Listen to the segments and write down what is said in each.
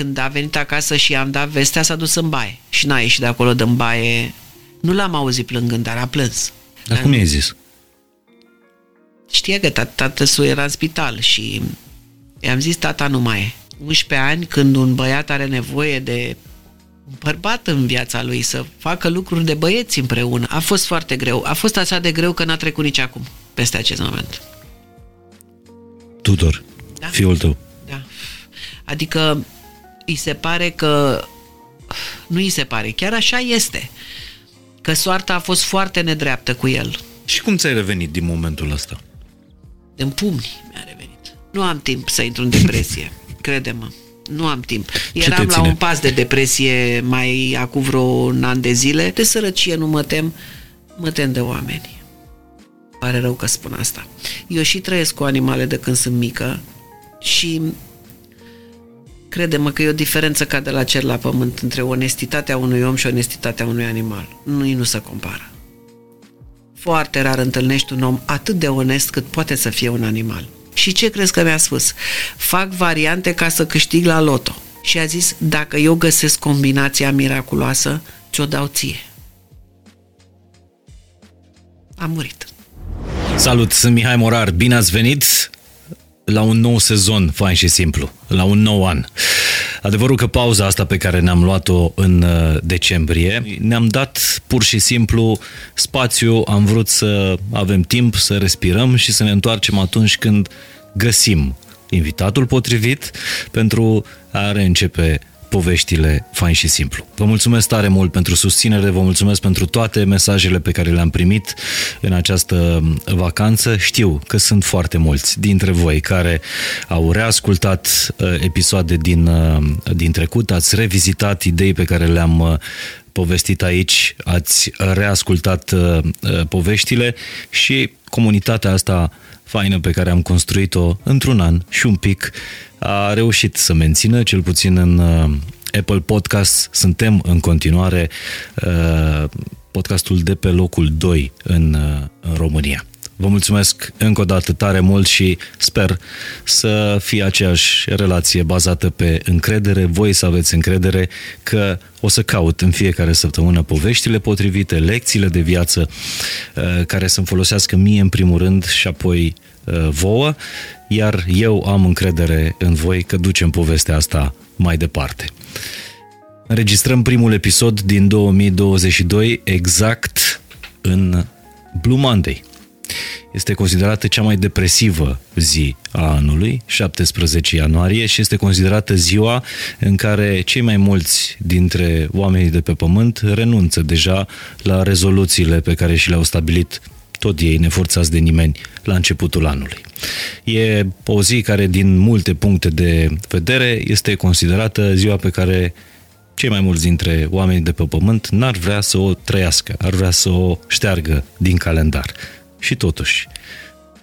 când a venit acasă și i-am dat vestea, s-a dus în baie. Și n-a ieșit de acolo din baie. Nu l-am auzit plângând, dar a plâns. Dar cum i-ai zis? Știe că tat- tată său era în spital și i-am zis, tata nu mai e. 11 ani, când un băiat are nevoie de un bărbat în viața lui, să facă lucruri de băieți împreună. A fost foarte greu. A fost așa de greu că n-a trecut nici acum peste acest moment. Tudor, Da. fiul tău. Da. Adică îi se pare că nu îi se pare, chiar așa este. Că soarta a fost foarte nedreaptă cu el. Și cum ți-ai revenit din momentul ăsta? În pumni mi-a revenit. Nu am timp să intru în depresie, crede-mă. Nu am timp. Eram te la ține? un pas de depresie mai acum vreo un an de zile. De sărăcie nu mă tem, mă tem de oameni. Pare rău că spun asta. Eu și trăiesc cu animale de când sunt mică și crede-mă că e o diferență ca de la cer la pământ între onestitatea unui om și onestitatea unui animal. Nu, nu se compară. Foarte rar întâlnești un om atât de onest cât poate să fie un animal. Și ce crezi că mi-a spus? Fac variante ca să câștig la loto. Și a zis, dacă eu găsesc combinația miraculoasă, ți-o dau ție. A murit. Salut, sunt Mihai Morar, bine ați venit la un nou sezon, fain și simplu, la un nou an. Adevărul că pauza asta pe care ne-am luat-o în uh, decembrie, ne-am dat pur și simplu spațiu, am vrut să avem timp să respirăm și să ne întoarcem atunci când găsim invitatul potrivit pentru a reîncepe poveștile fain și simplu. Vă mulțumesc tare mult pentru susținere, vă mulțumesc pentru toate mesajele pe care le-am primit în această vacanță. Știu că sunt foarte mulți dintre voi care au reascultat uh, episoade din, uh, din trecut, ați revizitat idei pe care le-am uh, povestit aici, ați reascultat uh, uh, poveștile și comunitatea asta faină pe care am construit-o într-un an și un pic a reușit să mențină, cel puțin în uh, Apple Podcast. Suntem în continuare uh, podcastul de pe locul 2 în, uh, în România. Vă mulțumesc încă o dată tare mult și sper să fie aceeași relație bazată pe încredere, voi să aveți încredere că o să caut în fiecare săptămână poveștile potrivite, lecțiile de viață uh, care să-mi folosească mie în primul rând și apoi uh, vouă, iar eu am încredere în voi că ducem povestea asta mai departe. Înregistrăm primul episod din 2022 exact în Blue Monday. Este considerată cea mai depresivă zi a anului, 17 ianuarie, și este considerată ziua în care cei mai mulți dintre oamenii de pe pământ renunță deja la rezoluțiile pe care și le-au stabilit tot ei, neforțați de nimeni, la începutul anului. E o zi care, din multe puncte de vedere, este considerată ziua pe care cei mai mulți dintre oamenii de pe pământ n-ar vrea să o trăiască, ar vrea să o șteargă din calendar. Și totuși,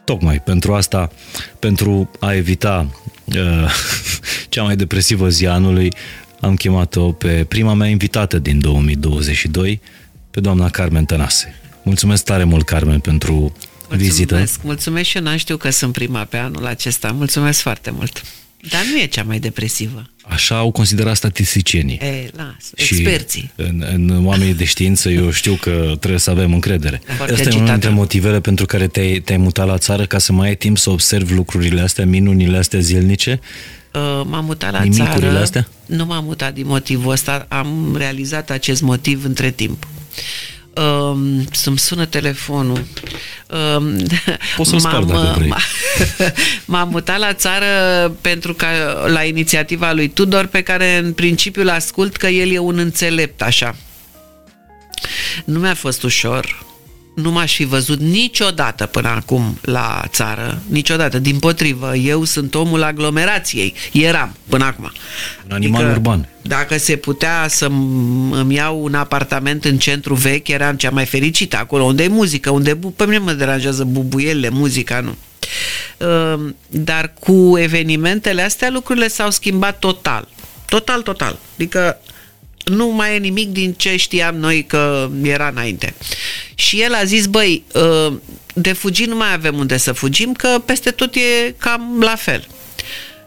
tocmai pentru asta, pentru a evita uh, cea mai depresivă zi a anului, am chemat-o pe prima mea invitată din 2022, pe doamna Carmen Tănase. Mulțumesc tare mult, Carmen, pentru vizită. Mulțumesc, mulțumesc și eu n-am știu că sunt prima pe anul acesta. Mulțumesc foarte mult. Dar nu e cea mai depresivă. Așa au considerat statisticienii. E, las, Și experții. În, în oamenii de știință eu știu că trebuie să avem încredere. Foarte Asta e unul agitată. dintre motivele pentru care te-ai, te-ai mutat la țară, ca să mai ai timp să observi lucrurile astea, minunile astea zilnice. Uh, M-am mutat la Nimicurile țară. astea? Nu m-am mutat din motivul ăsta. Am realizat acest motiv între timp. Um, să-mi sună telefonul. Um, Poți să-l spar dacă vrei. m- M-am mutat la țară pentru că la inițiativa lui Tudor, pe care în principiu îl ascult că el e un înțelept, așa. Nu mi-a fost ușor. Nu m-aș fi văzut niciodată până acum la țară, niciodată. Din potrivă, eu sunt omul aglomerației. Eram până acum. Un animal urban. Dacă se putea să îmi iau un apartament în centru vechi, eram cea mai fericită. Acolo unde e muzică, unde bu- pe mine mă deranjează bubuielile, muzica, nu. Uh, Dar cu evenimentele astea lucrurile s-au schimbat total. Total, total. Adică nu mai e nimic din ce știam noi că era înainte. Și el a zis, băi, uh, de fugit nu mai avem unde să fugim, că peste tot e cam la fel.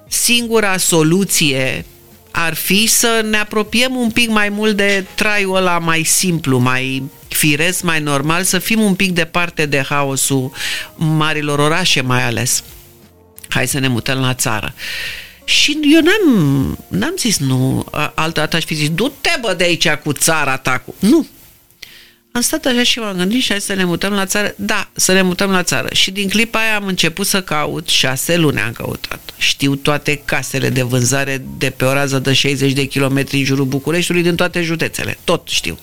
Singura soluție ar fi să ne apropiem un pic mai mult de traiul ăla mai simplu, mai firesc, mai normal, să fim un pic departe de haosul marilor orașe mai ales. Hai să ne mutăm la țară. Și eu n-am, n-am zis nu, altă dată aș fi zis, du-te bă de aici cu țara ta. Cu... Nu, am stat așa și m-am gândit și hai să ne mutăm la țară. Da, să ne mutăm la țară. Și din clipa aia am început să caut, șase luni am căutat. Știu toate casele de vânzare de pe o rază de 60 de kilometri în jurul Bucureștiului din toate județele. Tot știu.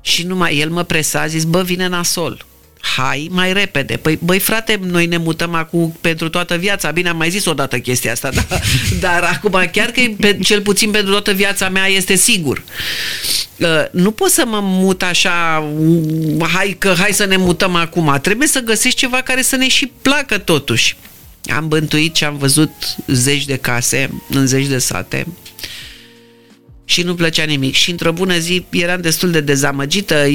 Și numai el mă presa, a zis, bă, vine nasol hai mai repede. Păi, băi frate, noi ne mutăm acum pentru toată viața. Bine, am mai zis odată chestia asta, dar, dar acum chiar că pe, cel puțin pentru toată viața mea este sigur. Uh, nu pot să mă mut așa, hai că hai să ne mutăm acum. Trebuie să găsești ceva care să ne și placă totuși. Am bântuit și am văzut zeci de case în zeci de sate și nu plăcea nimic. Și într-o bună zi eram destul de dezamăgită,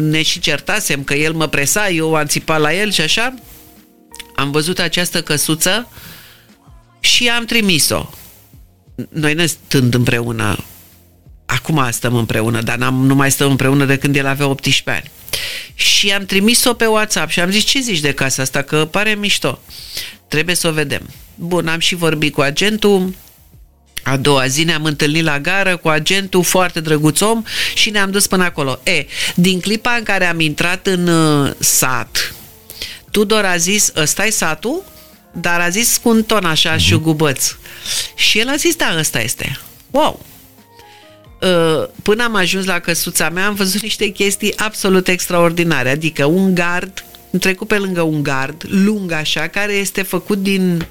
ne și certasem că el mă presa, eu am țipat la el și așa. Am văzut această căsuță și am trimis-o. Noi ne stând împreună, acum stăm împreună, dar n-am, nu mai stăm împreună de când el avea 18 ani. Și am trimis-o pe WhatsApp și am zis, ce zici de casa asta, că pare mișto. Trebuie să o vedem. Bun, am și vorbit cu agentul, a doua zi ne-am întâlnit la gară cu agentul, foarte drăguț om și ne-am dus până acolo. E, din clipa în care am intrat în uh, sat, Tudor a zis, ăsta e satul? Dar a zis cu un ton așa mm-hmm. șugubăț. Și el a zis, da, ăsta este. Wow! Uh, până am ajuns la căsuța mea, am văzut niște chestii absolut extraordinare. Adică un gard, trecut pe lângă un gard, lung așa, care este făcut din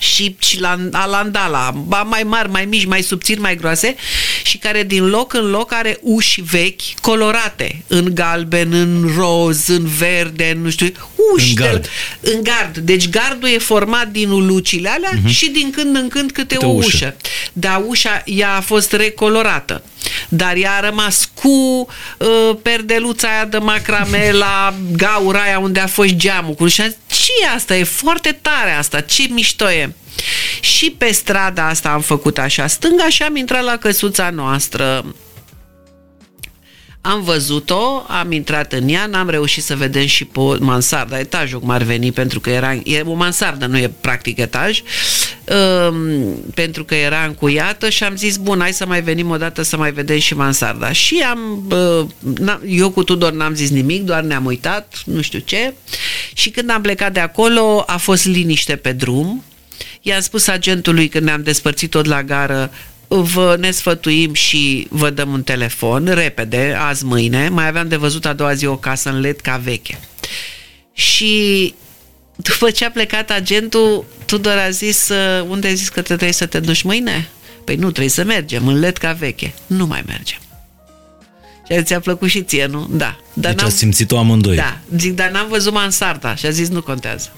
și, și la alandala, ba mai mari, mai mici, mai subțiri, mai groase și care din loc în loc are uși vechi colorate, în galben, în roz, în verde, în nu știu, uși în gard. De, în gard. Deci gardul e format din ulucile alea uh-huh. și din când în când câte, câte o ușă. ușă. Dar ușa ea a fost recolorată dar ea a rămas cu uh, perdeluța aia de macrame la gaura aia unde a fost geamul. Cu și ce e asta? E foarte tare asta, ce mișto e. Și pe strada asta am făcut așa stânga și am intrat la căsuța noastră am văzut-o, am intrat în ea, n-am reușit să vedem și pe mansarda, etajul cum ar veni, pentru că era, e o mansardă, nu e practic etaj, um, pentru că era încuiată și am zis, bun, hai să mai venim o dată să mai vedem și mansarda. Și am, uh, eu cu Tudor n-am zis nimic, doar ne-am uitat, nu știu ce, și când am plecat de acolo, a fost liniște pe drum, I-am spus agentului când ne-am despărțit tot la gară, vă ne sfătuim și vă dăm un telefon repede, azi, mâine. Mai aveam de văzut a doua zi o casă în LED ca veche. Și după ce a plecat agentul, Tudor a zis, unde ai zis că trebuie să te duci mâine? Păi nu, trebuie să mergem, în LED ca veche. Nu mai mergem. Și ți-a plăcut și ție, nu? Da. Dar deci a simțit-o amândoi. Da. Zic, dar n-am văzut mansarda. Și a zis, nu contează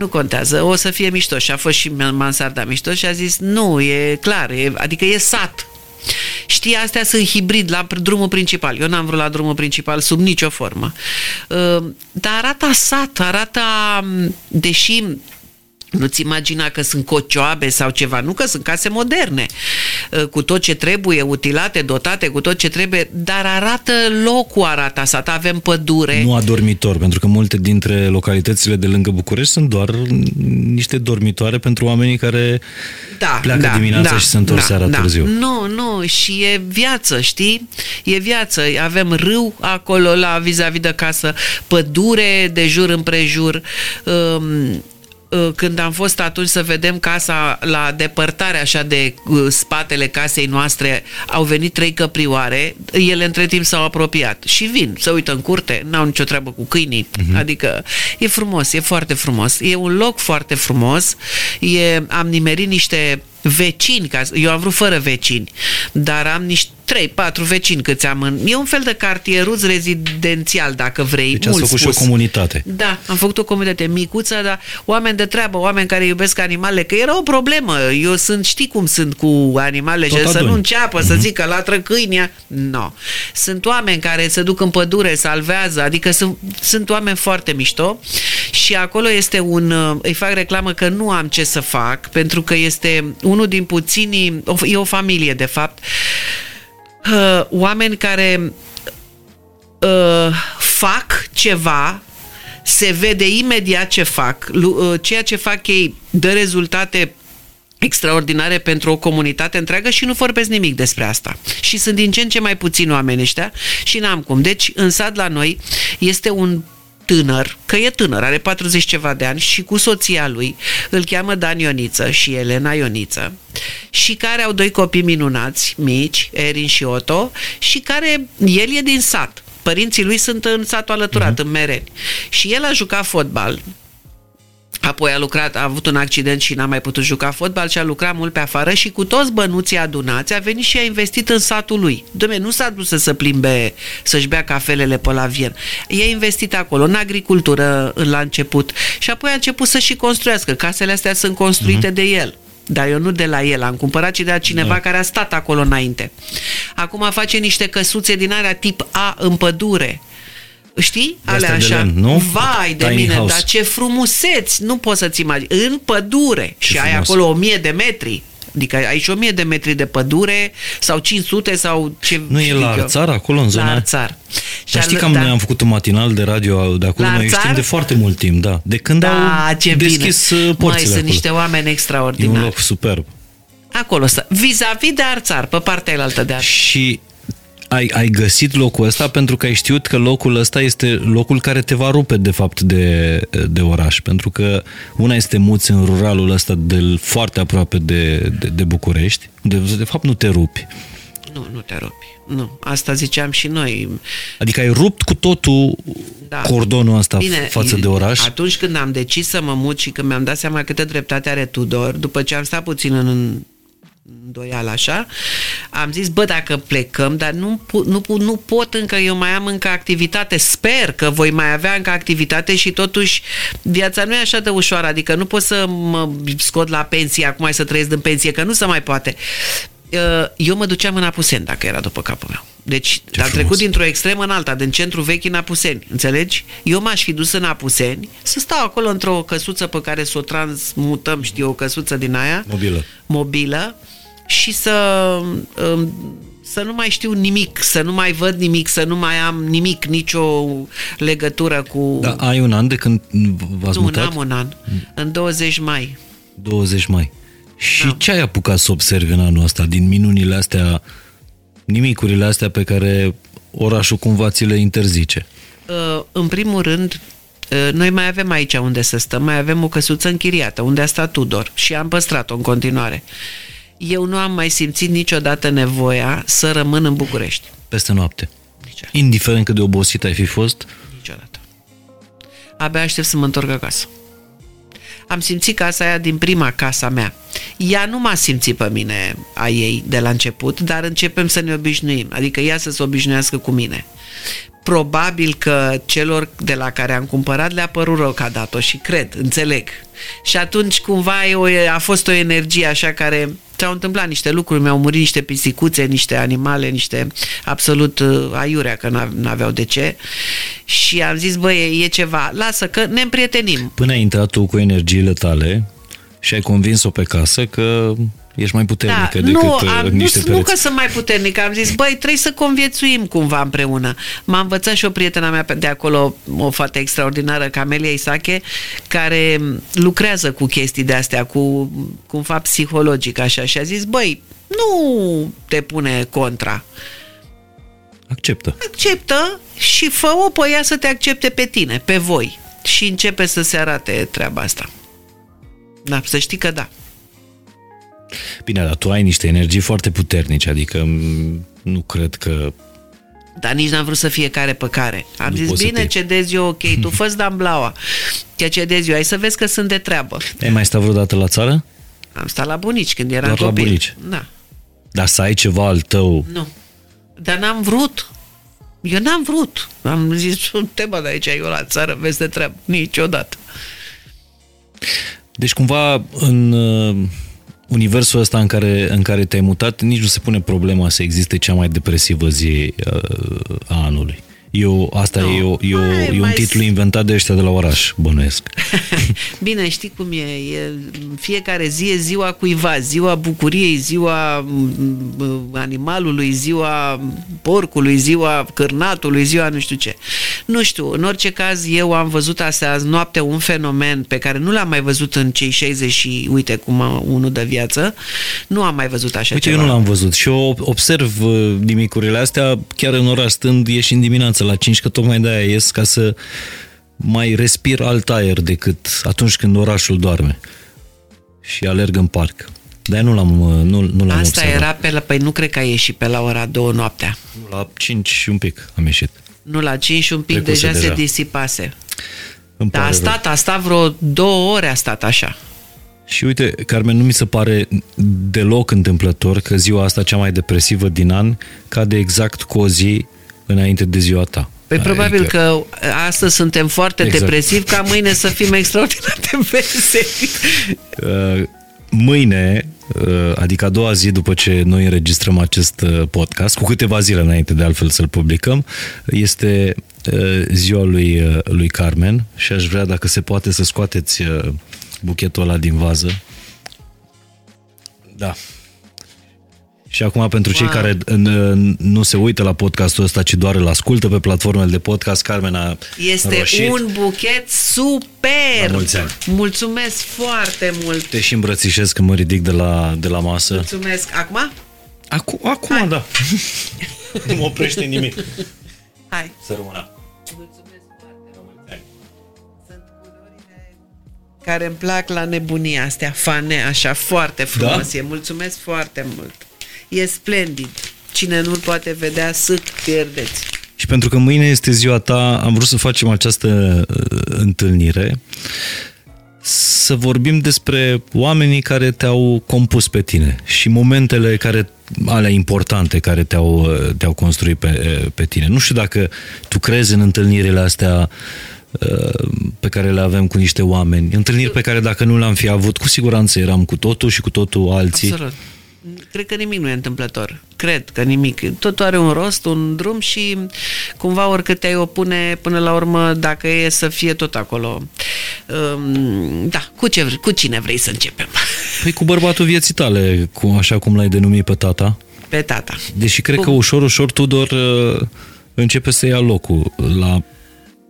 nu contează, o să fie mișto. Și a fost și mansarda mișto și a zis, nu, e clar, e, adică e sat. Știi, astea sunt hibrid la drumul principal. Eu n-am vrut la drumul principal sub nicio formă. Uh, dar arată sat, arată, deși nu-ți imagina că sunt cocioabe sau ceva, nu că sunt case moderne, uh, cu tot ce trebuie, utilate, dotate, cu tot ce trebuie, dar arată locul, arată sat, avem pădure. Nu a dormitor, pentru că multe dintre localitățile de lângă București sunt doar niște dormitoare pentru oamenii care da, pleacă da, dimineața da, și se întorc da, seara da. târziu. Nu, nu, și e viață, știi? E viață. Avem râu acolo la vis-a-vis de casă, pădure de jur împrejur, um, Uh, când am fost atunci să vedem casa la depărtare așa de uh, spatele casei noastre, au venit trei căprioare, ele între timp s-au apropiat și vin, să uită în curte, n-au nicio treabă cu câinii, uh-huh. adică e frumos, e foarte frumos, e un loc foarte frumos, e, am nimerit niște vecini, ca, eu am vrut fără vecini, dar am niște 3-4 vecini câți am în... E un fel de cartieruț rezidențial, dacă vrei. Deci ați făcut spus. și o comunitate. Da, am făcut o comunitate micuță, dar oameni de treabă, oameni care iubesc animale, că era o problemă. Eu sunt, știi cum sunt cu animale, și să nu înceapă mm-hmm. să mhm. zică latră câinea. Nu. No. Sunt oameni care se duc în pădure, salvează, adică sunt, sunt oameni foarte mișto și acolo este un... Îi fac reclamă că nu am ce să fac, pentru că este unul din puținii, o, e o familie de fapt, uh, oameni care uh, fac ceva, se vede imediat ce fac, lu- uh, ceea ce fac ei dă rezultate extraordinare pentru o comunitate întreagă și nu vorbesc nimic despre asta. Și sunt din ce în ce mai puțini oameni ăștia și n-am cum. Deci, în sat la noi este un tânăr, că e tânăr, are 40 ceva de ani și cu soția lui, îl cheamă Dan Ioniță și Elena Ioniță și care au doi copii minunați, mici, Erin și Otto și care, el e din sat, părinții lui sunt în satul alăturat, uh-huh. în Mereni. Și el a jucat fotbal Apoi a lucrat, a avut un accident și n-a mai putut juca fotbal și a lucrat mult pe afară și cu toți bănuții adunați a venit și a investit în satul lui. Dom'le, nu s-a dus să se plimbe, să-și bea cafelele pe la Vien. I-a investit acolo, în agricultură la început și apoi a început să și construiască. Casele astea sunt construite uh-huh. de el. Dar eu nu de la el, am cumpărat, ci de la cineva da. care a stat acolo înainte. Acum face niște căsuțe din alea tip A în pădure știi? Alea așa. Len, nu? Vai de Tiny mine, house. dar ce frumuseți! Nu poți să-ți imagini. În pădure. Ce și frumos. ai acolo o mie de metri. Adică ai și 1000 de metri de pădure sau 500 sau ce... Nu e la Arțar, acolo în zona? La Arțar. Dar știi că da. noi am făcut un matinal de radio de acolo, la noi Arțar? știm de foarte mult timp, da. De când da, au ce deschis bine. Uh, porțile Mai sunt niște oameni extraordinari. E un loc superb. Acolo, vis-a-vis de Arțar, pe partea altă de Arțar. Și ai, ai găsit locul ăsta pentru că ai știut că locul ăsta este locul care te va rupe de fapt de, de oraș. Pentru că una este muți în ruralul ăsta de foarte aproape de, de, de București, de, de fapt nu te rupi. Nu, nu te rupi. Nu, asta ziceam și noi. Adică ai rupt cu totul da. cordonul ăsta Bine, față de oraș? Atunci când am decis să mă mut și când mi-am dat seama câtă dreptate are Tudor, după ce am stat puțin în îndoială așa, am zis, bă, dacă plecăm, dar nu, nu, nu pot încă, eu mai am încă activitate, sper că voi mai avea încă activitate și totuși viața nu e așa de ușoară, adică nu pot să mă scot la pensie, acum mai să trăiesc din pensie, că nu se mai poate. Uh, eu mă duceam în Apuseni dacă era după capul meu. Deci Ce am frumos. trecut dintr-o extremă în alta, din centru vechi în Apuseni, înțelegi? Eu m-aș fi dus în Apuseni să stau acolo într-o căsuță pe care să o transmutăm, știu, o căsuță din aia. Mobilă. Mobilă și să, um, să nu mai știu nimic, să nu mai văd nimic, să nu mai am nimic, nicio legătură cu... Da, ai un an de când v-ați nu, mutat? Nu, am un an. În 20 mai. 20 mai. Și da. ce ai apucat să observi în anul ăsta din minunile astea, nimicurile astea pe care orașul cumva ți le interzice? Uh, în primul rând, uh, noi mai avem aici unde să stăm, mai avem o căsuță închiriată, unde a stat Tudor și am păstrat-o în continuare eu nu am mai simțit niciodată nevoia să rămân în București. Peste noapte. Niciodată. Indiferent cât de obosit ai fi fost? Niciodată. Abia aștept să mă întorc acasă. Am simțit casa aia din prima casa mea. Ea nu m-a simțit pe mine a ei de la început, dar începem să ne obișnuim, adică ea să se obișnuiască cu mine probabil că celor de la care am cumpărat le-a părut rău că a dat-o și cred, înțeleg. Și atunci cumva e o, a fost o energie așa care s-au întâmplat? Niște lucruri, mi-au murit niște pisicuțe, niște animale, niște absolut uh, aiurea că n-aveau de ce. Și am zis, băi, e, e ceva, lasă că ne împrietenim. Până ai intrat tu cu energiile tale și ai convins-o pe casă că Ești mai puternică da, decât nu, uh, am, niște nu, pereți. Nu că sunt mai puternică, am zis, băi, trebuie să conviețuim cumva împreună. M-a învățat și o prietena mea de acolo, o fată extraordinară, Camelia Isache, care lucrează cu chestii de astea, cu, cu un fapt psihologic, așa, și a zis, băi, nu te pune contra. Acceptă. Acceptă și fă-o pe ea să te accepte pe tine, pe voi. Și începe să se arate treaba asta. Da, să știi că da. Bine, dar tu ai niște energii foarte puternice, adică nu cred că dar nici n-am vrut să fie care pe care. Am nu zis, bine, te... cedez eu, ok, tu fă Dan Blaua. Că cedez eu, ai să vezi că sunt de treabă. Ai mai stat vreodată la țară? Am stat la bunici când eram Doar copil. la bunici? Da. Dar să ai ceva al tău? Nu. Dar n-am vrut. Eu n-am vrut. Am zis, te de aici, eu la țară, vezi de treabă. Niciodată. Deci cumva în universul ăsta în care, în care te-ai mutat, nici nu se pune problema să existe cea mai depresivă zi uh, a anului. Eu, asta Nu. e, o, e, o, Mai- e un mai- titlu inventat de ăștia de la oraș, bănuiesc. Bine, știi cum e, e fiecare zi e ziua cuiva, ziua bucuriei, ziua m, animalului, ziua porcului, ziua cârnatului, ziua nu știu ce. Nu știu, în orice caz eu am văzut aseazi noapte un fenomen pe care nu l-am mai văzut în cei 60 și uite cum a- unul de viață, nu am mai văzut așa Uite, ceva. eu nu l-am văzut și eu observ uh, nimicurile astea chiar în oraș, stând ieșind dimineața la 5, că tocmai de-aia ies ca să mai respir alt aer decât atunci când orașul doarme și alerg în parc. Dar nu l-am, uh, nu, nu l-am Asta observat. era pe la, păi nu cred că a ieșit pe la ora 2 noaptea. La 5 și un pic am ieșit. Nu la 5 și un pic Trecuse deja, se deja. disipase. Îmi Dar a pare rău. stat, a stat vreo două ore, a stat așa. Și uite, Carmen, nu mi se pare deloc întâmplător că ziua asta cea mai depresivă din an cade exact cu o zi înainte de ziua ta. Păi probabil Adică- că astăzi suntem foarte Exact. depresivi, ca mâine să fim extraordinar de veseli. Uh, Mâine, uh, adică a doua zi după ce noi înregistrăm acest uh, podcast, cu câteva zile înainte de altfel să-l publicăm, este uh, ziua lui, uh, lui Carmen și aș vrea, dacă se poate, să scoateți uh, buchetul ăla din vază. Da. Și acum, pentru cei Wow. care uh, nu se uită la podcastul ăsta, ci doar îl ascultă pe platformele de podcast, Carmen a Este roșit. un buchet super! La mulți ani. Mulțumesc foarte mult! Te și îmbrățișez când mă ridic de la, de la masă. Mulțumesc! Acum? Acum, acum Hai. da. nu mă oprește nimic. Hai! Să rămână. Mulțumesc foarte mult! Sunt culorile care îmi plac la nebunia astea, fane, așa, foarte frumos Da? e. Mulțumesc foarte mult! E splendid! Cine nu-l poate vedea, să pierdeți! Și pentru că mâine este ziua ta, am vrut să facem această uh, întâlnire să vorbim despre oamenii care te-au compus pe tine și momentele care alea importante care te-au, uh, te-au construit pe, uh, pe tine. Nu știu dacă tu crezi în întâlnirile astea uh, pe care le avem cu niște oameni, întâlniri pe care dacă nu le-am fi avut, cu siguranță eram cu totul și cu totul alții. Absolut. Cred că nimic nu e întâmplător. Cred că nimic. Totul are un rost, un drum și cumva oricât te-ai opune, până la urmă, dacă e să fie tot acolo. Um, Da, cu, ce, vrei- cu cine vrei să începem? Păi cu bărbatul vieții tale, cu, așa cum l-ai denumit pe tata. Pe tata. Deși cred Cum? că ușor, ușor Tudor uh, începe să ia locul la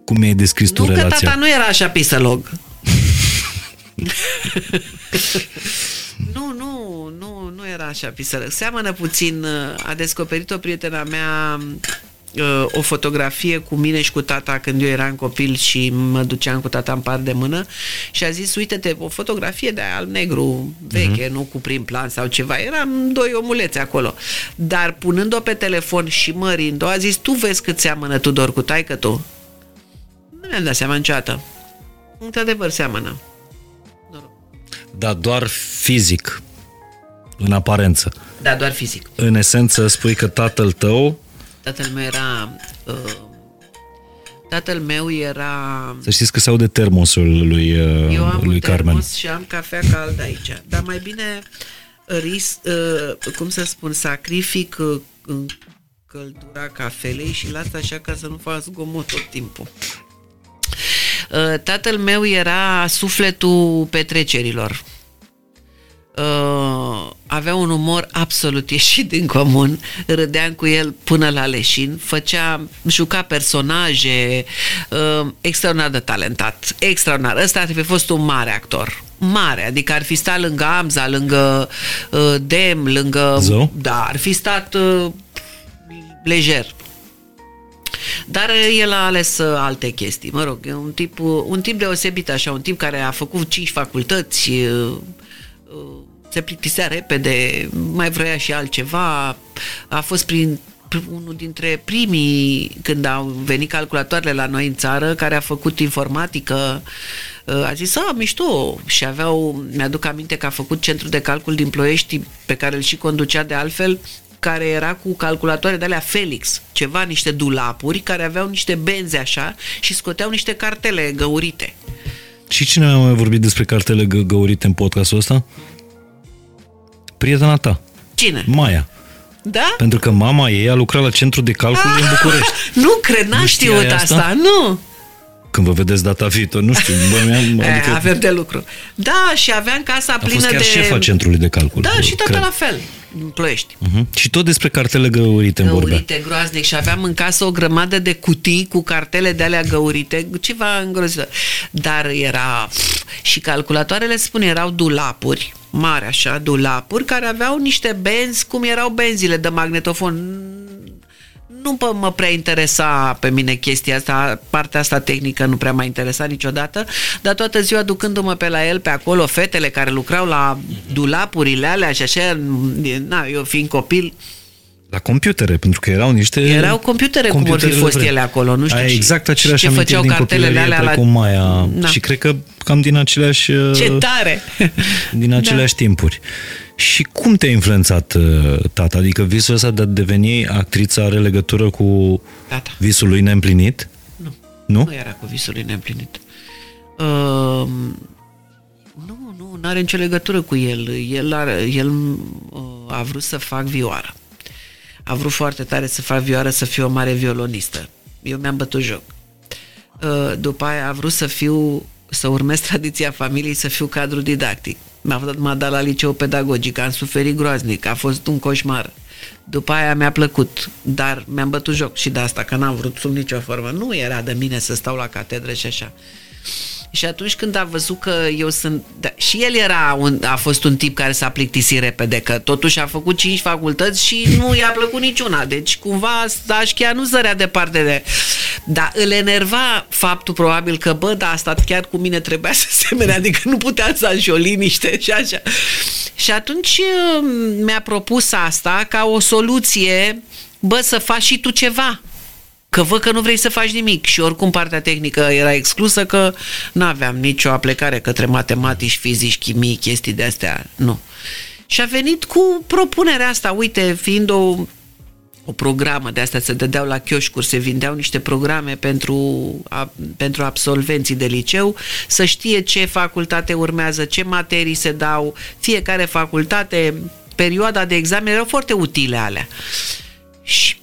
cum mi-ai descris tu Nu că relația. tata nu era așa pisălog. nu, nu, nu, nu era așa pisălog. Seamănă puțin, uh, a descoperit o prietena mea uh, o fotografie cu mine și cu tata când eu eram copil și mă duceam cu tata în par de mână și a zis, uite-te, o fotografie de al negru veche, Mhm. nu cu prim plan sau ceva, eram doi omuleți acolo. Dar punând-o pe telefon și mărind-o, a zis, tu vezi cât seamănă Tudor cu taică tu? Nu mi-am dat seama niciodată. Într-adevăr seamănă. Noroc. Dar doar fizic, în aparență. Da, doar fizic. În esență spui că tatăl tău, Tatăl meu era... Uh, tatăl meu era... să știți că se aude termosul lui, uh, Eu am lui un Carmen. termos și am cafea caldă aici. Dar mai bine ris, uh, cum să spun, sacrific uh, căldura cafelei și las așa ca să nu fac zgomot tot timpul. Uh, Tatăl meu era sufletul petrecerilor. Uh, avea un umor absolut ieșit din comun, râdeam cu el până la leșin, făcea, juca personaje, uh, extraordinar de talentat, extraordinar. Ăsta ar fi fost un mare actor, mare, adică ar fi stat lângă Amza, lângă uh, Dem, lângă... Zău? Da, ar fi stat uh, lejer. Dar uh, el a ales uh, alte chestii, mă rog, e un tip, uh, un tip deosebit așa, un tip care a făcut cinci facultăți, uh, uh, se plictisea repede, mai vrea și altceva, a fost prin pr- unul dintre primii când au venit calculatoarele la noi în țară, care a făcut informatică, uh, a zis, a, mișto, și aveau, mi-aduc aminte că a făcut centru de calcul din Ploiești, pe care îl și conducea de altfel, care era cu calculatoare de alea Felix, ceva, niște dulapuri care aveau niște benze așa și scoteau niște cartele găurite. Și cine a mai vorbit despre cartele gă- găurite în podcastul ăsta? Prietena ta, Cine? Maia. Da? Pentru că mama ei a lucrat la centru de calcul în București. Nu cred, n-am Nu știut știai asta. asta? Nu. Când vă vedeți data viitor, nu știu, bănuiam, Adică... adică Avem de lucru. Da, și aveam casa a plină fost chiar de... șefa centrului de calcul. Da, și tata cred. la fel, în Ploiești. Uh-huh. Și tot despre cartele găurite îmi vorbea. Găurite, groaznic și aveam în casă o grămadă de cutii cu cartele de alea găurite, ceva îngrozitor. Dar era... Și calculatoarele spun, erau dulapuri, mari așa, dulapuri, care aveau niște benzi, cum erau benzile de magnetofon. Nu pă- mă prea interesa pe mine chestia asta, partea asta tehnică nu prea m-a interesat niciodată, dar toată ziua ducându-mă pe la el, pe acolo, fetele care lucrau la dulapurile alea și așa, na, eu fiind copil, La computere, pentru că erau niște... erau computere, cum vor fi computerele fost vreme. ele acolo, nu știu. Ai și- exact și aceleași ce amintiri făceau din cartelele copilărie, alea la... precum Maia. Da. Și cred că cam din aceleași, Ce tare! din aceleași timpuri. Și cum te-a influențat uh, tata? Adică visul ăsta de a deveni actriță are legătură cu Tata. visul lui neîmplinit? Nu. Nu? Nu era cu visul lui neîmplinit. Uh, nu, nu, nu are nicio legătură cu el. El, are, el uh, a vrut să fac vioară. A vrut foarte tare să fac vioară, să fiu o mare violonistă. Eu mi-am bătut joc. Uh, după aia a vrut să fiu, să urmez tradiția familiei, să fiu cadru didactic. M-a dat, m-a dat la liceu pedagogic, am suferit groaznic, a fost un coșmar. După aia mi-a plăcut, dar mi-am bătut joc și de asta, că n-am vrut sub nicio formă. Nu era de mine să stau la catedră și așa. Și atunci când a văzut că eu sunt... Da, și el era un, a fost un tip care s-a plictisit repede, că totuși a făcut cinci facultăți și nu i-a plăcut niciuna. Deci cumva Stașchia nu zărea departe de... Dar îl enerva faptul probabil că, bă, da, a stat chiar cu mine, trebuia să semene, adică nu putea să și o liniște și așa. Și atunci uh, mi-a propus asta ca o soluție, bă, să faci și tu ceva. Că văd că nu vrei să faci nimic și oricum partea tehnică era exclusă că nu aveam nicio aplecare către matematici, fizici, chimii, chestii de astea, nu. Și a venit cu propunerea asta, uite, fiind o, o programă de astea, se dădeau la chioșcuri, se vindeau niște programe pentru, a, pentru absolvenții de liceu, să știe ce facultate urmează, ce materii se dau, fiecare facultate, perioada de examen, erau foarte utile alea. Și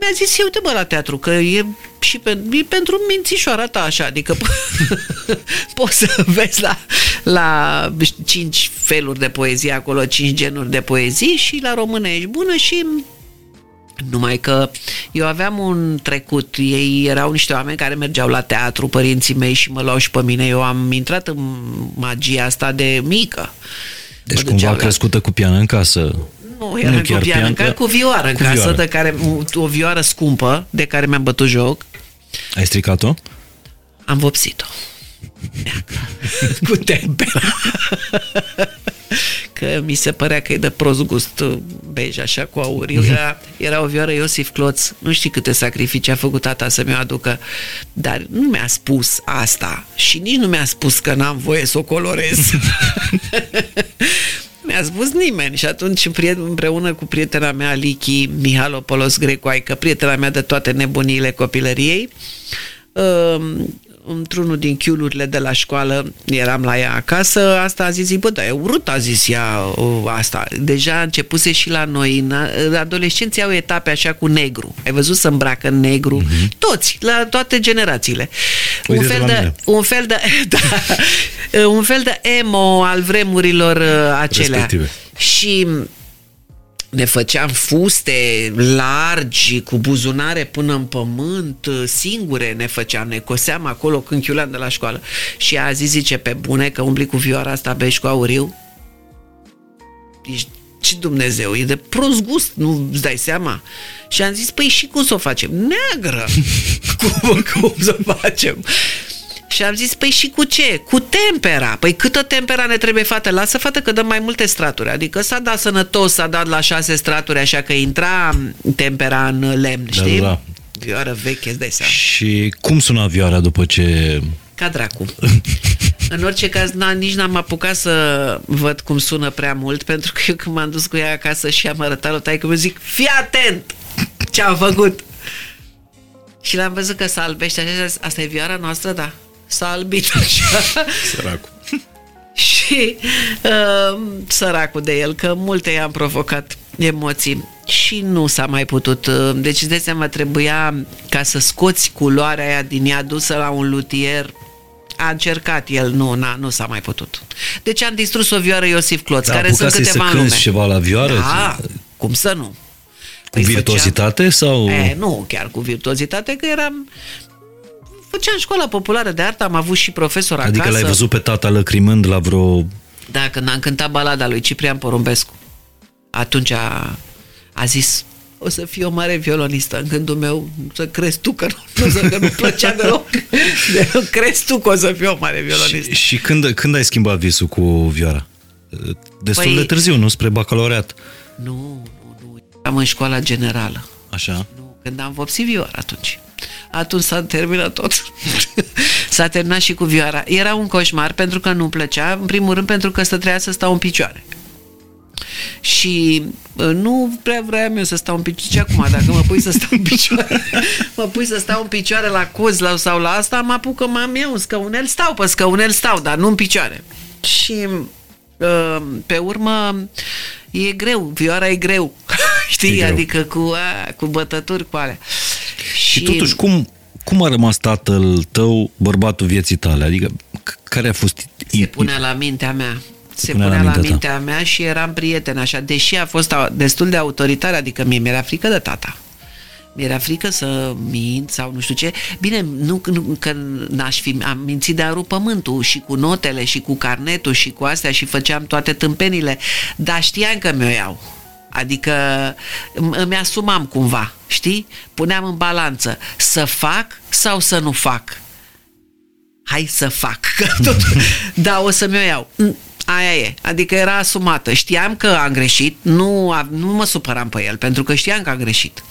mi-a zis, uite bă la teatru, că e și pe, e pentru mințișoara ta așa, adică poți să vezi la, la cinci feluri de poezie acolo, cinci genuri de poezii și la română ești bună și numai că eu aveam un trecut, ei erau niște oameni care mergeau la teatru, părinții mei și mă luau și pe mine, eu am intrat în magia asta de mică. Deci Mă cumva duceau a la- crescută cu pian în casă. Nu, era Nu cu chiar pian, pian, chiar că- cu vioară în cu casă, vioară. de care, o vioară scumpă, de care mi-am bătut joc. Ai stricat-o? Am vopsit-o. cu tempera. că mi se părea că e de prost gust uh, bej, așa, cu auriu. Era, era o vioară Iosif Cloț. Nu știi câte sacrificii a făcut tata să mi-o aducă. Dar nu mi-a spus asta. Și nici nu mi-a spus că n-am voie să o colorez. mi-a spus nimeni. Și atunci prieten- împreună cu prietena mea Lichi Mihalopolos Grecoaică, prietena mea de toate nebuniile copilăriei, um, într-unul din chiulurile de la școală, eram la ea acasă, asta a zis, bă, da, e urât, a zis ea o, asta. Deja începuse și la noi, în, în adolescenții au etape așa cu negru. Ai văzut să îmbracă în negru? Mm-hmm. Toți, la toate generațiile. un Uite-te fel, la de, mine. un fel de, da, un fel de emo al vremurilor uh, acelea. Respective. Și ne făceam fuste largi, cu buzunare până în pământ, singure ne făceam, ne coseam acolo când chiuleam de la școală. Și a zis, zice, pe bune, că umbli cu vioara asta, bești cu auriu? Ești ce Dumnezeu, e de prost gust, nu îți dai seama? Și am zis, păi și cum să o facem? Neagră! cum, cum să o facem? Și am zis, păi și cu ce? Cu tempera. Păi câtă tempera ne trebuie, fată? Lasă, fată, că dăm mai multe straturi. Adică s-a dat sănătos, s-a dat la șase straturi, așa că intra tempera în lemn, Da, știi? da, da. Vioară veche, îți dai seama. Și cum suna vioara după ce... Ca dracu. În orice caz, n- nici n-am apucat să văd cum sună prea mult, pentru că eu când m-am dus cu ea acasă și am arătat lui taică, mi zic, fii atent ce am făcut. Și l-am văzut că s-a albește așa, și a zis, asta e vioara noastră, da. S-a albit așa. Săracul. și uh, săracul de el, că multe i-am provocat. emoții și nu s-a mai putut. Deci, de seama, trebuia ca să scoți culoarea aia din ea dusă la un lutier a încercat el, nu, na, nu s-a mai putut. Deci am distrus o vioară Iosif Cloț, Da, care sunt apucase câteva să în lume. cânti ceva la vioară? Da, cum să nu? Cu Păi virtuozitate sau... Făceam, e, nu chiar cu virtuozitate, că eram... Făceam școala populară de artă, am avut și profesor Adică acasă. l-ai văzut pe tata lăcrimând la vreo... Da, când am cântat balada lui Ciprian Porumbescu. Atunci a, a zis, o să fii o mare violonistă în gândul meu, să crezi tu că nu, nu, să, că nu plăcea deloc. De, crezi tu că o să fii o mare violonistă. Și, și când, când ai schimbat visul cu vioara? Destul Păi- de târziu, nu? Spre bacalaureat. Nu, nu, nu. Am în școala generală. Așa. Nu, când am vopsit vioara atunci. Atunci s-a terminat tot. s-a terminat și cu vioara. Era un coșmar pentru că nu plăcea, în primul rând pentru că să trebuia să stau în picioare. Și uh, nu prea vreau eu să stau în picioare. Ce acum, dacă mă pui să stau în picioare, mă pui să stau în picioare la cozi la, sau la asta, mă apuc că m-am eu un scaunel, stau pe scaunel, stau, dar nu în picioare. Și uh, pe urmă e greu, vioara e greu. Știi? E greu. Adică cu, a, cu bătături cu alea. Și totuși, cum, cum a rămas tatăl tău bărbatul vieții tale? Adică, c- care a fost... se punea la mintea mea. Se punea punea, la la, mintea mintea, mea și eram prieten așa, deși a fost a- destul de autoritar, adică mie mi-era frică de tata. Mi-era frică să mint sau nu știu ce. Bine, nu, nu că n-aș fi, am mințit de-a rupt pământul și cu notele și cu carnetul și cu astea și făceam toate tâmpenile, dar știam că mi-o iau. Adică îmi îmi asumam cumva, știi? Puneam în balanță să fac sau să nu fac hai să fac, că tot, da, o să mi-o iau. Mm, Aia e, adică era asumată. Știam că am greșit, nu, a- nu mă supăram pe el, pentru că știam că am greșit.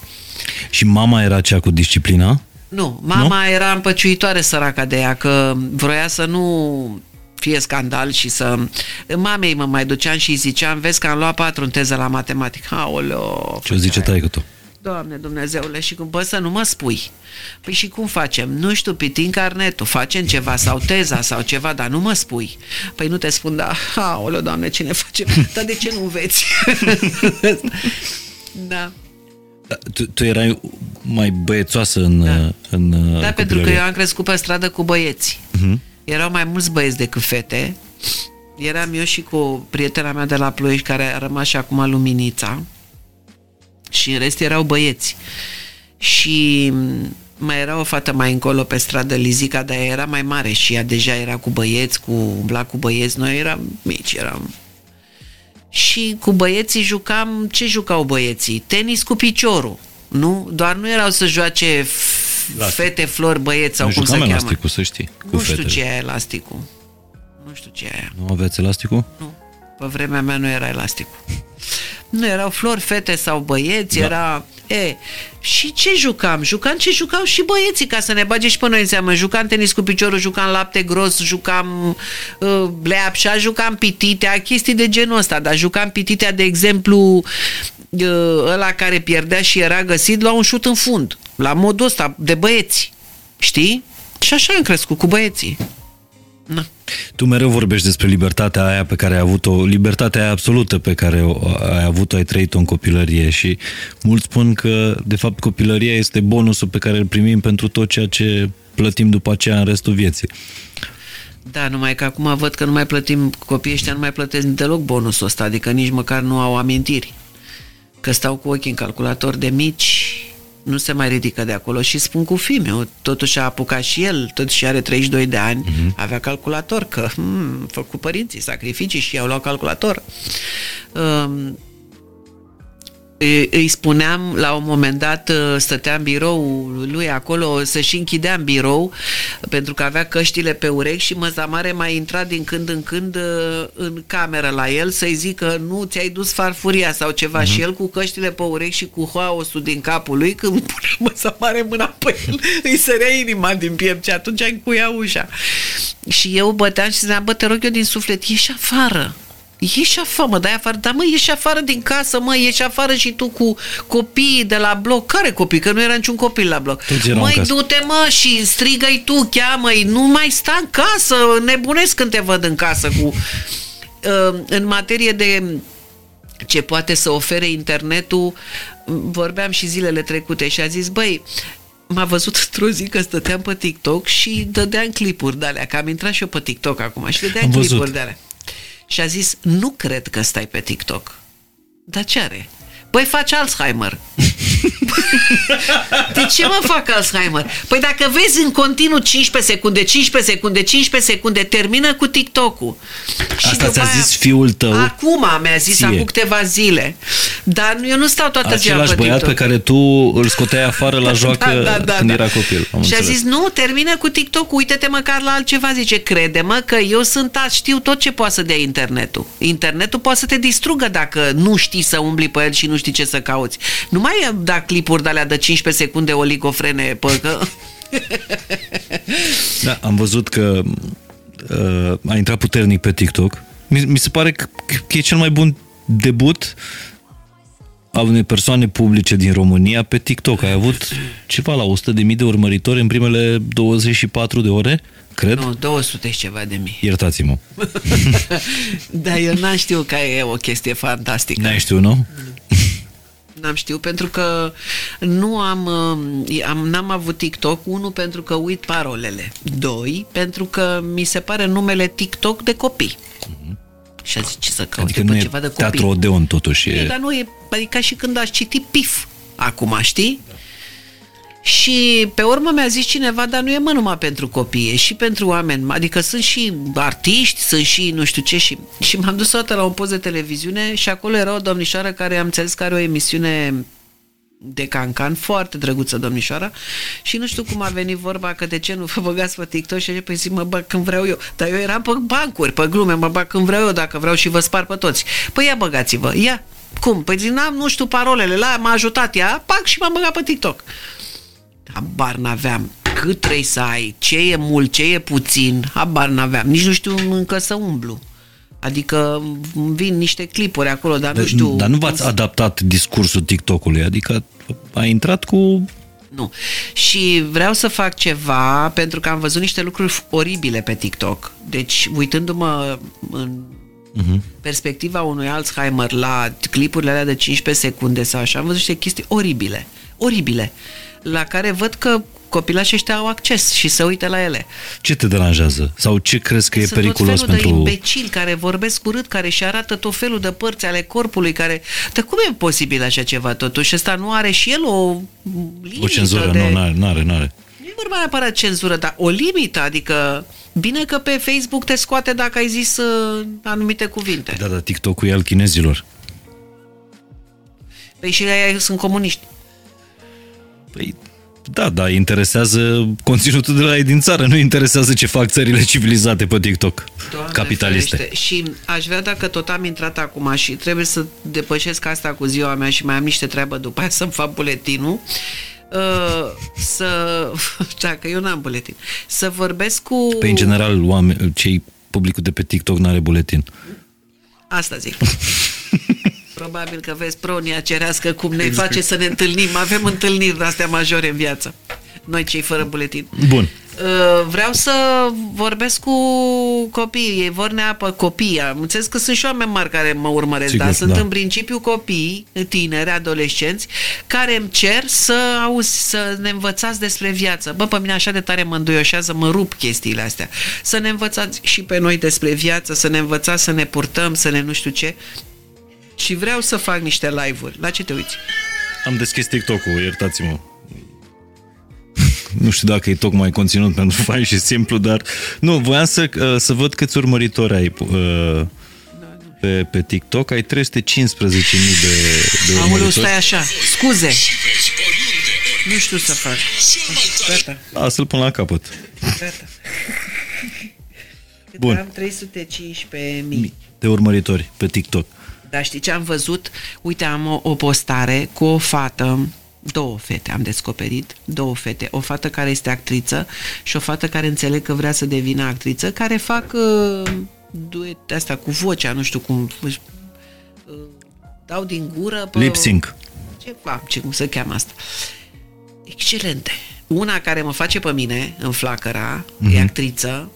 Și mama era cea cu disciplina? Nu, mama nu? era împăciuitoare săraca de ea, că vroia să nu fie scandal și să... Mamei mă mai duceam și îi ziceam, vezi că am luat patru în teză la matematică. Aoleo! Ce o zice făcea taică tu? Doamne Dumnezeule, și cum, bă, să nu mă spui. Păi și cum facem? Nu știu, pitin carnetul, facem ceva sau teza sau ceva, dar nu mă spui. Păi nu te spun, da, aoleo, Doamne, ce ne facem? Dar de ce nu înveți? da. Da, Tu, tu erai mai băiețoasă în, Da. în Da, pentru că eu am crescut pe stradă cu băieți. Uh-huh. Erau mai mulți băieți decât fete. Eram eu și cu prietena mea de la Ploiești, care a rămas și acum Luminița. Și în rest erau băieți. Și mai era o fată mai încolo pe stradă, Lizica, dar ea era mai mare și ea deja era cu băieți, cu umbla cu băieți. Noi eram mici, eram... Și cu băieții jucam... Ce jucau băieții? Tenis cu piciorul. Nu? Doar nu erau să joace f- Lastic. fete, flori, băieți sau Noi cum se jucam cheamă. elasticul, să știi, cu Nu știu fetele. ce e elasticul. Nu știu ce e aia. Nu aveți elasticul? Nu. Pe vremea mea nu era elasticul. Nu erau flori, fete sau băieți, Da. era... E, și ce jucam? Jucam ce jucau și băieții, ca să ne bage și pe noi în seamă. Jucam tenis cu piciorul, jucam lapte gros, jucam uh, leapșa, jucam pititea, chestii de genul ăsta, dar jucam pititea, de exemplu, uh, ăla care pierdea și era găsit, lua un șut în fund, la modul ăsta, de băieți. Știi? Și așa am crescut cu băieții. Na. Tu mereu vorbești despre libertatea aia pe care ai avut-o, libertatea aia absolută pe care o, ai avut-o, ai trăit-o în copilărie și mulți spun că, de fapt, copilăria este bonusul pe care îl primim pentru tot ceea ce plătim după aceea în restul vieții. Da, numai că acum văd că nu mai plătim, copiii ăștia nu mai plătesc deloc bonusul ăsta, adică nici măcar nu au amintiri. Că stau cu ochii în calculator de mici, nu se mai ridică de acolo și spun cu filme. Totuși a apucat și el, totuși are 32 de ani, uh-huh. avea calculator, că hmm, făcut părinții sacrificii și i-au luat calculator. Um, îi îi spuneam la un moment dat ă, stătea în birou lui acolo să și închidea în birou pentru că avea căștile pe urechi și măzamare mai intra din când în când ă, în cameră la el să-i zică nu ți-ai dus farfuria sau ceva. Uh-huh. și el cu căștile pe urechi și cu haosul din capul lui când punea măzamare mâna pe el îi sărea inima din piept și atunci încuia ușa. Și eu băteam și ziceam bă te rog eu din suflet ieși afară Ieși afară, mă, dai afară, dar mă, ieși afară din casă, mă, ieși afară și tu cu copiii de la bloc. Care copii? Că nu era niciun copil la bloc. Toți erau în Măi, casă. du-te, mă, și strigă-i tu, cheamă-i, nu mai sta în casă, nebunesc când te văd în casă cu... Uh, în materie de ce poate să ofere internetul, vorbeam și zilele trecute și a zis, băi, m-a văzut într-o zi că stăteam pe TikTok și dădeam clipuri de alea, că am intrat și eu pe TikTok acum și dădeam Am văzut. clipuri de alea. Și a zis, nu cred că stai pe TikTok. Dar ce are? Păi faci Alzheimer. De ce mă fac Alzheimer? Păi dacă vezi în continuu 15 secunde, 15 secunde, 15 secunde, termină cu TikTok-ul. Și Asta după ți-a aia- zis fiul tău? Acum mi-a zis, Ție. acum câteva zile. Dar eu nu stau toată ziua Același pe băiat TikTok. pe care tu îl scoteai afară la joacă când era copil. Am și a înțeles. zis, nu, termină cu TikTok, uite-te măcar la altceva. Zice, crede-mă că eu sunt azi, știu tot ce poate să dea internetul. Internetul poate să te distrugă dacă nu știi să umbli pe el și nu știi ce să cauți. Nu mai da clipuri de alea de 15 secunde oligofrene pe că... Da, am văzut că uh, a intrat puternic pe TikTok. Mi, mi se pare că, că e cel mai bun debut al unei persoane publice din România pe TikTok. Ai avut ceva la 100.000 de urmăritori în primele 24 de ore, cred. Nu, 200 și ceva de mii. Iertați-mă. Dar eu n-am știut că e o chestie fantastică. N-ai știut, nu? N-am știut pentru că nu am, uh, am n-am avut TikTok, unul pentru că uit parolele, doi pentru că mi se pare numele TikTok de copii. Și a zis ce să caute Adică pe nu e ceva de copii. teatru Odeon totuși. E, E... dar nu e, adică ca și când aș citi PIF acum, știi? Și pe urmă mi-a zis cineva, dar nu e mă numai pentru copii, e și pentru oameni, adică sunt și artiști, sunt și nu știu ce și, și m-am dus o dată la un post de televiziune și acolo era o domnișoară care am înțeles că are o emisiune de cancan, foarte drăguță domnișoara și nu știu cum a venit vorba că de ce nu vă băgați pe TikTok și păi zic, mă bag când vreau eu. Dar eu eram pe bancuri, pe glume, mă bag când vreau eu, dacă vreau și vă spar pe toți. Păi ia băgați-vă, ia. Cum? Păi zic, n-am, nu știu parolele, la m-a ajutat ea, pac și m-am băgat pe TikTok. Habar n-aveam cât trebuie să ai, ce e mult, ce e puțin, habar n-aveam. Nici nu știu încă să umblu. Adică îmi vin niște clipuri acolo, dar nu știu... Dar nu v-ați adaptat discursul TikTok-ului, adică a intrat cu... Nu. Și vreau să fac ceva pentru că am văzut niște lucruri oribile pe TikTok. Deci, uitându-mă în uh-huh. perspectiva unui Alzheimer la clipurile alea de 15 secunde sau așa, am văzut niște chestii oribile. Oribile. La care văd că copilașii ăștia au acces și se uită la ele. Ce te deranjează? Sau ce crezi că e Sunt periculos tot felul pentru... de imbecili care vorbesc urât, care și arată tot felul de părți ale corpului, care... Dar cum e posibil așa ceva totuși? Ăsta nu are și el o limită O cenzură, de... nu, n-are, n-are, n-are. Nu e vorba neapărat cenzură, dar o limită, adică bine că pe Facebook te scoate dacă ai zis uh, anumite cuvinte. Da, da, TikTok-ul e al chinezilor. Păi și ei sunt comuniști. Păi, da, da, interesează conținutul de la ei din țară, nu interesează ce fac țările civilizate pe TikTok, Doamne capitaliste. ferește. Și aș vrea, dacă tot am intrat acum și trebuie să depășesc asta cu ziua mea și mai am niște treabă după aia să-mi fac buletinul, uh, să... Dacă eu n-am buletin. Să vorbesc cu... Pe Păi, în general, oameni, cei publicul de pe TikTok n-are buletin. Asta zic. Probabil că vezi pronia cerească cum ne face să ne întâlnim. Avem întâlniri de-astea majore în viață. Noi cei fără buletin. Bun. Uh, Vreau să vorbesc cu copiii. Ei vor neapă copii. Am înțeles că sunt și oameni mari care mă urmăresc, Sigur, dar sunt da. în principiu copii, tineri, adolescenți, care îmi cer să auzi, să ne învățați despre viață. Bă, pe mine așa de tare mă înduioșează, mă rup chestiile astea. Să ne învățați și pe noi despre viață, să ne învățați să ne purtăm, să ne nu știu ce. Și vreau să fac niște live-uri. La ce te uiți? Am deschis TikTok-ul, iertați-mă. Nu știu dacă e tocmai conținut pentru fain și simplu, dar... Nu, voiam să, uh, să văd câți urmăritori ai uh, pe, pe TikTok. Ai 315.000 de, de Aoleu, urmăritori. stai așa. Scuze. Nu știu să fac. Gata. A, să-l pun la capăt. Gata. Cât Bun. Am 315 mii. De urmăritori pe TikTok. Dar știi ce am văzut? Uite, am o, o postare cu o fată, două fete am descoperit, două fete, o fată care este actriță și o fată care înțeleg că vrea să devină actriță, care fac uh, duete astea cu vocea, nu știu cum, uh, dau din gură pe... Lip sync. Ceva, ce cum se cheamă asta. Excelente. Una care mă face pe mine în flacăra, mm-hmm. e actriță,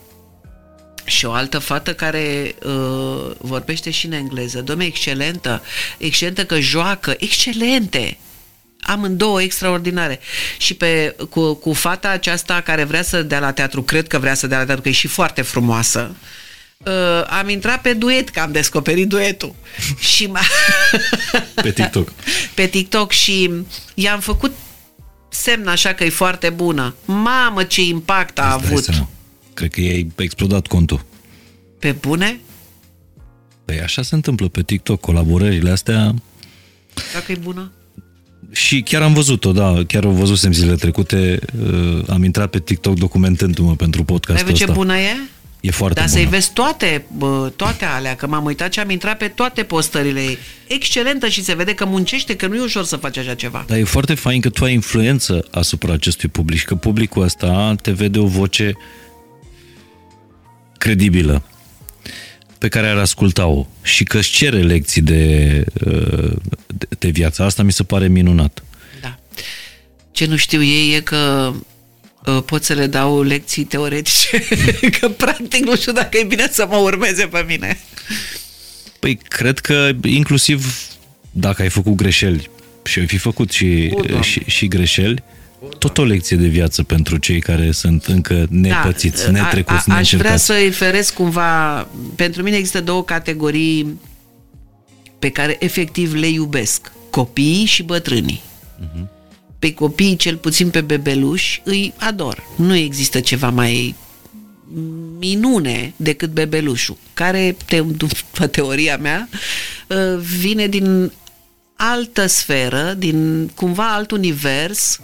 și o altă fată care uh, vorbește și în engleză. Domne, excelentă, excelentă că joacă, excelente! amândouă extraordinare. Și pe, cu, cu fata aceasta care vrea să dea la teatru, cred că vrea să dea la teatru, că e și foarte frumoasă, uh, am intrat pe duet, că am descoperit duetul. și pe TikTok. pe TikTok și i-am făcut semn așa că e foarte bună. Mamă, ce impact a Îți avut! Seama. Cred că i-ai explodat contul. Pe bune? Păi așa se întâmplă pe TikTok, colaborările astea... Dacă e bună? Și chiar am văzut-o, da, chiar o văzusem zilele trecute, uh, am intrat pe TikTok documentându-mă pentru podcastul ăsta. ce bună e? E foarte Dar bună. să-i vezi toate, bă, toate alea, că m-am uitat și am intrat pe toate postările ei. Excelentă și se vede că muncește, că nu e ușor să faci așa ceva. Dar e foarte fain că tu ai influență asupra acestui public, că publicul ăsta te vede o voce credibilă pe care ar asculta-o și că își cere lecții de, de, de viață. Asta mi se pare minunat. Da. Ce nu știu ei e că uh, pot să le dau lecții teoretice, că practic nu știu dacă e bine să mă urmeze pe mine. Păi cred că inclusiv dacă ai făcut greșeli și ai fi făcut și, o, și, și greșeli, tot o lecție de viață pentru cei care sunt încă nepățiți, da, netrecuți, a, aș, Aș vrea să-i feresc cumva... Pentru mine există două categorii pe care efectiv le iubesc. Copiii și bătrânii. Uh-huh. Pe copii, cel puțin pe bebeluși, îi ador. Nu există ceva mai minune decât bebelușul, care, după teoria mea, ă, vine din altă sferă, din cumva alt univers,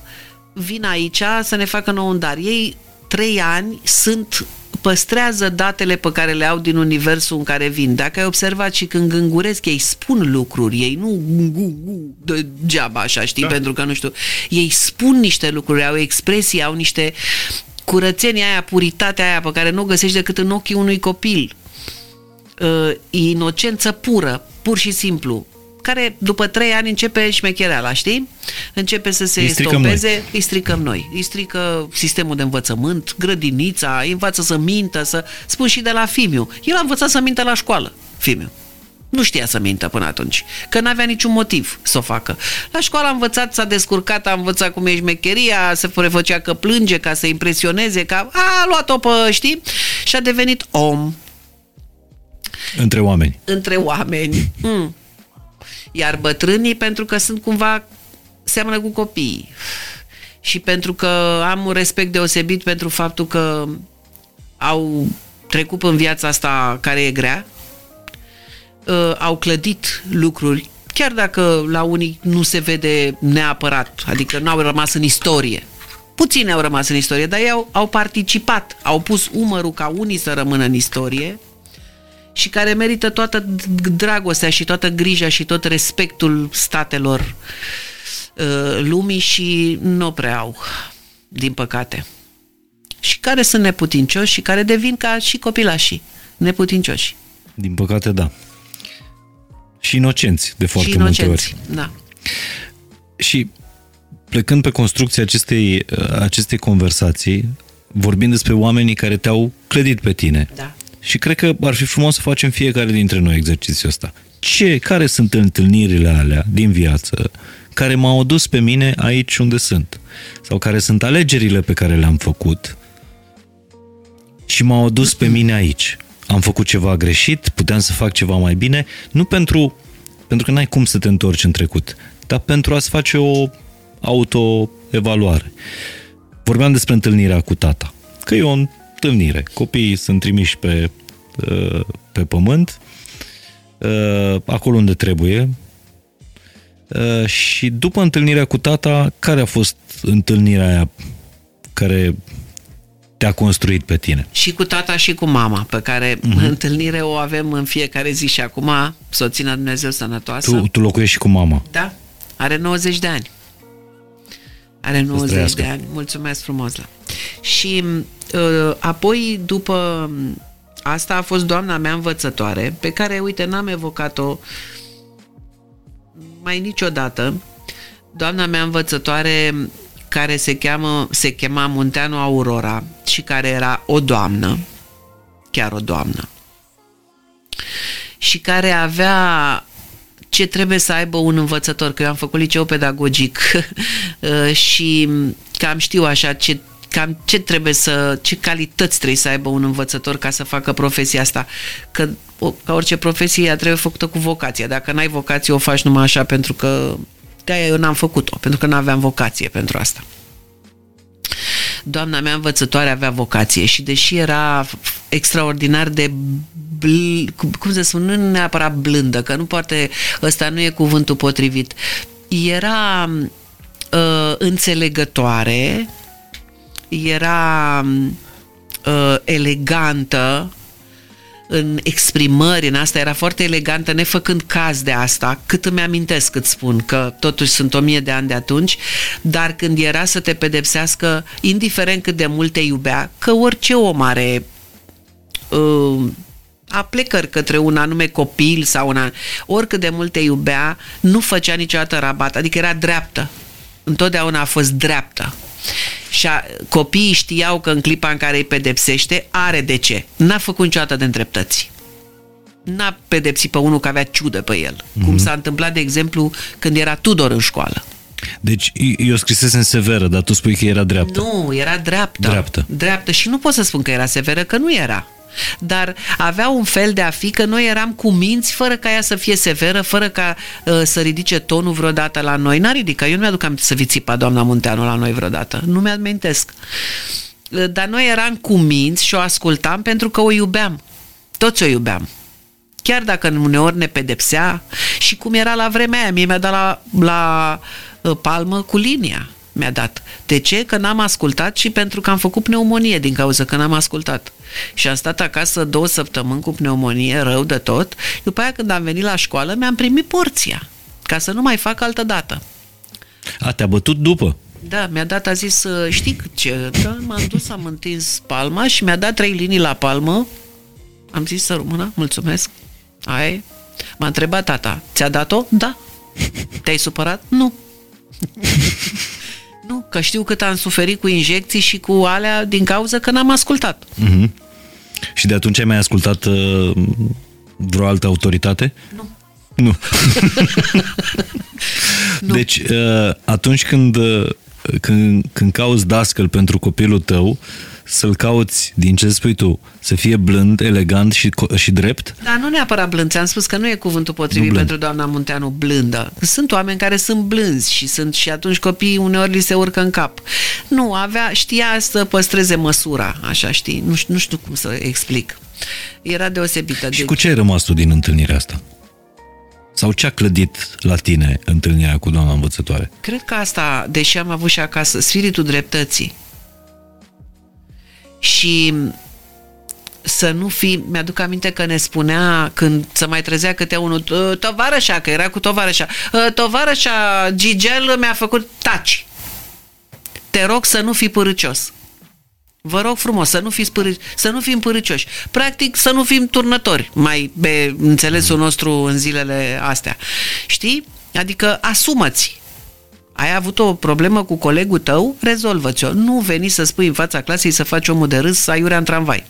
vin aici să ne facă nou un dar. Ei, trei ani, sunt păstrează datele pe care le au din universul în care vin. Dacă ai observat și când gânguresc, ei spun lucruri, ei nu degeaba așa, știi, da. pentru că nu știu, ei spun niște lucruri, au expresii, au niște curățenia aia, puritatea aia pe care nu o găsești decât în ochii unui copil. Uh, inocență pură, pur și simplu care după trei ani începe șmechereala, știi? Începe să se îi stopeze, noi. îi stricăm noi. Îi strică sistemul de învățământ, grădinița, îi învață să mintă, să... Spun și de la Fimiu. El a învățat să mintă la școală, Fimiu. Nu știa să mintă până atunci, că n-avea niciun motiv să o facă. La școală a învățat, s-a descurcat, a învățat cum e șmecheria, se prefăcea că plânge ca să impresioneze, că a luat-o pe, știi? Și a devenit om. Între oameni. Între oameni. Mm. Iar bătrânii, pentru că sunt cumva, seamănă cu copiii. Și pentru că am un respect deosebit pentru faptul că au trecut în viața asta care e grea, uh, au clădit lucruri, chiar dacă la unii nu se vede neapărat, adică nu au rămas în istorie. Puține au rămas în istorie, dar ei au, au participat, au pus umărul ca unii să rămână în istorie și care merită toată dragostea și toată grija și tot respectul statelor uh, lumii și nu prea au, din păcate. Și care sunt neputincioși și care devin ca și copilașii neputincioși. Din păcate, da. Și inocenți, de foarte și inocenți, multe ori. da. Și plecând pe construcția acestei, acestei conversații, vorbind despre oamenii care te-au clădit pe tine. Da. Și cred că ar fi frumos să facem fiecare dintre noi exercițiul ăsta. Ce, care sunt întâlnirile alea din viață care m-au adus pe mine aici unde sunt? Sau care sunt alegerile pe care le-am făcut și m-au adus pe mine aici? Am făcut ceva greșit, puteam să fac ceva mai bine, nu pentru, pentru că n-ai cum să te întorci în trecut, dar pentru a-ți face o autoevaluare. Vorbeam despre întâlnirea cu tata, că e o întâlnire. Copiii sunt trimiși pe, uh, pe pământ, uh, acolo unde trebuie. Uh, și după întâlnirea cu tata, care a fost întâlnirea aia care te-a construit pe tine? Și cu tata și cu mama, pe care uh-huh. întâlnire o avem în fiecare zi și acum să o țină Dumnezeu sănătoasă. Tu, tu locuiești și cu mama? Da, are 90 de ani. Are 90 de ani, mulțumesc frumos la. Și uh, apoi, după asta, a fost doamna mea învățătoare, pe care, uite, n-am evocat-o mai niciodată. Doamna mea învățătoare care se cheamă, se chema Munteanu Aurora și care era o doamnă, chiar o doamnă, și care avea ce trebuie să aibă un învățător, că eu am făcut liceu pedagogic uh, și cam știu așa ce cam ce trebuie să, ce calități trebuie să aibă un învățător ca să facă profesia asta. Că ca orice profesie ea trebuie făcută cu vocație. Dacă n-ai vocație, o faci numai așa pentru că de-aia eu n-am făcut-o, pentru că n-aveam vocație pentru asta. Doamna mea învățătoare avea vocație și deși era extraordinar de bl- cum să spun, nu neapărat blândă, că nu poate, ăsta nu e cuvântul potrivit, era uh, înțelegătoare, era uh, elegantă în exprimări, în asta era foarte elegantă, nefăcând caz de asta, cât îmi amintesc cât spun, că totuși sunt o mie de ani de atunci, dar când era să te pedepsească, indiferent cât de mult te iubea, că orice om are uh, aplecări către un anume copil sau una, oricât de mult te iubea, nu făcea niciodată rabat, adică era dreaptă. Întotdeauna a fost dreaptă. Și a, copiii știau că în clipa în care îi pedepsește, are de ce. N-a făcut niciodată de îndreptăți. N-a pedepsit pe unul că avea ciudă pe el. Mm-hmm. Cum s-a întâmplat, de exemplu, când era Tudor în școală. Deci eu scrisesem severă, dar tu spui că era dreaptă. Nu, era dreaptă. Dreaptă. Dreaptă și nu pot să spun că era severă, că nu era dar avea un fel de a fi că noi eram cu minți fără ca ea să fie severă, fără ca uh, să ridice tonul vreodată la noi. N-a ridicat. Eu nu mi-aduc aminte să fi țipat doamna Munteanu la noi vreodată. Nu mi-amintesc. Uh, dar noi eram cu minți și o ascultam pentru că o iubeam. Toți o iubeam chiar dacă uneori ne pedepsea și cum era la vremea aia, mie mi-a dat la, la uh, palmă cu linia mi-a dat. De ce? Că n-am ascultat și pentru că am făcut pneumonie din cauza că n-am ascultat. Și am stat acasă două săptămâni cu pneumonie, rău de tot. După aia când am venit la școală, mi-am primit porția, ca să nu mai fac altă dată. A, te-a bătut după? Da, mi-a dat, a zis, știi ce, da, m-am dus, am întins palma și mi-a dat trei linii la palmă. Am zis să rămână, mulțumesc. Ai, m-a întrebat tata, ți-a dat-o? Da. Te-ai supărat? Nu. Nu, că știu cât am suferit cu injecții și cu alea din cauza că n-am ascultat. Mm-hmm. Și de atunci ai mai ascultat uh, vreo altă autoritate? Nu. Nu. nu. Deci, uh, atunci când, uh, când, când cauți dascăl pentru copilul tău, uh, să-l cauți, din ce spui tu, să fie blând, elegant și, și drept? Da, nu neapărat blând. Ți-am spus că nu e cuvântul potrivit pentru doamna Munteanu blândă. Sunt oameni care sunt blânzi și sunt și atunci copiii uneori li se urcă în cap. Nu, avea, știa să păstreze măsura, așa știi. Nu, nu știu cum să explic. Era deosebită. Și deci... cu ce ai rămas tu din întâlnirea asta? Sau ce a clădit la tine întâlnirea cu doamna învățătoare? Cred că asta, deși am avut și acasă, spiritul dreptății și să nu fi, mi-aduc aminte că ne spunea când să mai trezea câte unul, tovarășa, că era cu tovarășa, ă, tovarășa Gigel mi-a făcut taci. Te rog să nu fii părâcios. Vă rog frumos, să nu, fiți pârâ- să nu fim părâcioși. Practic, să nu fim turnători, mai pe înțelesul nostru în zilele astea. Știi? Adică asumă-ți ai avut o problemă cu colegul tău, rezolvă-ți-o. Nu veni să spui în fața clasei să faci omul de râs, să aiurea în tramvai.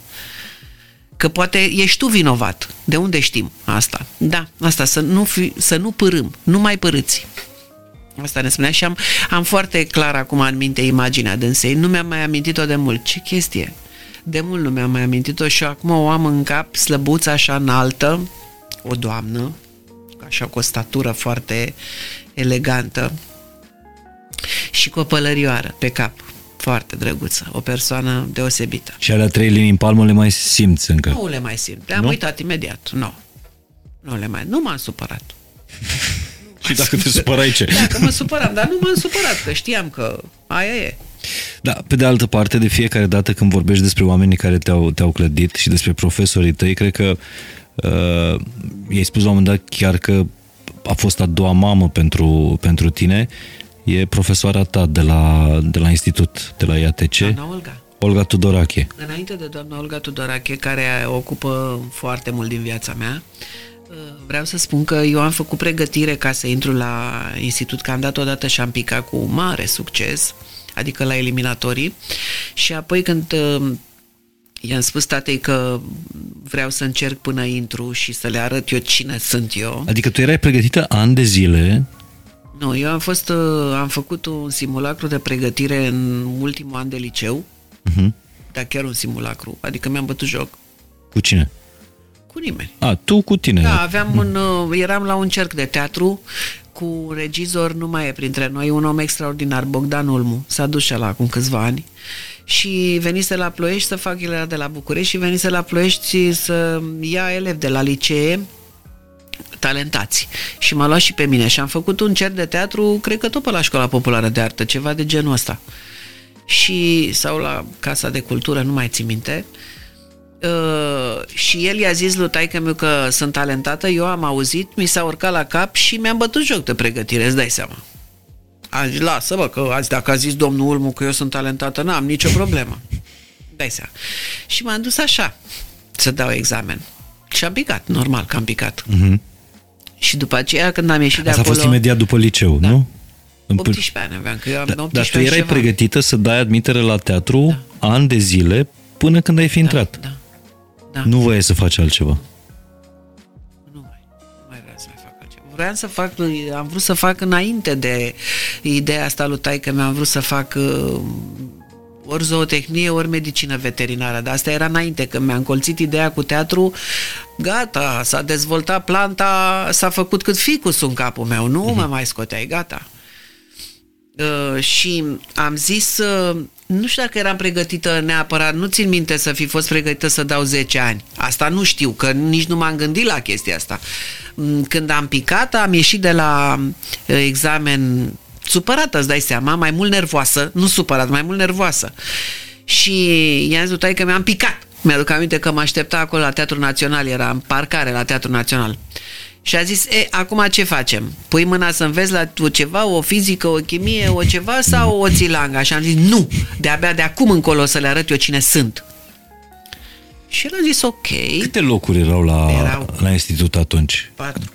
Că poate ești tu vinovat. De unde știm asta? Da, asta, să nu, fi, să nu părâm, nu mai părâți. Asta ne spunea și am, am foarte clar acum în minte imaginea dânsei. Nu mi-am mai amintit-o de mult. Ce chestie? De mult nu mi-am mai amintit-o și acum o am în cap slăbuță așa înaltă, o doamnă, așa cu o statură foarte elegantă, și cu o pălărioară pe cap. Foarte drăguță, o persoană deosebită. Și alea trei linii în palmă le mai simți încă? Nu le mai simt, le-am nu? uitat imediat, nu. Nu le mai, nu m-am supărat. și dacă te supărai ce? Dacă mă supăram, dar nu m-am supărat, că știam că aia e. Da, pe de altă parte, de fiecare dată când vorbești despre oamenii care te-au, te-au clădit și despre profesorii tăi, cred că uh, i-ai spus la un moment dat chiar că a fost a doua mamă pentru, pentru tine e profesoara ta de la, de la institut, de la IATC. Doamna Olga. Olga Tudorache. Înainte de doamna Olga Tudorache, care ocupă foarte mult din viața mea, vreau să spun că eu am făcut pregătire ca să intru la institut, că am dat odată și am picat cu mare succes, adică la eliminatorii, și apoi când uh, I-am spus tatei că vreau să încerc până intru și să le arăt eu cine sunt eu. Adică tu erai pregătită ani de zile Nu, eu am fost, uh, am făcut un simulacru de pregătire în ultimul an de liceu, uh-huh. dar chiar un simulacru, adică mi-am bătut joc cu cine? cu nimeni. A, tu cu tine. Da, aveam un, uh, eram la un cerc de teatru cu un regizor, nu mai e printre noi, un om extraordinar, Bogdan Ulmu. S-a dus și la acum câțiva ani și venise la Ploiești să fac, el era de la București și venise la Ploiești să ia elevi de la licee talentați. Și m-a luat și pe mine și am făcut un cerc de teatru, cred că tot pe la Școala Populară de Artă, ceva de genul ăsta. Și, sau la Casa de Cultură, nu mai țin minte. Uh, și el i-a zis lui taică meu că sunt talentată, eu am auzit, mi s-a urcat la cap și mi-am bătut joc de pregătire, îți dai seama. A zis, lasă bă, că azi dacă a zis domnul Ulmu că eu sunt talentată, n-am nicio problemă. Dai seama. Și m-am dus așa să dau examen. Și am picat, normal că am picat. Uh-huh. Și după aceea, când am ieșit de Asta a acolo... fost imediat după liceu, Da. nu? În pr- 18 ani aveam, că eu am Da, 18 dar tu ani erai ceva. pregătită să dai admitere la teatru da. ani de zile până când ai fi intrat. Da, da. Nu voiai să faci altceva. Nu mai, nu mai vreau să mai fac altceva. Vreau să fac, am vrut să fac înainte de ideea asta lui taică mi-am vrut să fac uh, ori zootehnie, ori medicină veterinară, dar asta era înainte, când mi-am colțit ideea cu teatru, gata, s-a dezvoltat planta, s-a făcut cât ficus în capul meu, nu mă mai scoteai, gata. Uh, și am zis, uh, nu știu dacă eram pregătită neapărat, nu țin minte să fi fost pregătită să dau 10 ani. Asta nu știu, că nici nu m-am gândit la chestia asta. Mm, Când am picat, am ieșit de la uh, examen supărată, îți dai seama, mai mult nervoasă, nu supărat, mai mult nervoasă. Și i-am zis că mi-am picat. Mi-aduc aminte că mă aștepta acolo la Teatrul Național, era în parcare la Teatrul Național. Și a zis, e, acum ce facem? Pui mâna să înveți la o ceva, o fizică, o chimie, o ceva sau o țilanga? Și am zis, nu, de-abia de acum încolo o să le arăt eu cine sunt. Și el a zis, ok, Câte locuri erau la, Erau. la institut atunci? patru.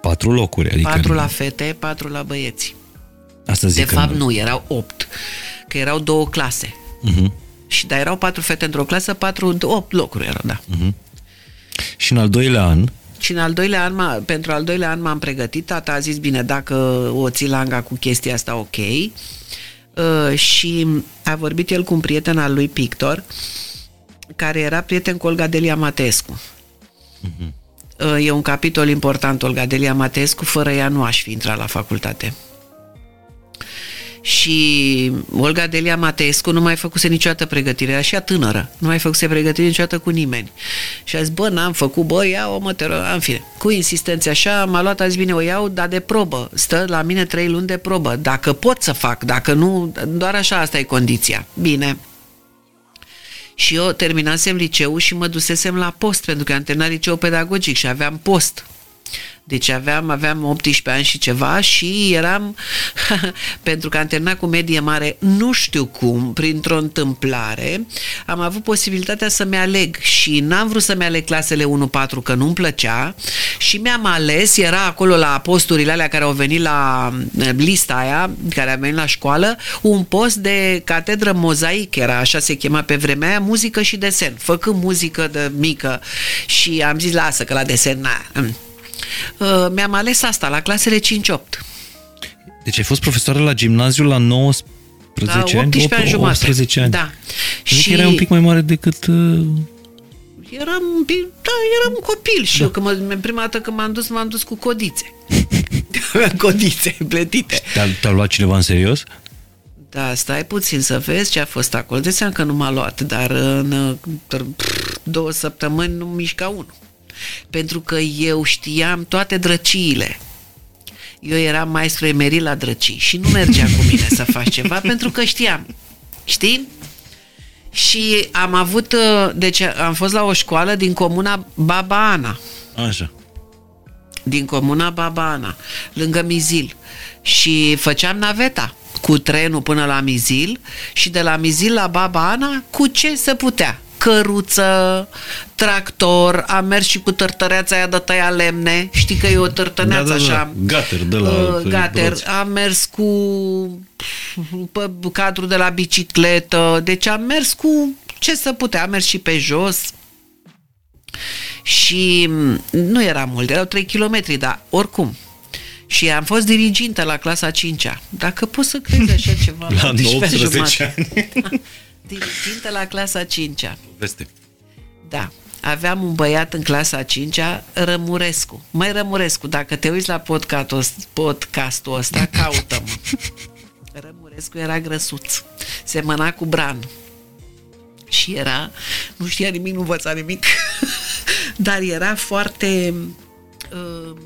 Patru locuri. Adică Patru la fete, patru la băieți. Asta De zic fapt, că... nu, erau opt. Că erau două clase. Uh-huh. Și da, erau patru fete într-o clasă, patru, opt locuri erau, da. Și în al doilea an, Și în al doilea an, m-a- pentru al doilea an m-am pregătit, tata a zis, bine, dacă o ții langa cu chestia asta, ok. Uh, și a vorbit el cu un prieten al lui Pictor, care era prieten cu Olga Delia Matescu. Uh, E un capitol important, Olga Delia Matescu, fără ea nu aș fi intrat la facultate. Și Olga Delia Matescu nu mai făcuse niciodată pregătire, era și ea tânără, nu mai făcuse pregătire niciodată cu nimeni. Și a zis, bă, n-am făcut, bă, ia-o, mă, te rog, în fine. Cu insistență așa, m-a luat, a zis, bine, o iau, dar de probă. Stă la mine trei luni de probă. Dacă pot să fac, dacă nu, doar așa, asta e condiția. Bine. Și eu terminasem liceul și mă dusesem la post, pentru că am terminat liceul pedagogic și aveam post. Deci aveam, aveam 18 ani și ceva și eram, pentru că am terminat cu medie mare, nu știu cum, printr-o întâmplare, am avut posibilitatea să-mi aleg și n-am vrut să-mi aleg clasele 1-4 că nu-mi plăcea și mi-am ales, era acolo la posturile alea care au venit la eh, lista aia, care a venit la școală, un post de catedră mozaic, era așa se chema pe vremea aia, muzică și desen. Făcând muzică de mică și am zis, lasă că la desen, na, mm. Uh, mi-am ales asta la clasele 5-8. deci ai fost profesoară la gimnaziu la 19 La ani? 18 ani jumate. 18 ani. Da. Și Și erai un pic mai mare decât... Uh... eram, un pic- da, eram un copil și da. eu, că mă, prima dată când m-am dus, m-am dus cu codițe. Aveam codițe plătite. Te-a, te-a luat cineva în serios? Da, stai puțin să vezi ce a fost acolo. De seama că nu m-a luat, dar în uh, pff, două săptămâni nu mișca unul. Pentru că eu știam toate drăciile. Eu eram maestru emerit la drăcii și nu mergea cu mine să faci ceva pentru că știam. Știi? Și am avut, uh, deci am fost la o școală din comuna Baba Ana Așa. din comuna Baba Ana, lângă Mizil. Și făceam naveta cu trenul până la Mizil și de la Mizil la Baba Ana cu ce se putea. Căruță, tractor, am mers și cu tărtăreața aia de tăia lemne, știi că e o tărtăneață Da, da, da. așa. Gater de la Uh, Gater, broți. am mers cu pe cadru de la bicicletă, deci am mers cu ce să putea, am mers și pe jos. Și mm, nu era mult, erau 3 km, dar oricum. Și am fost dirigintă la clasa 5-a. Dacă poți să crezi așa ceva. La 18 ani. dirigintă la clasa 5-a. Veste. Da. Aveam un băiat în clasa 5-a, Rămurescu. Mai Rămurescu, dacă te uiți la podcastul, podcastul ăsta, caută-mă. Rămurescu era grăsuț. Semăna cu Bran. Și era, nu știa nimic, nu învăța nimic, dar era foarte, uh,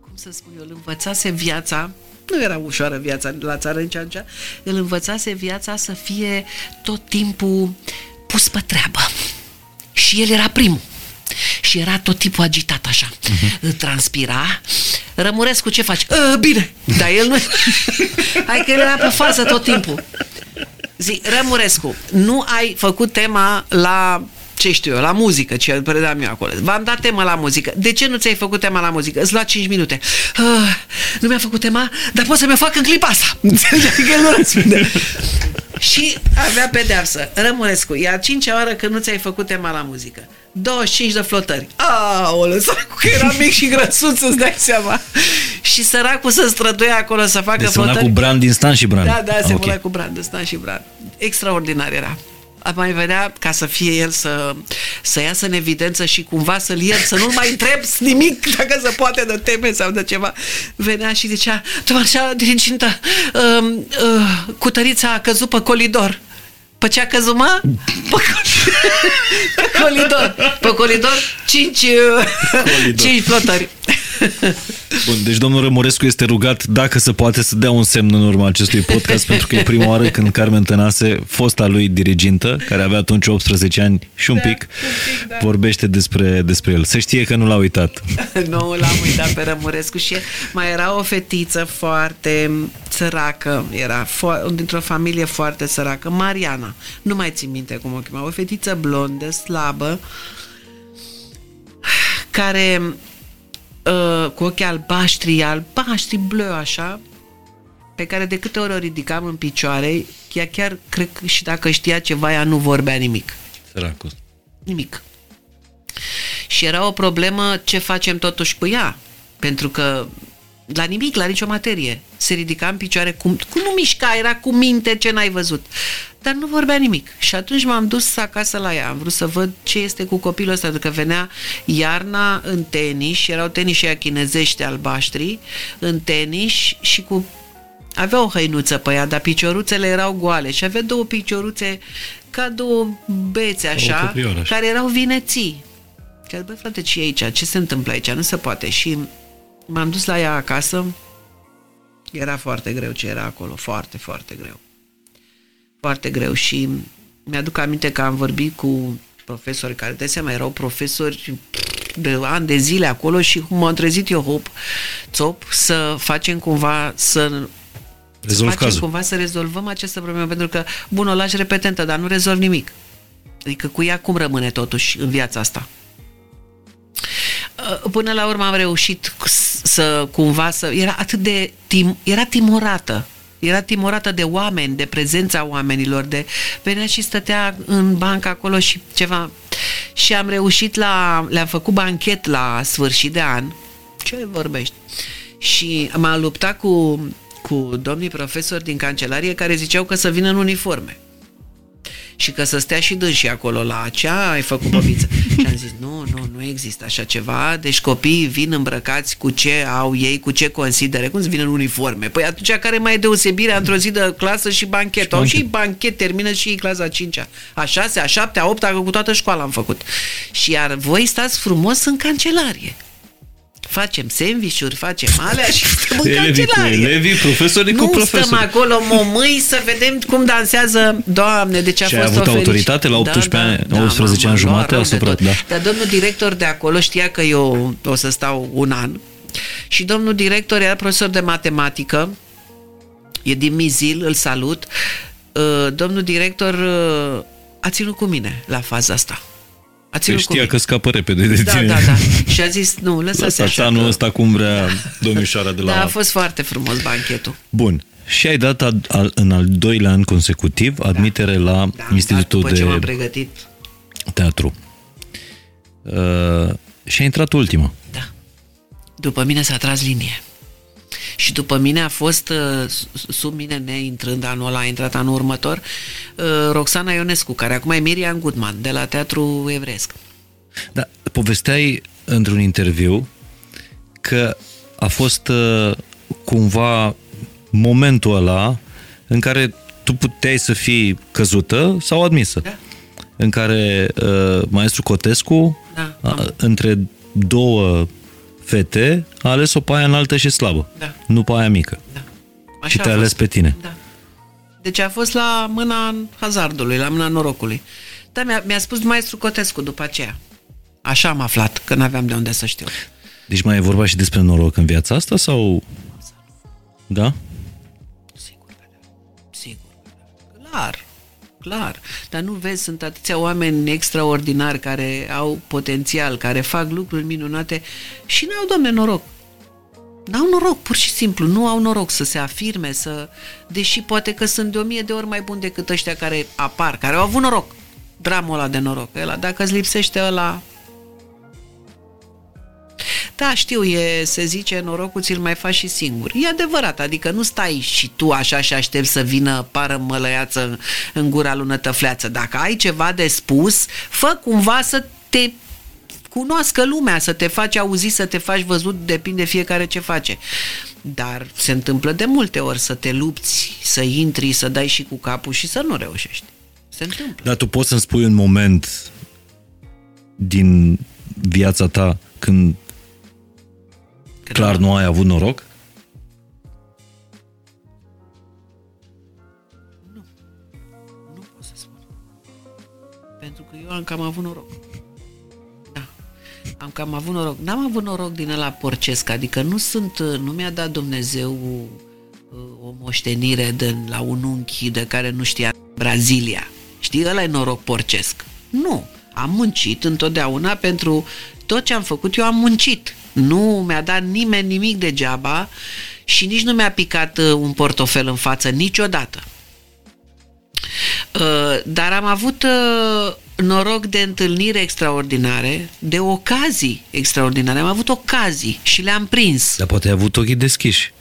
cum să spun eu, îl învățase viața nu era ușoară viața la țară nici atunci, îl învățase viața să fie tot timpul pus pe treabă. Și el era primul. Și era tot tipul agitat așa. Uh-huh. Transpira. Rămurescu, ce faci? Uh, bine. Dar el nu... Hai că el era pe față tot timpul. Zi, Rămurescu, nu ai făcut tema la ce știu eu, la muzică, ce predam eu acolo. V-am dat tema la muzică. De ce nu ți-ai făcut tema la muzică? Îți lua 5 minute. Uh, nu mi-a făcut tema, dar pot să mi-o fac în clipa asta. Înțelegi? Că el nu răspunde. Și avea pedeapsă. Rămurescu, e a cincea oară că nu ți-ai făcut tema la muzică. 25 de flotări. Aoleu, săracul că era mic și grăsuț, îți dai seama. Și săracul să străduie acolo să facă deci flotări. cu Brand din Stan și Brand. Da, da, se okay. cu Brand din Stan și Brand. Extraordinar era mai vedea ca să fie el să, să iasă în evidență și cumva să-l iert, să nu-l mai întreb nimic dacă se poate de teme sau de ceva. Venea și zicea, așa dirigintă, uh, uh, cutărița a căzut pe colidor. Pe ce a căzut, mă? Pe, pe colidor. Pe colidor, cinci, colidor. cinci flotări. Bun, deci domnul Rămorescu este rugat dacă se poate să dea un semn în urma acestui podcast, pentru că e prima oară când Carmen Tănase, fosta lui dirigintă, care avea atunci 18 ani și un da, pic, un pic da. vorbește despre, despre el. Să știe că nu l-a uitat. nu l-am uitat pe Rămorescu și mai era o fetiță foarte săracă, era fo- dintr-o familie foarte săracă, Mariana. Nu mai țin minte cum o chema. O fetiță blondă, slabă, care uh, cu ochii albaștri, albaștri bleu așa, pe care de câte ori o ridicam în picioare, ea chiar cred că și dacă știa ceva, ea nu vorbea nimic. Săracul. Nimic. Și era o problemă ce facem totuși cu ea. Pentru că la nimic, la nicio materie. Se ridica în picioare, cum, cum nu mișca, era cu minte ce n-ai văzut. Dar nu vorbea nimic. Și atunci m-am dus acasă la ea. Am vrut să văd ce este cu copilul ăsta, pentru că venea iarna în tenis, erau tenis ea chinezești albaștri, în tenis și cu avea o hăinuță pe ea, dar picioruțele erau goale și avea două picioruțe ca două bețe așa, care erau vineții. Că, băi frate, ce e aici? Ce se întâmplă aici? Nu se poate. Și M-am dus la ea acasă. Era foarte greu ce era acolo, foarte, foarte greu. Foarte greu și mi-aduc aminte că am vorbit cu profesori care, de seama, erau profesori de ani de zile acolo și m-am trezit eu, hop, țop, să facem cumva să Rezolv facem cazul. cumva să rezolvăm această problemă, pentru că, bun, o lași repetentă, dar nu rezolv nimic. Adică cu ea cum rămâne totuși în viața asta? Uh, până la urmă am reușit să cumva să... Era atât de... Tim, era timorată. Era timorată de oameni, de prezența oamenilor, de... Venea și stătea în bancă acolo și ceva... Și am reușit la... Le-am făcut banchet la sfârșit de an. Ce vorbești? Și m-am luptat cu, cu domnii profesori din cancelarie care ziceau că să vină în uniforme și că să stea și dânsi acolo la acea, ai făcut bobiță. și am zis, nu, nu, nu există așa ceva, deci copiii vin îmbrăcați cu ce au ei, cu ce considere, cum să vină în uniforme. Păi atunci care mai e deosebirea într-o zi de clasă și banchet? Și au și banchet, termină și clasa a 5 a 6 a 7 a 8 a cu toată școala am făcut. Și iar voi stați frumos în cancelarie facem sandvișuri, facem alea și stăm în elevii cancelarie. Cu elevii, profesorii nu cu profesori. stăm acolo momâi să vedem cum dansează, Doamne, de ce a și fost ai avut o autoritate la 18 da, ani, da, 18 ani jumate asupra, da. Dar domnul director de acolo știa că eu o să stau un an și domnul director era profesor de matematică, e din Mizil, îl salut. Uh, domnul director uh, a ținut cu mine la faza asta. A ținut știa că scapă repede de da, tine. Da, da, Și a zis, nu, lăsați Lăsați așa. anul că... ăsta cum vrea domnișoara de la... Da, a fost foarte frumos banchetul. Bun. Și ai dat ad, al, în al doilea an consecutiv admitere da. la Da, Institutul da, după ce m-am de pregătit. Teatru. Uh, și a intrat ultima. Da. După mine s-a tras linie. Și după mine a fost, uh, sub mine neintrând anul ăla, a intrat anul următor, uh, Roxana Ionescu, care acum e Miriam Goodman, de la Teatru Evresc. Da, povesteai într-un interviu că a fost uh, cumva momentul ăla în care tu puteai să fii căzută sau admisă. Da. În care uh, maestru Cotescu, Da, a, am- între două fete, a ales o paia înaltă și slabă, Da. nu paia mică. Da. și a te-a ales fost. pe tine. Da. Deci a fost la mâna hazardului, la mâna norocului. Dar mi-a, mi-a spus maestru Cotescu după aceea. Așa am aflat, că n-aveam de unde să știu. Deci mai e vorba și despre noroc în viața asta sau... Da? Sigur că da. Sigur că da. Clar, clar. Dar nu vezi, sunt atâția oameni extraordinari care au potențial, care fac lucruri minunate și n-au, domne, noroc. N-au noroc, pur și simplu. Nu au noroc să se afirme, să... Deși poate că sunt de o mie de ori mai buni decât ăștia care apar, care au avut noroc. Dramul ăla de noroc. Ăla, dacă îți lipsește ăla... Da, știu, e, se zice, norocul ți-l mai faci și singur. E adevărat, adică nu stai și tu așa și aștepți să vină pară mălăiață în gura lună tăfleață. Dacă ai ceva de spus, fă cumva să te cunoască lumea, să te faci auzit, să te faci văzut, depinde fiecare ce face. Dar se întâmplă de multe ori să te lupți, să intri, să dai și cu capul și să nu reușești. Se întâmplă. Dar tu poți să-mi spui un moment din viața ta când Că clar nu ai avut noroc? Nu pot să spun. Pentru că eu am cam avut noroc. Da. Am cam avut noroc. N-am avut noroc din ăla porcesc, adică nu sunt, nu mi-a dat Dumnezeu uh, o moștenire de la un unchi de care nu știa Brazilia. Știi, ăla e noroc porcesc. Nu. Am muncit întotdeauna pentru tot ce am făcut, eu am muncit. Nu mi-a dat nimeni nimic degeaba și nici nu mi-a picat uh, un portofel în față niciodată. Uh, dar am avut uh, noroc de întâlniri extraordinare, de ocazii extraordinare. Am avut ocazii și le-am prins. Dar poate ai avut ochii deschiși.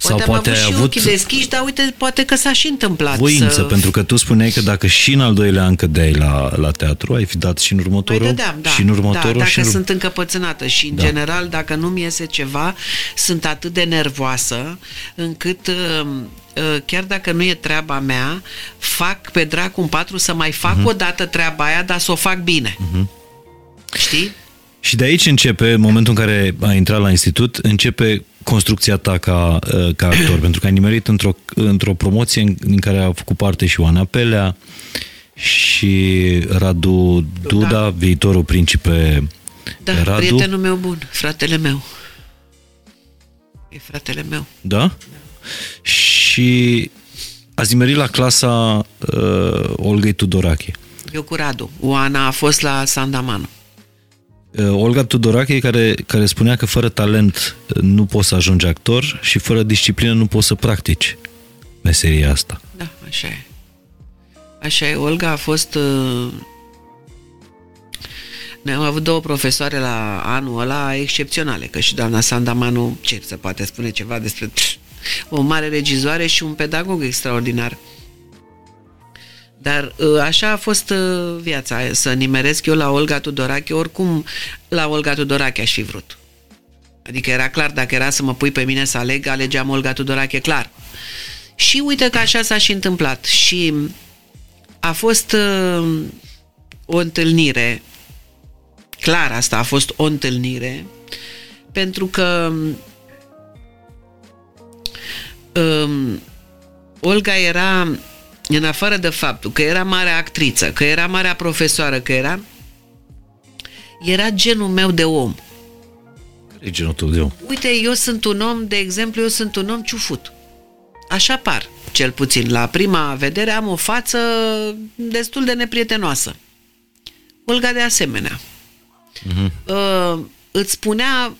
Poate Sau am poate avut ai și avut ochii deschiși, dar uite, poate că s-a și întâmplat voință, să... pentru că tu spuneai că dacă și în al doilea an cădeai la, la teatru, ai fi dat și în Mai următorul, dădeam, da, și în următorul, da, dacă și în ur- sunt încăpățânată și, în Da. general, dacă nu-mi iese ceva, sunt atât de nervoasă încât, uh, uh, chiar dacă nu e treaba mea, fac pe dracu în patru să mai fac Mhm. o dată treaba aia, dar să o fac bine. Știi? Și de aici începe, în momentul în care ai intrat la institut, începe construcția ta ca, uh, ca actor, pentru că ai nimerit într-o, într-o promoție în, în care a făcut parte și Oana Pelea și Radu Duda, Da. viitorul principe Da, Radu. prietenul meu bun, fratele meu. E fratele meu. Da? Și ați nimerit la clasa uh, Olgăi Tudorache. Eu cu Radu. Oana a fost la Sandamanu. Uh, Olga Tudorache care, care spunea că fără talent uh, nu poți să ajungi actor și fără disciplină nu poți să practici meseria asta. Da, așa e. Așa e. Olga a fost... Uh... Noi am avut două profesoare la anul ăla excepționale, că și doamna Sandamanu, ce se poate spune ceva despre o mare regizoare și un pedagog extraordinar. Dar uh, așa a fost uh, viața, să nimeresc eu la Olga Tudorache, oricum la Olga Tudorache aș fi vrut. Adică era clar, dacă era să mă pui pe mine să aleg, alegeam Olga Tudorache, clar. Și uite că așa s-a și întâmplat. Și a fost uh, o întâlnire, clar asta a fost o întâlnire, pentru că um, Olga era, în afară de faptul că era mare actriță, că era marea profesoară, că era, era genul meu de om. Care e genul tău de om? Uite, eu sunt un om, de exemplu, eu sunt un om ciufut. Așa par, cel puțin. La prima vedere am o față destul de neprietenoasă. Olga de asemenea. Uh-huh. Uh, îți spunea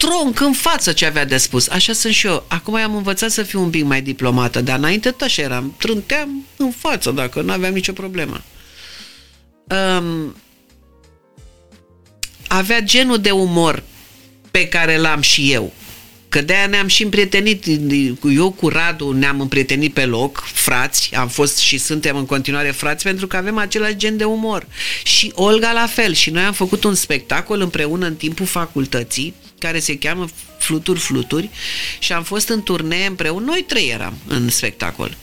tronc în față ce avea de spus. Așa sunt și eu. Acum am învățat să fiu un pic mai diplomată, dar înainte tot așa eram. Trânteam în față dacă nu aveam nicio problemă. Um, avea genul de umor pe care l-am și eu. Că de-aia ne-am și împrietenit. Eu cu Radu ne-am împrietenit pe loc, frați, am fost și suntem în continuare frați pentru că avem același gen de umor. Și Olga la fel. Și noi am făcut un spectacol împreună în timpul facultății care se cheamă Fluturi Fluturi și am fost în turnee împreună. Noi trei eram în spectacol.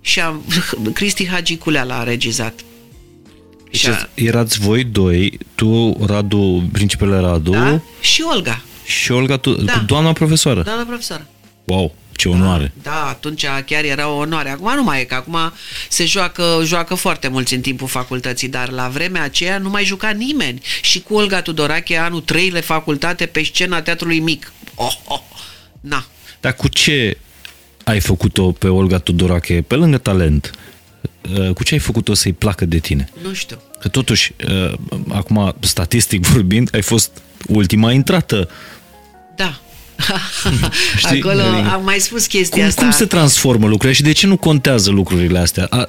Și am, Cristi Hagiculea l-a regizat. Și a... erați voi doi, tu, Radu, principele Radu. Da? Și Olga. Și Olga, tu, da. doamna profesoară. Doamna profesoară. Wow, ce onoare. Da, da, atunci chiar era o onoare. Acum nu mai e, că acum se joacă, joacă foarte mulți în timpul facultății, dar la vremea aceea nu mai juca nimeni. Și cu Olga Tudorache, anul 3 le facultate pe scena teatrului mic. Oh, oh, na. Dar cu ce ai făcut-o pe Olga Tudorache, pe lângă talent? Uh, cu ce ai făcut-o să-i placă de tine? Nu știu. Că totuși, uh, acum, statistic vorbind, ai fost ultima intrată. Da. Știi? Acolo am mai spus chestia cum, asta. Cum se transformă lucrurile și de ce nu contează lucrurile astea? A,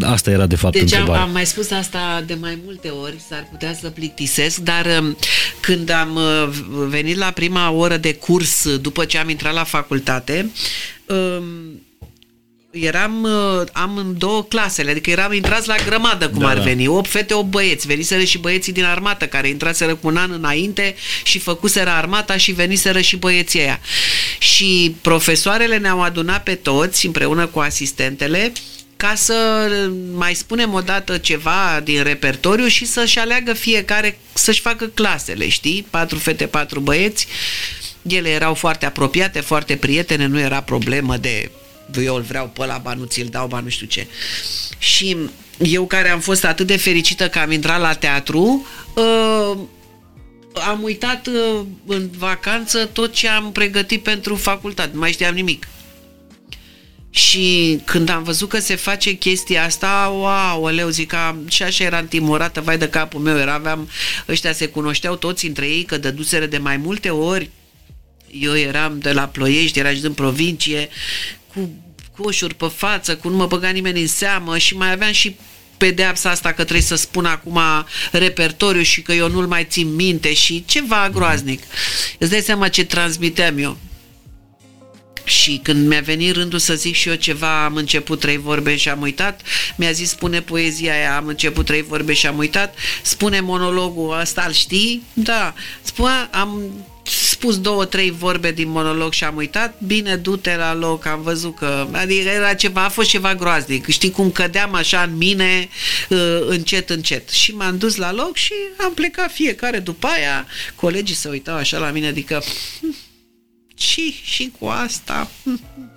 asta era de fapt deci întrebarea. Am, am mai spus asta de mai multe ori, s-ar putea să plictisesc, dar um, când am uh, venit la prima oră de curs după ce am intrat la facultate, um, eram, uh, am în două clasele, adică eram intrați la grămadă, cum da, ar da. veni, 8 fete, 8 băieți, veniseră și băieții din armată, care intraseră cu un an înainte și făcuseră armata și veniseră și băieții aia. Și profesoarele ne-au adunat pe toți, împreună cu asistentele, ca să mai spunem o dată ceva din repertoriu și să-și aleagă fiecare, să-și facă clasele, știi? Patru fete, patru băieți. Ele erau foarte apropiate, foarte prietene, nu era problemă de eu îl vreau pe ăla, ba nu ți-l dau, ba nu știu ce. Și eu care am fost atât de fericită că am intrat la teatru, uh, am uitat uh, în vacanță tot ce am pregătit pentru facultate, nu mai știam nimic. Și când am văzut că se face chestia asta, wow, leu, zic că și așa era timorată, vai de capul meu, era, aveam, ăștia se cunoșteau toți între ei, că dăduseră de mai multe ori, eu eram de la Ploiești, era și din provincie, cu coșuri pe față, cu nu mă băga nimeni în seamă și mai aveam și pedeapsa asta că trebuie să spun acum repertoriu și că eu nu-l mai țin minte și ceva groaznic. Îți dai seama ce transmiteam eu. Și când mi-a venit rândul să zic și eu ceva, am început trei vorbe și am uitat, mi-a zis spune poezia aia, am început trei vorbe și am uitat, spune monologul ăsta, îl știi? Da. Spune, am spus două, trei vorbe din monolog și am uitat, bine, du-te la loc, am văzut că, adică era ceva, a fost ceva groaznic, știi cum cădeam așa în mine, uh, încet, încet. Și m-am dus la loc și am plecat fiecare după aia, colegii se uitau așa la mine, adică, și, și cu asta,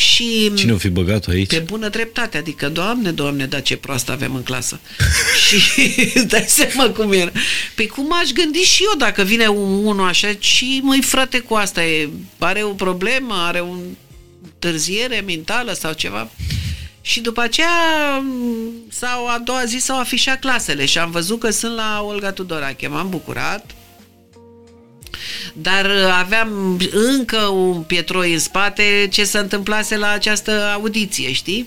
și Cine o fi băgat aici? Pe bună dreptate, adică, doamne, doamne, da ce proastă avem în clasă. și dai seama cum era. Păi cum aș gândi și eu dacă vine un unul așa și măi frate cu asta, e, are o problemă, are un târziere mentală sau ceva. Și după aceea, sau a doua zi s-au afișat clasele și am văzut că sunt la Olga Tudorache. M-am bucurat, dar aveam încă un pietroi în spate ce se întâmplase la această audiție, știi?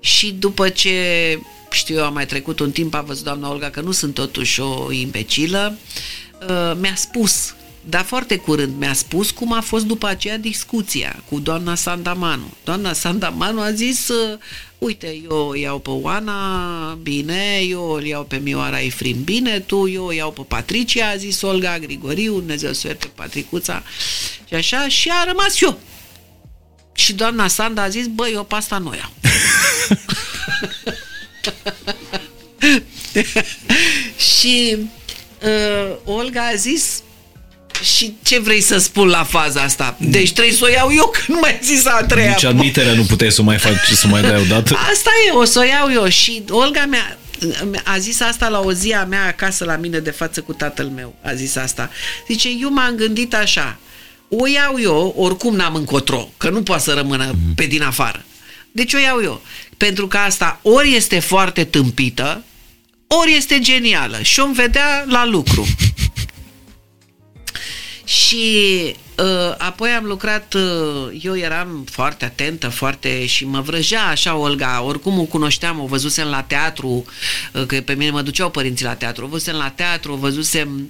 Și după ce știu eu, am mai trecut un timp, a văzut doamna Olga că nu sunt totuși o imbecilă, uh, mi-a spus, dar foarte curând mi-a spus cum a fost după aceea discuția cu doamna Sandamanu. Doamna Sandamanu a zis, uh, uite, eu o iau pe Oana, bine, eu o iau pe Mioara Efrim, bine, tu, eu o iau pe Patricia, a zis Olga Grigoriu, Dumnezeu să pe Patricuța, și așa, și a rămas eu. Și doamna Sanda a zis, băi, eu pe asta nu iau. și uh, Olga a zis, și ce vrei să spun la faza asta? Deci trebuie să o iau eu când mai zis a treia. Nici admiterea nu puteai să mai faci, să mai dai o dată. Asta e, o să o iau eu. Și Olga mea a zis asta la o zi a mea acasă la mine de față cu tatăl meu. A zis asta. Zice, eu m-am gândit așa. O iau eu, oricum n-am încotro, că nu poate să rămână mm-hmm. pe din afară. Deci o iau eu. Pentru că asta ori este foarte tâmpită, ori este genială și o vedea la lucru. Și uh, apoi am lucrat, uh, eu eram foarte atentă, foarte și mă vrăjea așa Olga, oricum o cunoșteam, o văzusem la teatru, uh, că pe mine mă duceau părinții la teatru, o văzusem la teatru, o văzusem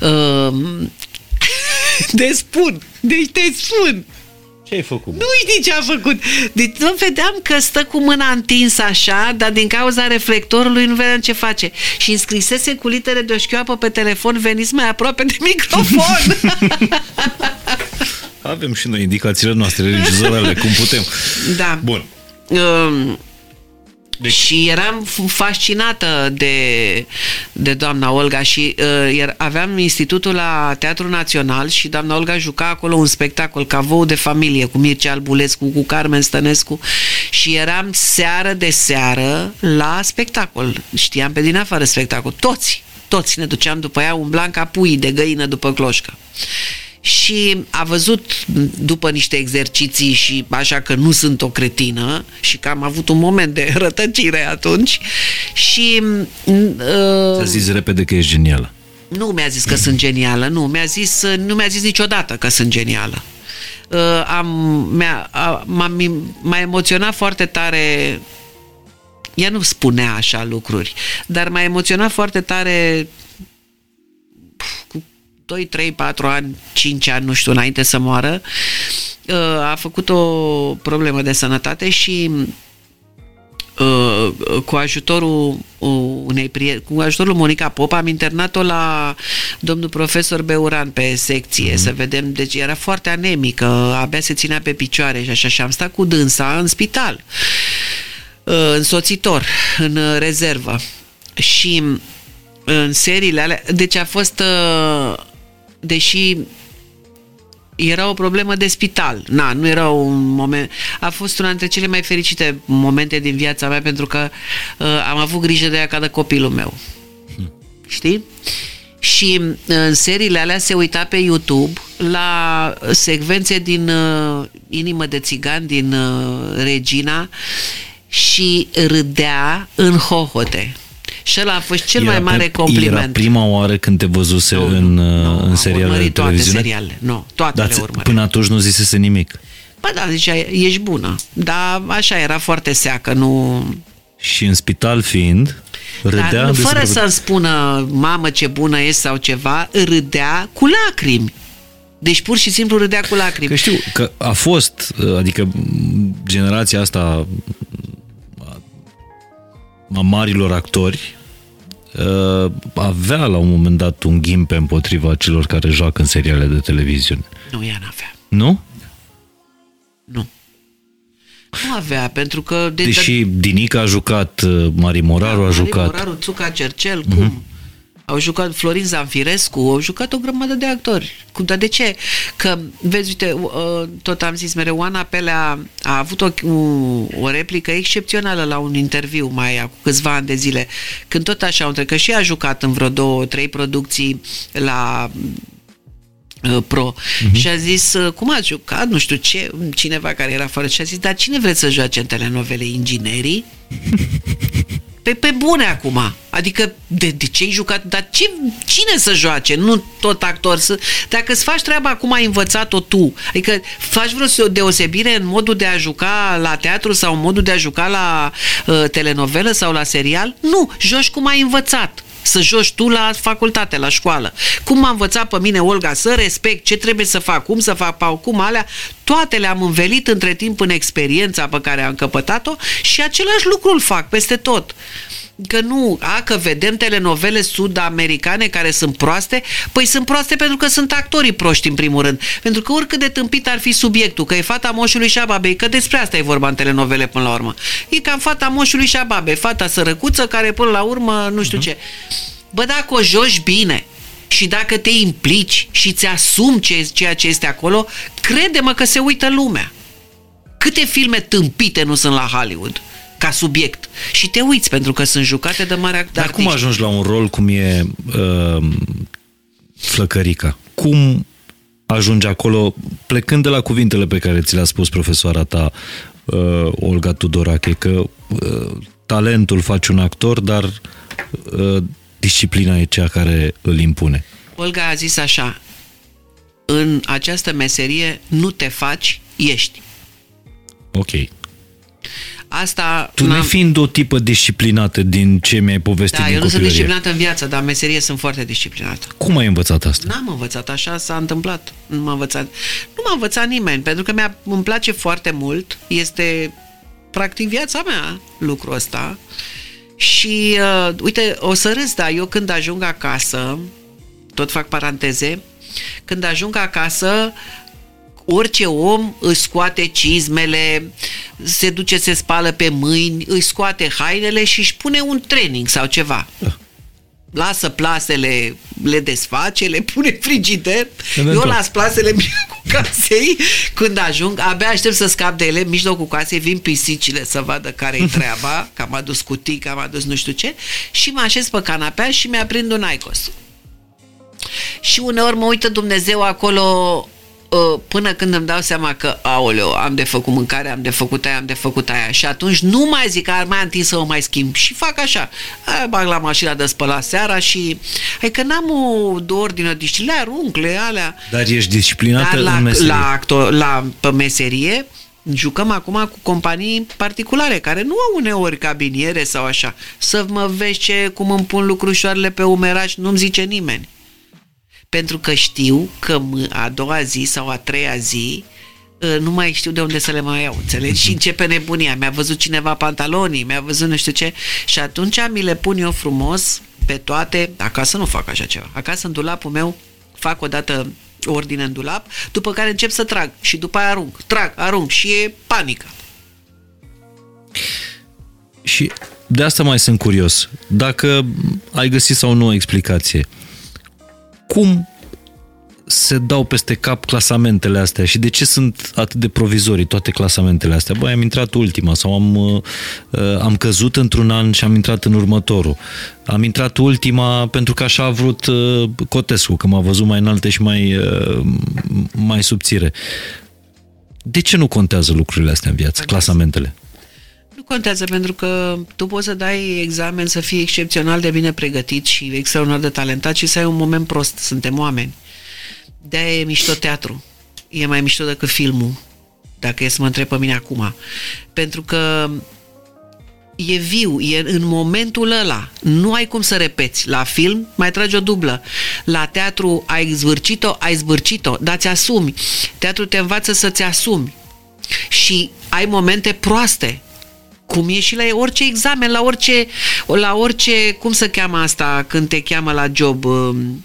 uh, te spun, deci te spun ce ai făcut? Nu știi ce a făcut. Deci nu vedeam că stă cu mâna întinsă așa, dar din cauza reflectorului nu vedeam ce face. Și înscrisese cu litere de o șchioapă pe telefon, veniți mai aproape de microfon. Avem și noi indicațiile noastre regizorale, cum putem. Da. Bun. Um, deci... Și eram fascinată de, de doamna Olga și uh, aveam institutul la Teatrul Național și doamna Olga juca acolo un spectacol ca vou de familie cu Mircea Albulescu, cu Carmen Stănescu și eram seară de seară la spectacol. Știam pe din afară spectacol. Toți, toți ne duceam după ea umblam ca pui de găină după cloșcă și a văzut după niște exerciții și așa că nu sunt o cretină și că am avut un moment de rătăcire atunci și... Uh, Ți-a zis repede că ești genială. Nu mi-a zis că sunt genială, nu. Mi-a zis, nu mi-a zis niciodată că sunt genială. Uh, am, mi-a, m-a, m-a emoționat foarte tare ea nu spunea așa lucruri, dar m-a emoționat foarte tare cu 2, 3, 4 ani, 5 ani, nu știu, înainte să moară, uh, a făcut o problemă de sănătate și uh, cu ajutorul unei prieteni, cu ajutorul Monica Pop am internat-o la domnul profesor Beuran pe secție, mm-hmm. să vedem, deci era foarte anemică, abia se ținea pe picioare și așa și am stat cu dânsa în spital uh, însoțitor, în rezervă și în seriile alea, deci a fost deși era o problemă de spital. Na, nu era un moment... A fost una dintre cele mai fericite momente din viața mea pentru că uh, am avut grijă de ea ca de copilul meu. Hmm. Știi? Și uh, în seriile alea se uita pe YouTube la secvențe din uh, Inimă de țigan, din uh, Regina și râdea în hohote. Și ăla a fost cel era mai mare compliment. Era prima oară când te văzuse nu, în, nu, în seriale de toate serialele. Nu, toate Dar le urmărit. până atunci nu zisese nimic. Bă, da, zicea, ești bună. Dar așa, era foarte seacă, nu... Și în spital fiind, râdea Dar, fără despre... să-mi spună, mamă, ce bună e sau ceva, râdea cu lacrimi. Deci pur și simplu râdea cu lacrimi. Că știu că a fost, adică generația asta a marilor actori uh, avea la un moment dat un ghimpe împotriva celor care joacă în seriale de televiziune. Nu, ea n-avea. Nu? Nu. Nu avea, pentru că... De, Deși Dinica a jucat, uh, Mari Moraru da, a jucat... Mari Moraru, Țuca Cercel, uh-huh. Cum? Au jucat Florin Zanfirescu, au jucat o grămadă de actori. Dar de ce? Că, vezi, uite, uh, tot am zis mereu, Oana Pelea a avut o, o replică excepțională la un interviu mai acum câțiva ani de zile, când tot așa, între că și a jucat în vreo două, trei producții la uh, pro uh-huh. și a zis, uh, cum a jucat, nu știu ce, cineva care era fără și a zis, dar cine vreți să joace în telenovele? Inginerii? Pe, pe bune acum. Adică de, de ce ai jucat? Dar ce, cine să joace? Nu tot actor. Să, dacă îți faci treaba cum ai învățat-o tu, adică faci vreo deosebire în modul de a juca la teatru sau în modul de a juca la uh, telenovelă sau la serial? Nu, joci cum ai învățat să joci tu la facultate, la școală. Cum m-a învățat pe mine Olga să respect ce trebuie să fac, cum să fac, cum alea, toate le-am învelit între timp în experiența pe care am căpătat-o și același lucru îl fac peste tot că nu, a, că vedem telenovele sud-americane care sunt proaste, păi sunt proaste pentru că sunt actorii proști în primul rând. Pentru că oricât de tâmpit ar fi subiectul, că e fata moșului și a babei, că despre asta e vorba în telenovele până la urmă. E cam fata moșului și a babei, fata sărăcuță care până la urmă nu știu uh-huh. ce. Bă, dacă o joci bine, și dacă te implici și ți asumi ce, ceea ce este acolo, crede-mă că se uită lumea. Câte filme tâmpite nu sunt la Hollywood? Ca subiect. Și te uiți pentru că sunt jucate de mare Dar cum ajungi la un rol cum e uh, Flăcărica? Cum ajungi acolo plecând de la cuvintele pe care ți le-a spus profesoara ta uh, Olga Tudorache, că uh, talentul face un actor, dar uh, disciplina e cea care îl impune. Olga a zis așa, în această meserie nu te faci, ești. Ok. Asta Tu n-am- nefiind o tipă disciplinată din ce mi-ai povestit Da, din eu nu sunt copilărie, disciplinată în viață, dar în meserie sunt foarte disciplinată. cum ai învățat asta? N-am învățat, așa s-a întâmplat. Nu m-a învățat. Nu m-a învățat nimeni, pentru că mi-a, îmi place foarte mult. Este practic viața mea lucrul ăsta. Și uh, uite, o să râs, dar eu când ajung acasă, tot fac paranteze, când ajung acasă, orice om își scoate cizmele, se duce, se spală pe mâini, își scoate hainele și își pune un training sau ceva. Lasă plasele, le desface, le pune în frigider. Eventual. Eu las plasele în mijlocul casei când ajung, abia aștept să scap de ele, în mijlocul casei vin pisicile să vadă care-i treaba, că am adus cutii, că am adus nu știu ce, și mă așez pe canapea și mi-aprind un aicos. Și uneori mă uită Dumnezeu acolo uh, până când îmi dau seama că, aoleo, am de făcut mâncare, am de făcut aia, am de făcut aia și atunci nu mai zic că ar mai întins să o mai schimb și fac așa, aia bag la mașina de spălat seara și adică n-am o de ordine, deci le arunc, le alea Dar ești disciplinată dar la, în meserie. la, actor, la pe meserie jucăm acum cu companii particulare care nu au uneori cabiniere sau așa. Să mă vezi ce, cum îmi pun lucrușoarele pe umeraș, nu-mi zice nimeni. Pentru că știu că m- a doua zi sau a treia zi ă, nu mai știu de unde să le mai iau, înțelegi? Și începe nebunia. Mi-a văzut cineva pantalonii, mi-a văzut nu știu ce și atunci mi le pun eu frumos pe toate. Acasă nu fac așa ceva. Acasă în dulapul meu fac odată ordine în dulap, după care încep să trag și după aia arunc, trag, arunc și e panică. Și de asta mai sunt curios. Dacă ai găsit sau nu o explicație, cum se dau peste cap clasamentele astea și de ce sunt atât de provizorii toate clasamentele astea? Băi, am intrat ultima sau am, uh, uh, am căzut într-un an și am intrat în următorul. Am intrat ultima pentru că așa a vrut uh, Cotescu, că m-a văzut mai înalte și mai, uh, mai subțire. De ce nu contează lucrurile astea în viață, clasamentele? Nu contează pentru că tu poți să dai examen să fii excepțional de bine pregătit și extraordinar de talentat și să ai un moment prost. Suntem oameni. De-aia e mișto teatru. E mai mișto decât filmul, dacă e să mă întreb pe mine acum. Pentru că e viu, e în momentul ăla. Nu ai cum să repeți. La film mai tragi o dublă. La teatru ai zvârcit-o, ai zvârcit-o, dar ți asumi. Teatru te învață să-ți asumi. Și ai momente proaste. Cum e și la orice examen, la orice, la orice, cum se cheamă asta când te cheamă la job? Um,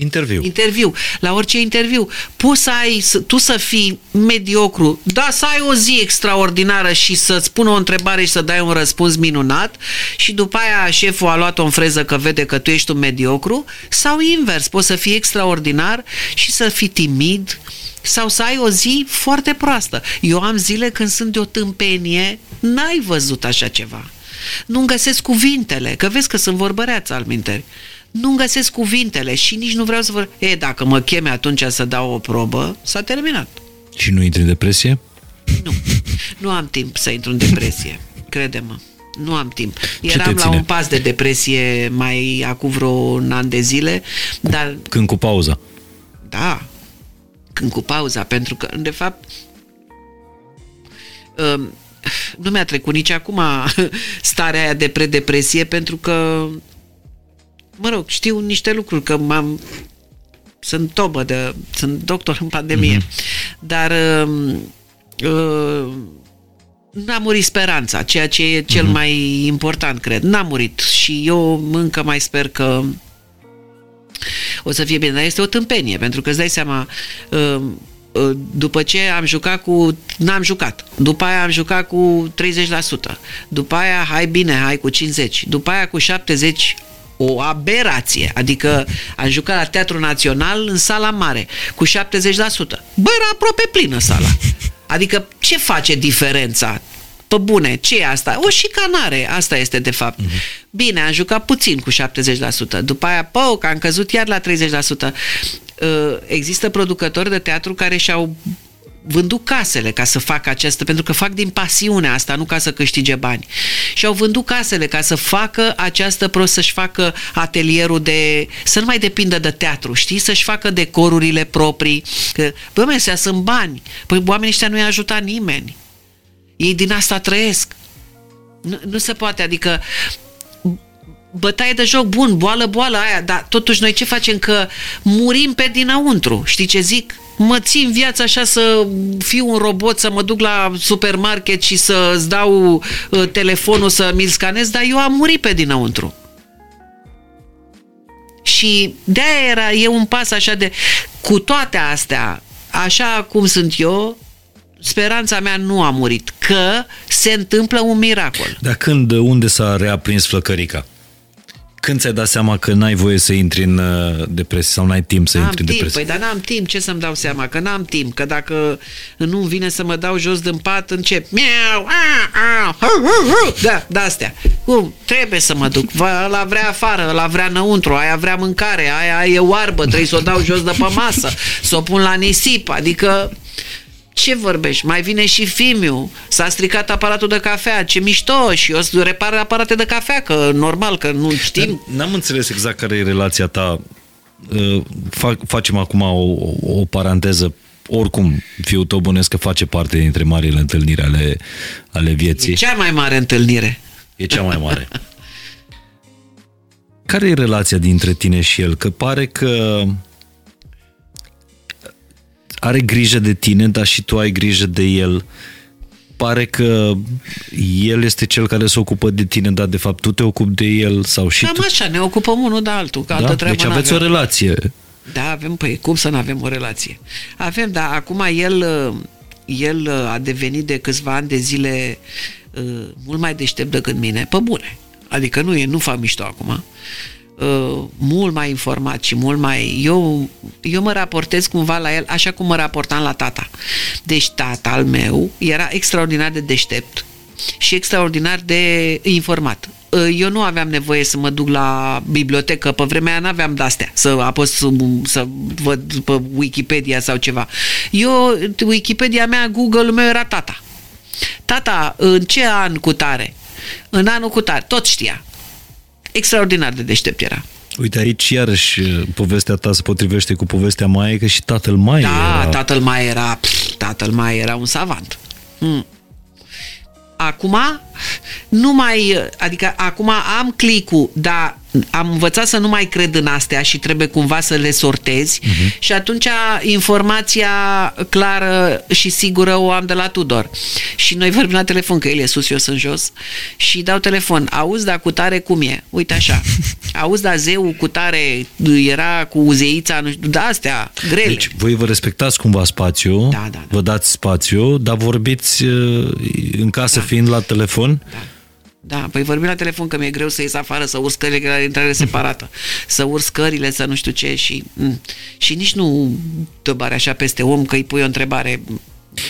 Interviu. interviu, la orice interviu, poți să ai, să, tu să fii mediocru, dar să ai o zi extraordinară și să-ți pună o întrebare și să dai un răspuns minunat și după aia șeful a luat-o în freză că vede că tu ești un mediocru sau invers, poți să fii extraordinar și să fii timid sau să ai o zi foarte proastă. Eu am zile când sunt de o tâmpenie, n-ai văzut așa ceva. Nu-mi găsesc cuvintele, că vezi că sunt vorbăreață al minteri nu-mi găsesc cuvintele și nici nu vreau să vă... E, dacă mă cheme atunci să dau o probă, s-a terminat. Și nu intri în depresie? Nu. Nu am timp să intru în depresie. Crede-mă. Nu am timp. te Eram la ține? un pas de depresie mai acum vreo un an de zile, dar Când cu pauza. da, când cu pauza, pentru că, de fapt, um, nu mi-a trecut nici acum starea aia de predepresie, pentru că, mă rog, știu niște lucruri, că m-am sunt tobă de, sunt doctor în pandemie, mm-hmm. dar uh, uh, n-a murit speranța, ceea ce e cel mm-hmm. mai important, cred. N-a murit și eu încă mai sper că o să fie bine, dar este o tâmpenie, pentru că îți dai seama, uh, uh, după ce am jucat cu... N-am jucat. După aia am jucat cu 30%. După aia, hai bine, hai cu 50%. După aia cu 70%. O aberație. Adică am jucat la Teatru Național în sala mare cu 70%. Bă, era aproape plină sala. Adică ce face diferența? Pe bune, ce e asta? O șicanare, asta este de fapt. Uh-huh. Bine, am jucat puțin cu 70%, după aia, pău, că am căzut iar la 30%. Uh, Există producători de teatru care și-au vândut casele ca să facă această, pentru că fac din pasiunea asta, nu ca să câștige bani. Și au vândut casele ca să facă această prost, să-și facă atelierul de, să nu mai depindă de teatru, știi? Să-și facă decorurile proprii. Că, bă, mesea, sunt bani. Păi oamenii ăștia nu i-a ajutat nimeni. Ei din asta trăiesc. Nu, nu se poate, adică bătaie de joc bun, boală, boală aia, dar totuși noi ce facem? Că murim pe dinăuntru. Știi ce zic? Mă țin viața așa să fiu un robot, să mă duc la supermarket și să-ți dau uh, telefonul să mi-l scanez, dar eu am murit pe dinăuntru. Și de-aia era, e un pas așa de... Cu toate astea, așa cum sunt eu, speranța mea nu a murit, că se întâmplă un miracol. Dar când, unde s-a reaprins flăcărica? Când ți-ai dat seama că n-ai voie să intri în uh, depresie sau n-ai timp să n-am intri timp, în depresie? Păi, dar n-am timp, ce să-mi dau seama? Că n-am timp, că dacă nu vine să mă dau jos din pat, încep miau, a, a, hu, hu, hu. da, da, astea. Cum? Trebuie să mă duc. La vrea afară, la vrea înăuntru, aia vrea mâncare, aia e oarbă, trebuie să o dau jos de pe masă, să o pun la nisip, adică ce vorbești? Mai vine și Fimiu. S-a stricat aparatul de cafea. Ce mișto! Și eu să repar aparate de cafea, că normal, că nu știm. N-am înțeles exact care e relația ta. Uh, fac, facem acum o, o paranteză oricum, fiul tău bănesc că face parte dintre marile întâlniri ale, ale vieții. E cea mai mare întâlnire. E cea mai mare. Care e relația dintre tine și el? Că pare că are grijă de tine, dar și tu ai grijă de el. Pare că el este cel care se ocupă de tine, dar de fapt tu te ocupi de el sau și Cam tu... așa, ne ocupăm unul de altul, că altă da? treabă Deci aveți n-avem. o relație. Da, avem, păi cum să nu avem o relație? Avem, dar acum el, el a devenit de câțiva ani de zile uh, mult mai deștept decât mine, pe bune. Adică nu e, nu fac mișto acum. Uh, mult mai informat și mult mai... Eu, eu mă raportez cumva la el așa cum mă raportam la tata. Deci tata al meu era extraordinar de deștept și extraordinar de informat. Uh, Eu nu aveam nevoie să mă duc la bibliotecă, pe vremea aia n-aveam de-astea, să apăs să, să văd pe Wikipedia sau ceva. Eu, Wikipedia mea, Google-ul meu era tata. Tata, în ce an cu tare? În anul cu tare, tot știa. Extraordinar de deștept era. Uite, aici iarăși povestea ta se potrivește cu povestea mai că și tatăl mai Da, era... tatăl mai era, pf, tatăl mai era un savant. Mm. Acum, nu mai, adică acum am clicul, dar am învățat să nu mai cred în astea și trebuie cumva să le sortezi uh-huh. și atunci informația clară și sigură o am de la Tudor. Și noi vorbim la telefon, că el e sus, eu sunt jos și dau telefon. Auzi, dar cu tare cum e? Uite așa. Auzi, dar zeu cu tare era cu uzeița, nu știu, da, astea, grele. Deci, voi vă respectați cumva spațiu, Da, da, da. vă dați spațiu, dar vorbiți uh, în casă Da. fiind la telefon? Da. Da, păi vorbim la telefon că mi-e greu să ies afară, să urc scările, că era intrare separată, să urc scările, să nu știu ce și, mm, și nici nu dă bare așa peste om că îi pui o întrebare.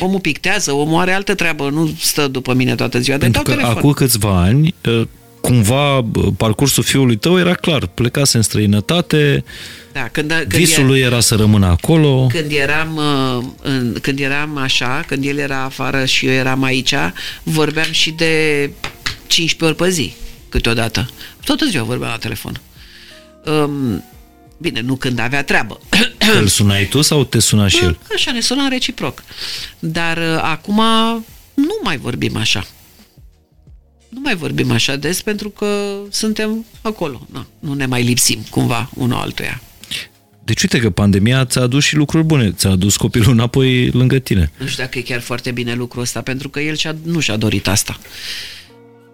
Omul pictează, omul are altă treabă, nu stă după mine toată ziua, de Pentru dau că telefon. acum câțiva ani, uh, cumva uh, parcursul fiului tău era clar. Plecase în străinătate, da, când, când, visul e, lui era să rămână acolo. când, eram, uh, în, când eram așa, când el era afară și eu eram aici, vorbeam și de 15 ori pe zi, câteodată. Toată ziua vorbeam la telefon. Um, bine, nu când avea treabă. Îl sunai tu sau te suna și el? Așa, ne sunăm reciproc. Dar uh, acum nu mai vorbim așa. Nu mai vorbim așa des pentru că suntem acolo. Na, nu ne mai lipsim cumva unul altuia. Deci uite că pandemia ți-a adus și lucruri bune. Ți-a adus copilul înapoi lângă tine. Nu știu dacă e chiar foarte bine lucrul ăsta, pentru că el și-a, nu și-a dorit asta.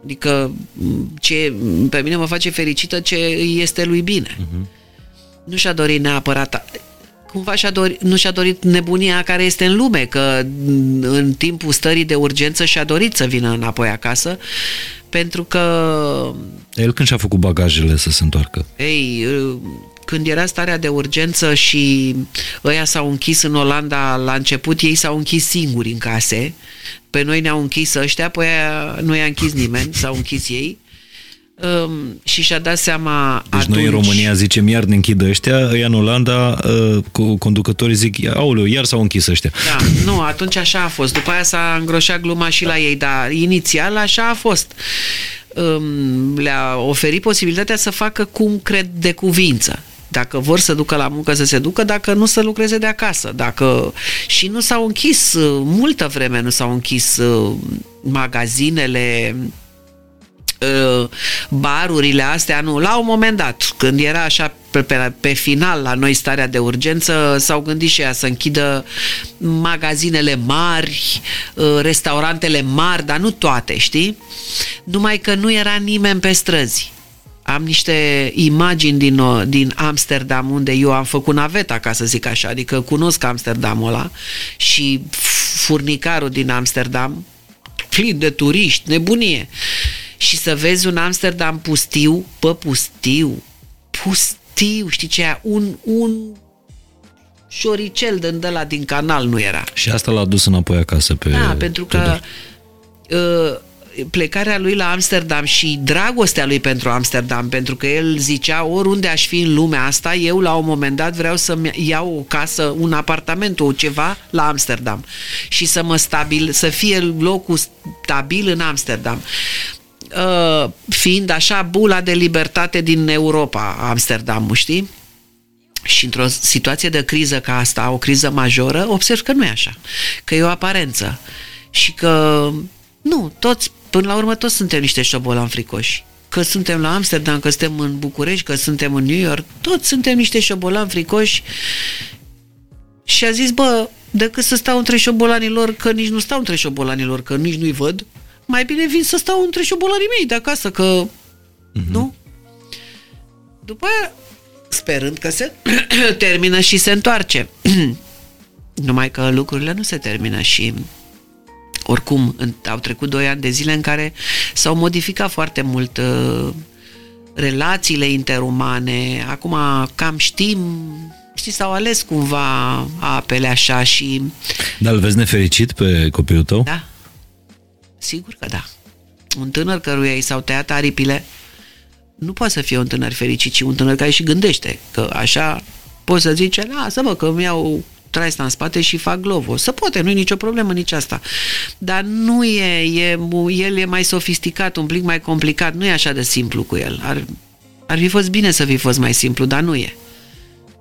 Adică m, ce pe mine mă face fericită ce îi este lui bine. Uh-huh. Nu și-a dorit neapărat a- cumva și-a dorit, nu și-a dorit nebunia care este în lume, că m, în timpul stării de urgență și-a dorit să vină înapoi acasă, pentru că El când și-a făcut bagajele să se întoarcă? ei, când era starea de urgență și ăia s-au închis în Olanda la început, ei s-au închis singuri în case. Pe noi ne-au închis ăștia, pe aia nu i-a închis nimeni, s-au închis ei. Um, și și-a dat seama Deci atunci... noi în România zicem iar ne închidă ăștia, ăia în Olanda uh, cu conducătorii zic, aoleu, iar s-au închis ăștia. Da, nu, atunci așa a fost. După aia s-a îngroșat gluma și la ei, dar inițial așa a fost. Um, le-a oferit posibilitatea să facă cum cred de cuvință. Dacă vor să ducă la muncă, să se ducă, dacă nu, să lucreze de acasă. Dacă... Și nu s-au închis, uh, multă vreme nu s-au închis uh, magazinele, uh, barurile astea, nu. La un moment dat, când era așa pe, pe, pe final la noi starea de urgență, s-au gândit și ea să închidă magazinele mari, restaurantele mari, dar nu toate, știi? Numai că nu era nimeni pe străzi am niște imagini din, din Amsterdam unde eu am făcut naveta, ca să zic așa, adică cunosc Amsterdamul ăla și furnicarul din Amsterdam, plin de turiști, nebunie. Și să vezi un Amsterdam pustiu, pe pustiu, pustiu, știi ce e? Un, un șoricel de la din canal nu era. Și asta l-a dus înapoi acasă pe Da, pentru că uh, plecarea lui la Amsterdam și dragostea lui pentru Amsterdam, pentru că el zicea oriunde aș fi în lumea asta, eu la un moment dat vreau să-mi iau o casă, un apartament, o ceva la Amsterdam și să mă stabil, să fie locul stabil în Amsterdam. Uh, fiind așa bula de libertate din Europa, Amsterdam, știi? Și într-o situație de criză ca asta, o criză majoră, observ că nu e așa. Că e o aparență. Și că nu, toți Până la urmă toți suntem niște șobolani fricoși. Că suntem la Amsterdam, că suntem în București, că suntem în New York, toți suntem niște șobolani fricoși. Și a zis, bă, decât să stau între șobolanilor, că nici nu stau între șobolanilor, că nici nu-i văd, mai bine vin să stau între șobolanii mei de acasă, că... Uh-huh. Nu? După aia, sperând că se termină și se întoarce. Numai că lucrurile nu se termină și oricum, au trecut doi ani de zile în care s-au modificat foarte mult uh, relațiile interumane. Acum cam știm, știi, s-au ales cumva apele așa și... Dar îl vezi nefericit pe copilul tău? Da. Sigur că da. Un tânăr căruia i s-au tăiat aripile nu poate să fie un tânăr fericit, ci un tânăr care și gândește că așa poți să zice, lasă mă că îmi iau traista în spate și fac glovo. Să poate, nu e nicio problemă nici asta. Dar nu e, e, el e mai sofisticat, un pic mai complicat, nu e așa de simplu cu el. Ar, ar fi fost bine să fi fost mai simplu, dar nu e.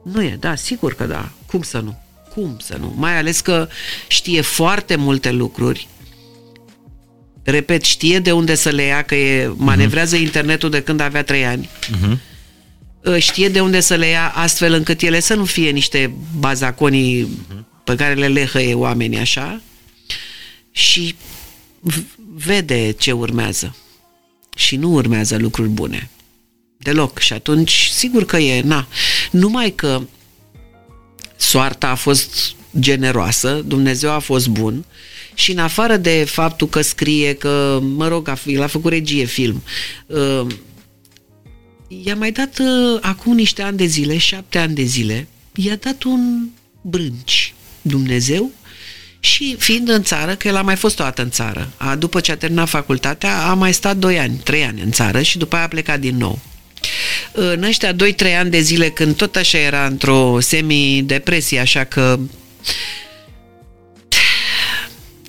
Nu e, da, sigur că da. Cum să nu? Cum să nu? Mai ales că știe foarte multe lucruri repet, știe de unde să le ia, că e, manevrează uh-huh. internetul de când avea trei ani. Uh-huh. Ă, știe de unde să le ia astfel încât ele să nu fie niște bazaconii pe care le lehăie oamenii așa și vede ce urmează și nu urmează lucruri bune deloc și atunci sigur că e, na, numai că soarta a fost generoasă, Dumnezeu a fost bun și în afară de faptul că scrie că, mă rog, a, el a făcut regie film, uh, i-a mai dat uh, acum niște ani de zile, șapte ani de zile, i-a dat un brânci Dumnezeu și fiind în țară, că el a mai fost o dată în țară, a, după ce a terminat facultatea, a mai stat doi ani, trei ani în țară și după aia a plecat din nou. În ăștia 2-3 ani de zile, când tot așa era într-o semi-depresie, așa că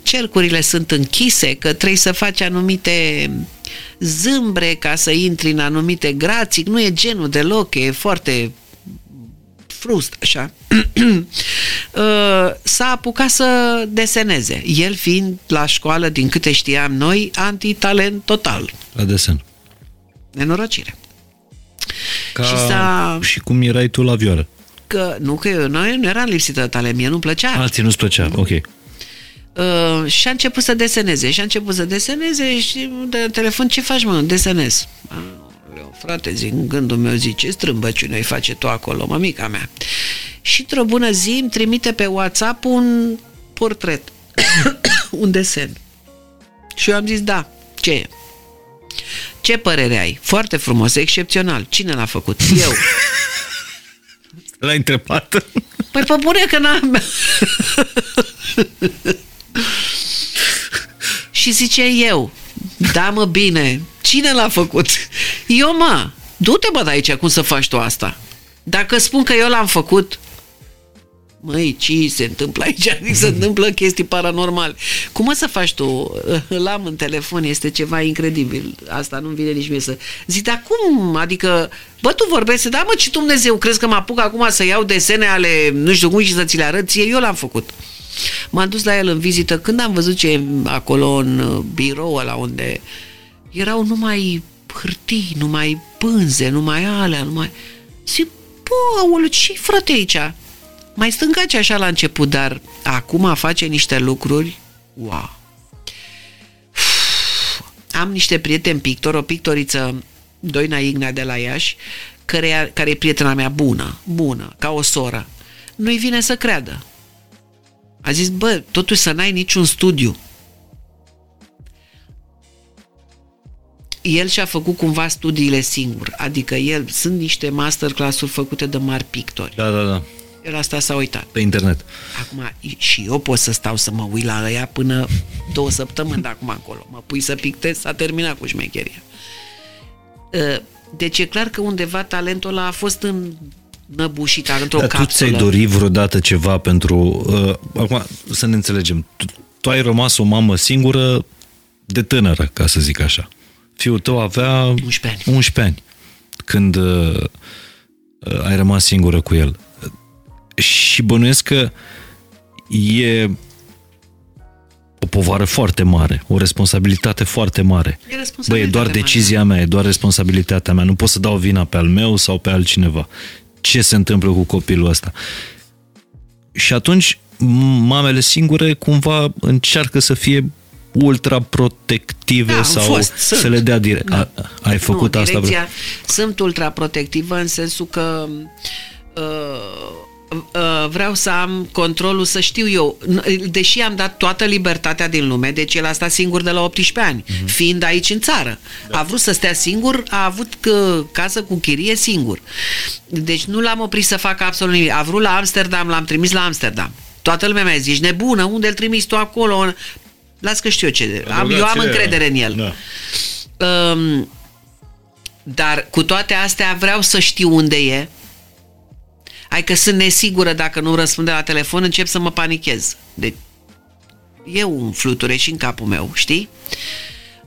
cercurile sunt închise, că trebuie să faci anumite zâmbre ca să intri în anumite grații, nu e genul deloc, e foarte frust, așa, uh, s-a apucat să deseneze. El fiind la școală, din câte știam noi, antitalent total. La desen. Nenorocire. Ca... Și, s-a... și cum erai tu la vioară? Că, nu, că eu, noi nu eram lipsită de talent, mie nu-mi plăcea. Alții nu-ți plăcea, ok. Uh, și a început să deseneze. Și a început să deseneze și de telefon, ce faci, mă? Desenez. Eu, frate, zic, în gândul meu zice, strâmbăciune îi face tu acolo, mămica mea. Și într-o bună zi îmi trimite pe WhatsApp un portret, un desen. Și eu am zis, da, ce e? Ce părere ai? Foarte frumos, excepțional. Cine l-a făcut? Eu. L-ai întrebat? Păi pe bune că n-am... Și zice eu, da mă bine, cine l-a făcut? Eu, mă, du-te, bă, de aici, cum să faci tu asta? Dacă spun că eu l-am făcut, măi, ce se întâmplă aici? Adică se întâmplă chestii paranormale. Cum o să faci tu? Îl am în telefon, este ceva incredibil. Asta nu-mi vine nici mie să... Zic, dar cum? Adică, bă, tu vorbești, da, mă, ce Dumnezeu, crezi că mă apuc acum să iau desene ale, nu știu cum, și să ți le arăt? Ție, eu l-am făcut. M-am dus la el în vizită. Când am văzut ce acolo în birou la unde erau numai hârtii, numai pânze, numai alea, numai... Zic, bă, aoleu, ce frate aici? Mai stângace așa la început, dar acum face niște lucruri, wow! Am niște prieteni pictori, o pictoriță Doina Ignea de la Iași, care, care e prietena mea bună, bună, ca o soră. Nu-i vine să creadă. A zis, bă, totuși să n-ai niciun studiu. El și-a făcut cumva studiile singur, adică el, sunt niște masterclass-uri făcute de mari pictori. Da, da, da. El asta s-a uitat. Pe internet. Acum, și eu pot să stau să mă uit la ea până două săptămâni de acum încolo. Mă pui să pictez, s-a terminat cu șmecheria. Ă, deci e clar că undeva talentul ăla a fost în năbușit, într-o Dar capsulă. tu ți-ai dorit vreodată ceva pentru... Uh, acum, să ne înțelegem. Tu, tu ai rămas o mamă singură de tânără, ca să zic așa. Fiul tău avea 11 ani. 11 ani când uh, ai rămas singură cu el. Și bănuiesc că e o povară foarte mare, o responsabilitate foarte mare. E Băi, e doar mare. decizia mea, e doar responsabilitatea mea. Nu pot să dau vina pe al meu sau pe altcineva. Ce se întâmplă cu copilul ăsta? Și atunci mamele singure cumva încearcă să fie ultra protective Da, am sau fost, sunt. să le dea direct. Da. A, ai făcut nu, asta? direcția, Sunt ultra protectivă în sensul că uh, uh, vreau să am controlul, să știu eu, deși am dat toată libertatea din lume, deci el a stat singur de la 18 ani, uh-huh. fiind aici în țară. Da. A vrut să stea singur, a avut că, casă cu chirie singur. Deci nu l-am oprit să facă absolut nimic. A vrut la Amsterdam, l-am trimis la Amsterdam. Toată lumea mi-a zis, ești nebună, unde îl trimis tu acolo? Las că știu eu ce. Am, eu am încredere în el. Da. Um, dar cu toate astea vreau să știu unde e. Hai că sunt nesigură dacă nu răspunde la telefon, încep să mă panichez. Deci e un fluture și în capul meu, știi?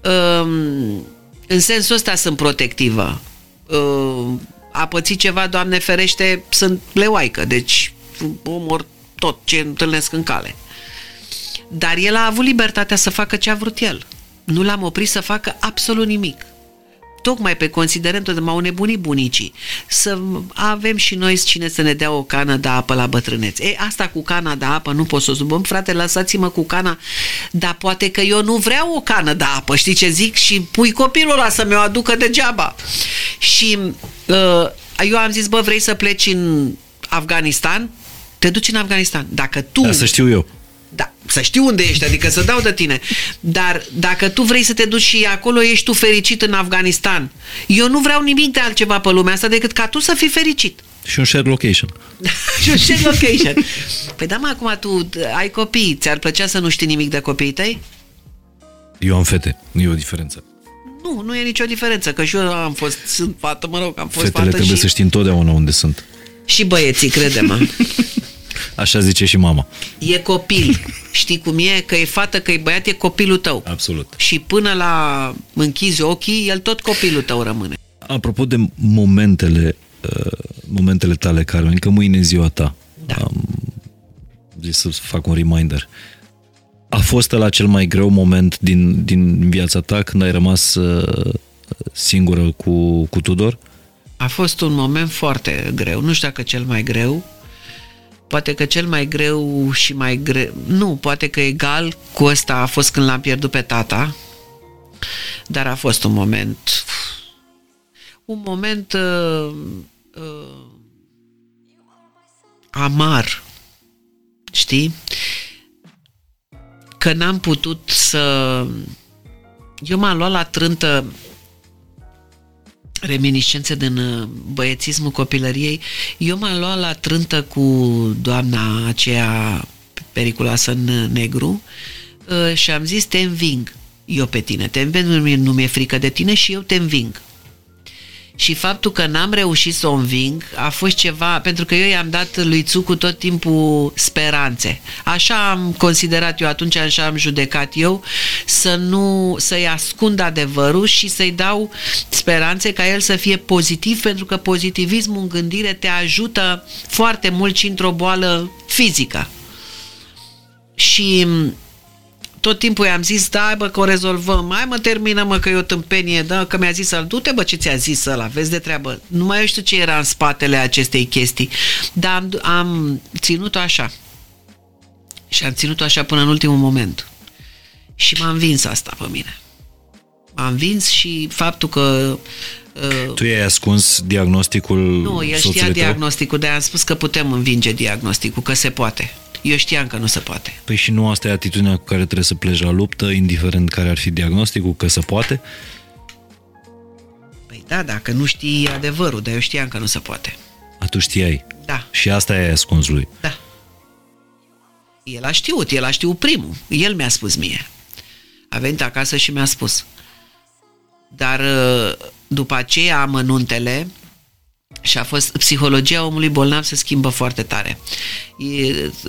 Um, în sensul ăsta sunt protectivă. Um, a pățit ceva, Doamne ferește, sunt leoaică, deci omor tot ce întâlnesc în cale. Dar el a avut libertatea să facă ce a vrut el. Nu l-am oprit să facă absolut nimic. Tocmai pe considerentul de m-au nebunit bunicii. Să avem și noi cine să ne dea o cană de apă la bătrâneți. E, asta cu cana de apă nu pot să o subăm, frate, lăsați-mă cu cana, dar poate că eu nu vreau o cană de apă, știi ce zic? Și pui copilul ăla să mi-o aducă degeaba. Și uh, eu am zis, bă, vrei să pleci în Afganistan? Te duci în Afganistan. Dacă tu... Da, să știu eu. Da, să știu unde ești, adică să dau de tine. Dar dacă tu vrei să te duci și acolo ești tu fericit în Afganistan, eu nu vreau nimic de altceva pe lumea asta decât ca tu să fii fericit. Și un share location. și un share location. Păi da, mă, acum tu ai copii, ți-ar plăcea să nu știi nimic de copiii tăi? Eu am fete, nu e o diferență. Nu, nu e nicio diferență, că și eu am fost, sunt fată, mă rog, am fost Fetele fată trebuie și... să știi întotdeauna unde sunt. Și băieții, crede-mă. Așa zice și mama. E copil. Știi cum e? Că e fată, că e băiat, e copilul tău. Absolut. Și până la închizi ochii, el tot copilul tău rămâne. Apropo de momentele, uh, momentele tale, Carmen, că mâine e ziua ta. Da. Am zis să fac un reminder. A fost la cel mai greu moment din, din viața ta când ai rămas uh, singură cu, cu Tudor? A fost un moment foarte greu. Nu știu dacă cel mai greu. Poate că cel mai greu și mai greu... Nu, poate că egal cu ăsta a fost când l-am pierdut pe tata. Dar a fost un moment... Un moment... Uh, uh, amar. Știi? Că n-am putut să... Eu m-am luat la trântă reminiscențe din uh, băiețismul copilăriei. Eu m-am luat la trântă cu doamna aceea periculoasă în negru uh, și am zis te înving eu pe tine, te înving, nu mi-e frică de tine și eu te înving. Și faptul că n-am reușit să o înving a fost ceva, pentru că eu i-am dat lui Țucu tot timpul speranțe. Așa am considerat eu atunci, așa am judecat eu, să nu, să-i ascund adevărul și să-i dau speranțe ca el să fie pozitiv, pentru că pozitivismul în gândire te ajută foarte mult și într-o boală fizică. Și tot timpul i-am zis, da, bă, că o rezolvăm, mai mă termină, mă, că e o tâmpenie, da, că mi-a zis, du-te, bă, ce ți-a zis ăla, vezi de treabă. Nu mai știu ce era în spatele acestei chestii, dar am, am ținut-o așa. Și am ținut-o așa până în ultimul moment. Și m-am vins asta pe mine. M-am vins și faptul că uh, tu i-ai ascuns diagnosticul Nu, el știa tău? diagnosticul, dar am spus că putem învinge diagnosticul, că se poate. Eu știam că nu se poate. Păi și nu asta e atitudinea cu care trebuie să pleci la luptă, indiferent care ar fi diagnosticul, că se poate? Păi da, dacă nu știi adevărul, dar eu știam că nu se poate. Atunci știai. Da. Și asta e ascuns lui. Da. El a știut, el a știut primul. El mi-a spus mie. A venit acasă și mi-a spus. Dar uh, după aceea amănuntele și a fost, psihologia omului bolnav se schimbă foarte tare.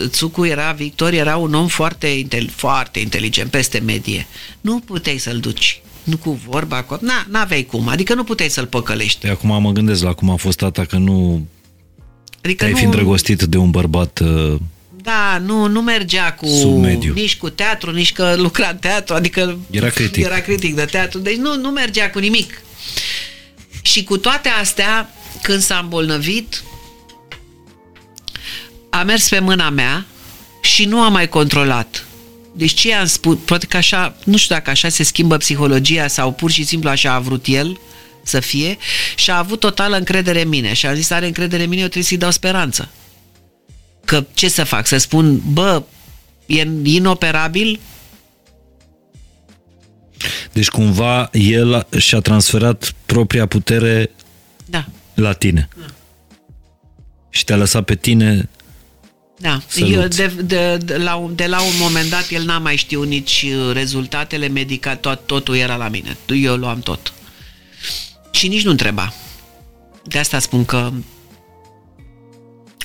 Țucu era, Victor era un om foarte, foarte inteligent, peste medie. Nu puteai să-l duci nu cu vorba, cu... Na, n-aveai cum, adică nu puteai să-l păcălești. De acum mă gândesc la cum a fost tata, că nu adică ai nu... fi îndrăgostit de un bărbat uh... da, nu, nu mergea cu Submediu. nici cu teatru, nici că lucra în teatru, adică era critic. Era critic de teatru, deci nu, nu mergea cu nimic. Și cu toate astea, când s-a îmbolnăvit, a mers pe mâna mea și nu a mai controlat. Deci ce am spus, poate că așa, nu știu dacă așa se schimbă psihologia sau pur și simplu așa a vrut el să fie și a avut totală încredere în mine și a zis are încredere în mine, eu trebuie să-i dau speranță. Că ce să fac? Să spun, bă, e inoperabil? Deci cumva el și-a transferat propria putere da la tine. Da. Și te-a lăsat pe tine da, Eu de, de, de, la un, de la un moment dat el n-a mai știut nici uh, rezultatele medica, tot, totul era la mine. Eu luam tot. Și nici nu întreba. De asta spun că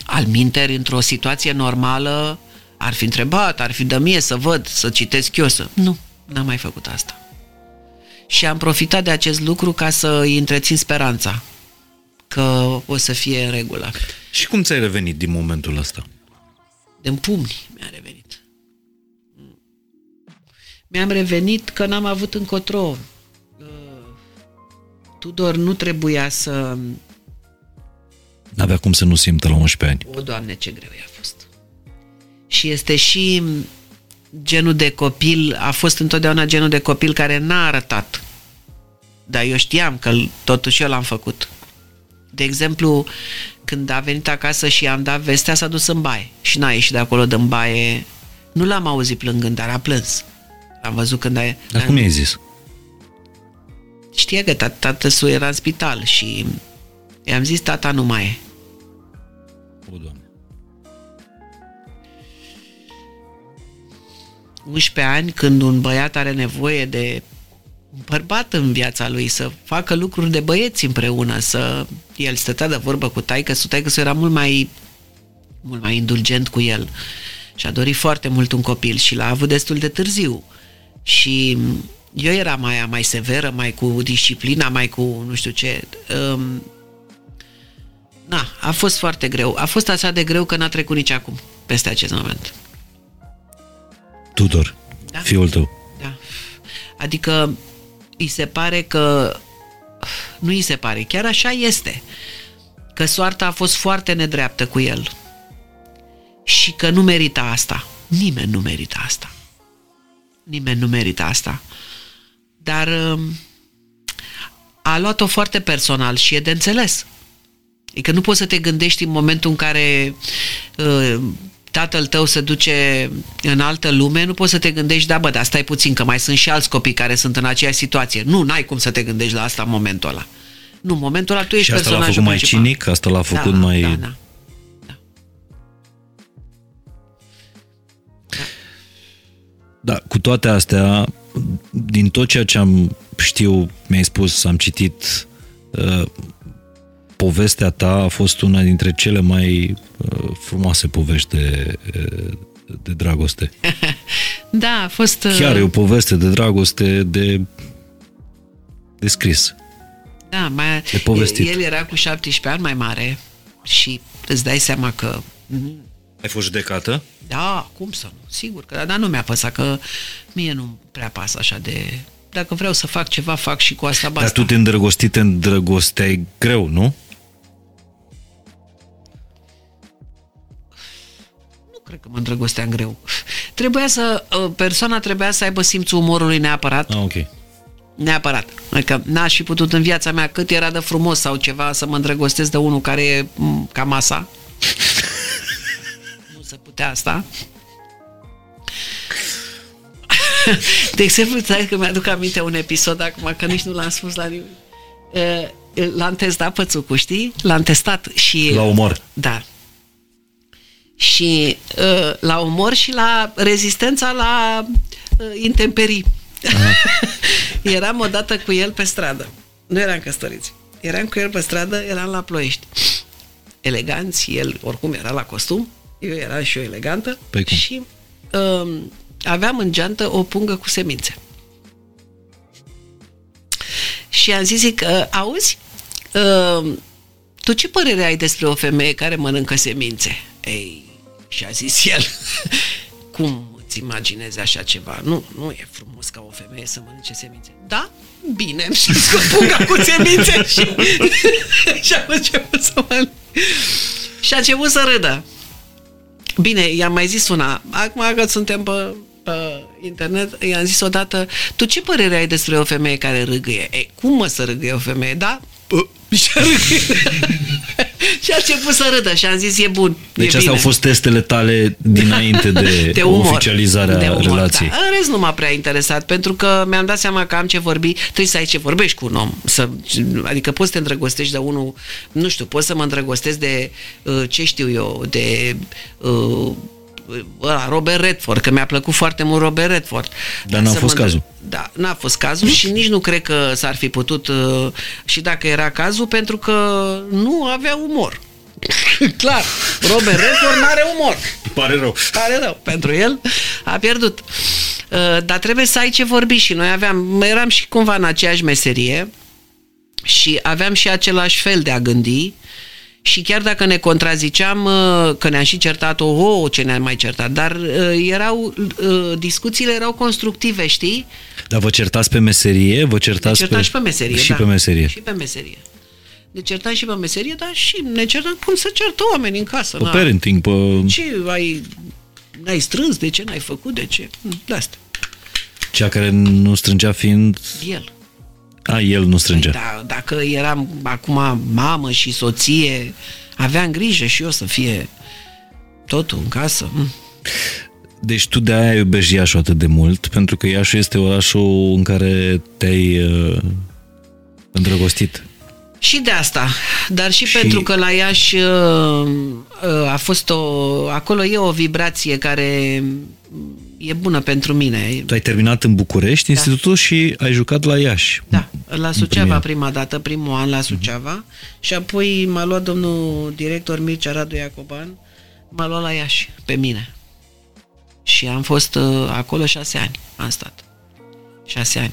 al minteri, într-o situație normală, ar fi întrebat, ar fi de mie să văd, să citesc eu, să... Nu, n-am mai făcut asta. Și am profitat de acest lucru ca să îi întrețin speranța că o să fie în regulă. Și cum ți-ai revenit din momentul ăsta? Din pumni mi-a revenit. Mi-am revenit că n-am avut încotro. Uh, Tudor nu trebuia să... N-avea cum să nu simtă la 11 ani. O, Doamne, ce greu i-a fost. Și este și genul de copil, a fost întotdeauna genul de copil care n-a arătat. Dar eu știam că totuși eu l-am făcut. De exemplu, când a venit acasă și i-am dat vestea, s-a dus în baie și n-a ieșit de acolo din baie. Nu l-am auzit plângând, dar a plâns. Am văzut când a... Dar cum i-ai zis? Știa că tată său era în spital și i-am zis, tata nu mai e. O, Doamne. 11 ani, când un băiat are nevoie de bărbat în viața lui, să facă lucruri de băieți împreună, să el stătea de vorbă cu taică, să taică să era mult mai mult mai indulgent cu el și a dorit foarte mult un copil și l-a avut destul de târziu. Și eu eram mai, mai severă, mai cu disciplina, mai cu nu știu ce. Um, na, a fost foarte greu. A fost așa de greu că n-a trecut nici acum peste acest moment. Tudor, da? fiul tău. Da. Adică îi se pare că nu îi se pare, chiar așa este că soarta a fost foarte nedreaptă cu el și că nu merită asta. Nimeni nu merită asta. Nimeni nu merită asta. Dar um, a luat-o foarte personal și e de înțeles. Adică nu poți să te gândești în momentul în care uh, tatăl tău se duce în altă lume, nu poți să te gândești, da bă, dar stai puțin, că mai sunt și alți copii care sunt în aceeași situație. Nu, n-ai cum să te gândești la asta în momentul ăla. Nu, în momentul ăla tu ești și asta l-a făcut principal. mai cinic? Asta l-a făcut da, mai... Da, da. da. Da, cu toate astea, din tot ceea ce am știu, mi-ai spus, am citit, uh, povestea ta a fost una dintre cele mai uh, frumoase povești de, uh, de dragoste. da, a fost... Uh... Chiar e o poveste de dragoste de, de scris. Da, mai, de povestit. El era cu 17 ani mai mare și îți dai seama că... Ai fost judecată? Da, cum să nu, sigur că, dar nu mi-a păsat, că mie nu prea pasă așa de... Dacă vreau să fac ceva, fac și cu asta basta. Dar tu te îndrăgosti, te îndrăgosteai greu, nu? Cred că mă îndrăgosteam greu. Trebuia să, ă, persoana trebuia să aibă simțul umorului neapărat. Ah, ok. Neapărat. Adică n-aș fi putut în viața mea cât era de frumos sau ceva să mă îndrăgostesc de unul care e ca masa. nu se putea asta. De exemplu, stai că mi-aduc aminte un episod acum, că nici nu l-am spus la nimeni. L-am testat pe Țucu, știi? L-am testat și... La umor. Da. Și la umor și la rezistența la intemperii. eram odată cu el pe stradă. Nu eram căsătoriți. Eram cu el pe stradă, eram la Ploiești. Eleganți, el oricum era la costum, eu eram și eu elegantă Păi cum? și um, aveam în geantă o pungă cu semințe. Și am zis că, auzi, uh, tu ce părere ai despre o femeie care mănâncă semințe? Ei, și a zis el, cum îți imaginezi așa ceva? Nu, nu e frumos ca o femeie să mănânce semințe. Da? Bine, și cu punga cu semințe și, și a început să mănânc. Și a început să râdă. Bine, i-am mai zis una. Acum că suntem pe, pe internet, i-am zis odată, tu ce părere ai despre o femeie care râgâie? Ei, cum mă să râgâie o femeie, da? Și a și a început să râdă și am zis, e bun. Deci e astea bine. au fost testele tale dinainte de, de umor, oficializarea de umor, relației. Da. În rest nu m-a prea interesat, pentru că mi-am dat seama că am ce vorbi, trebuie să ai ce vorbești cu un om. Să, adică poți să te îndrăgostești de unul, nu știu, poți să mă îndrăgostesc de, uh, ce știu eu, de uh, ăla, Robert Redford, că mi-a plăcut foarte mult Robert Redford. Dar n-a să fost mă- cazul. Da, n-a fost cazul și nici nu cred că s-ar fi putut uh, și dacă era cazul, pentru că nu avea umor. Clar, Robert Redford n-are umor. Pare rău. Pare rău. Pentru el a pierdut. Uh, Dar trebuie să ai ce vorbi și noi aveam, eram și cumva în aceeași meserie și aveam și același fel de a gândi și chiar dacă ne contraziceam, uh, că ne-am și certat, o oh, ce ne-am mai certat, dar uh, erau, uh, discuțiile erau constructive, știi? Dar vă certați pe meserie? Vă certați Ne certam și pe meserie, Și da. pe meserie. Și pe meserie. Ne certam și pe meserie, dar și ne certam cum să certă oamenii în casă. Pe na. parenting, pe... Ce ai, n-ai strâns, de ce n-ai făcut, de ce? De asta. Cea care nu strângea fiind... El. A, el nu strângea. Da, dacă eram acum mamă și soție, aveam grijă și eu să fie totul în casă. Mm. Deci tu de-aia iubești Iașu atât de mult, pentru că Iașu este orașul în care te-ai uh, îndrăgostit. Și de asta, dar și, Și- pentru că la Iași uh, uh, a fost o... Acolo e o vibrație care e bună pentru mine. Tu ai terminat în București institutul și ai jucat la Iași. Da, la Suceava primul. prima dată, primul an la Suceava și apoi m-a luat domnul director Mircea Radu Iacoban, m-a luat la Iași, pe mine. Și am fost uh, acolo șase ani, am stat. Șase ani.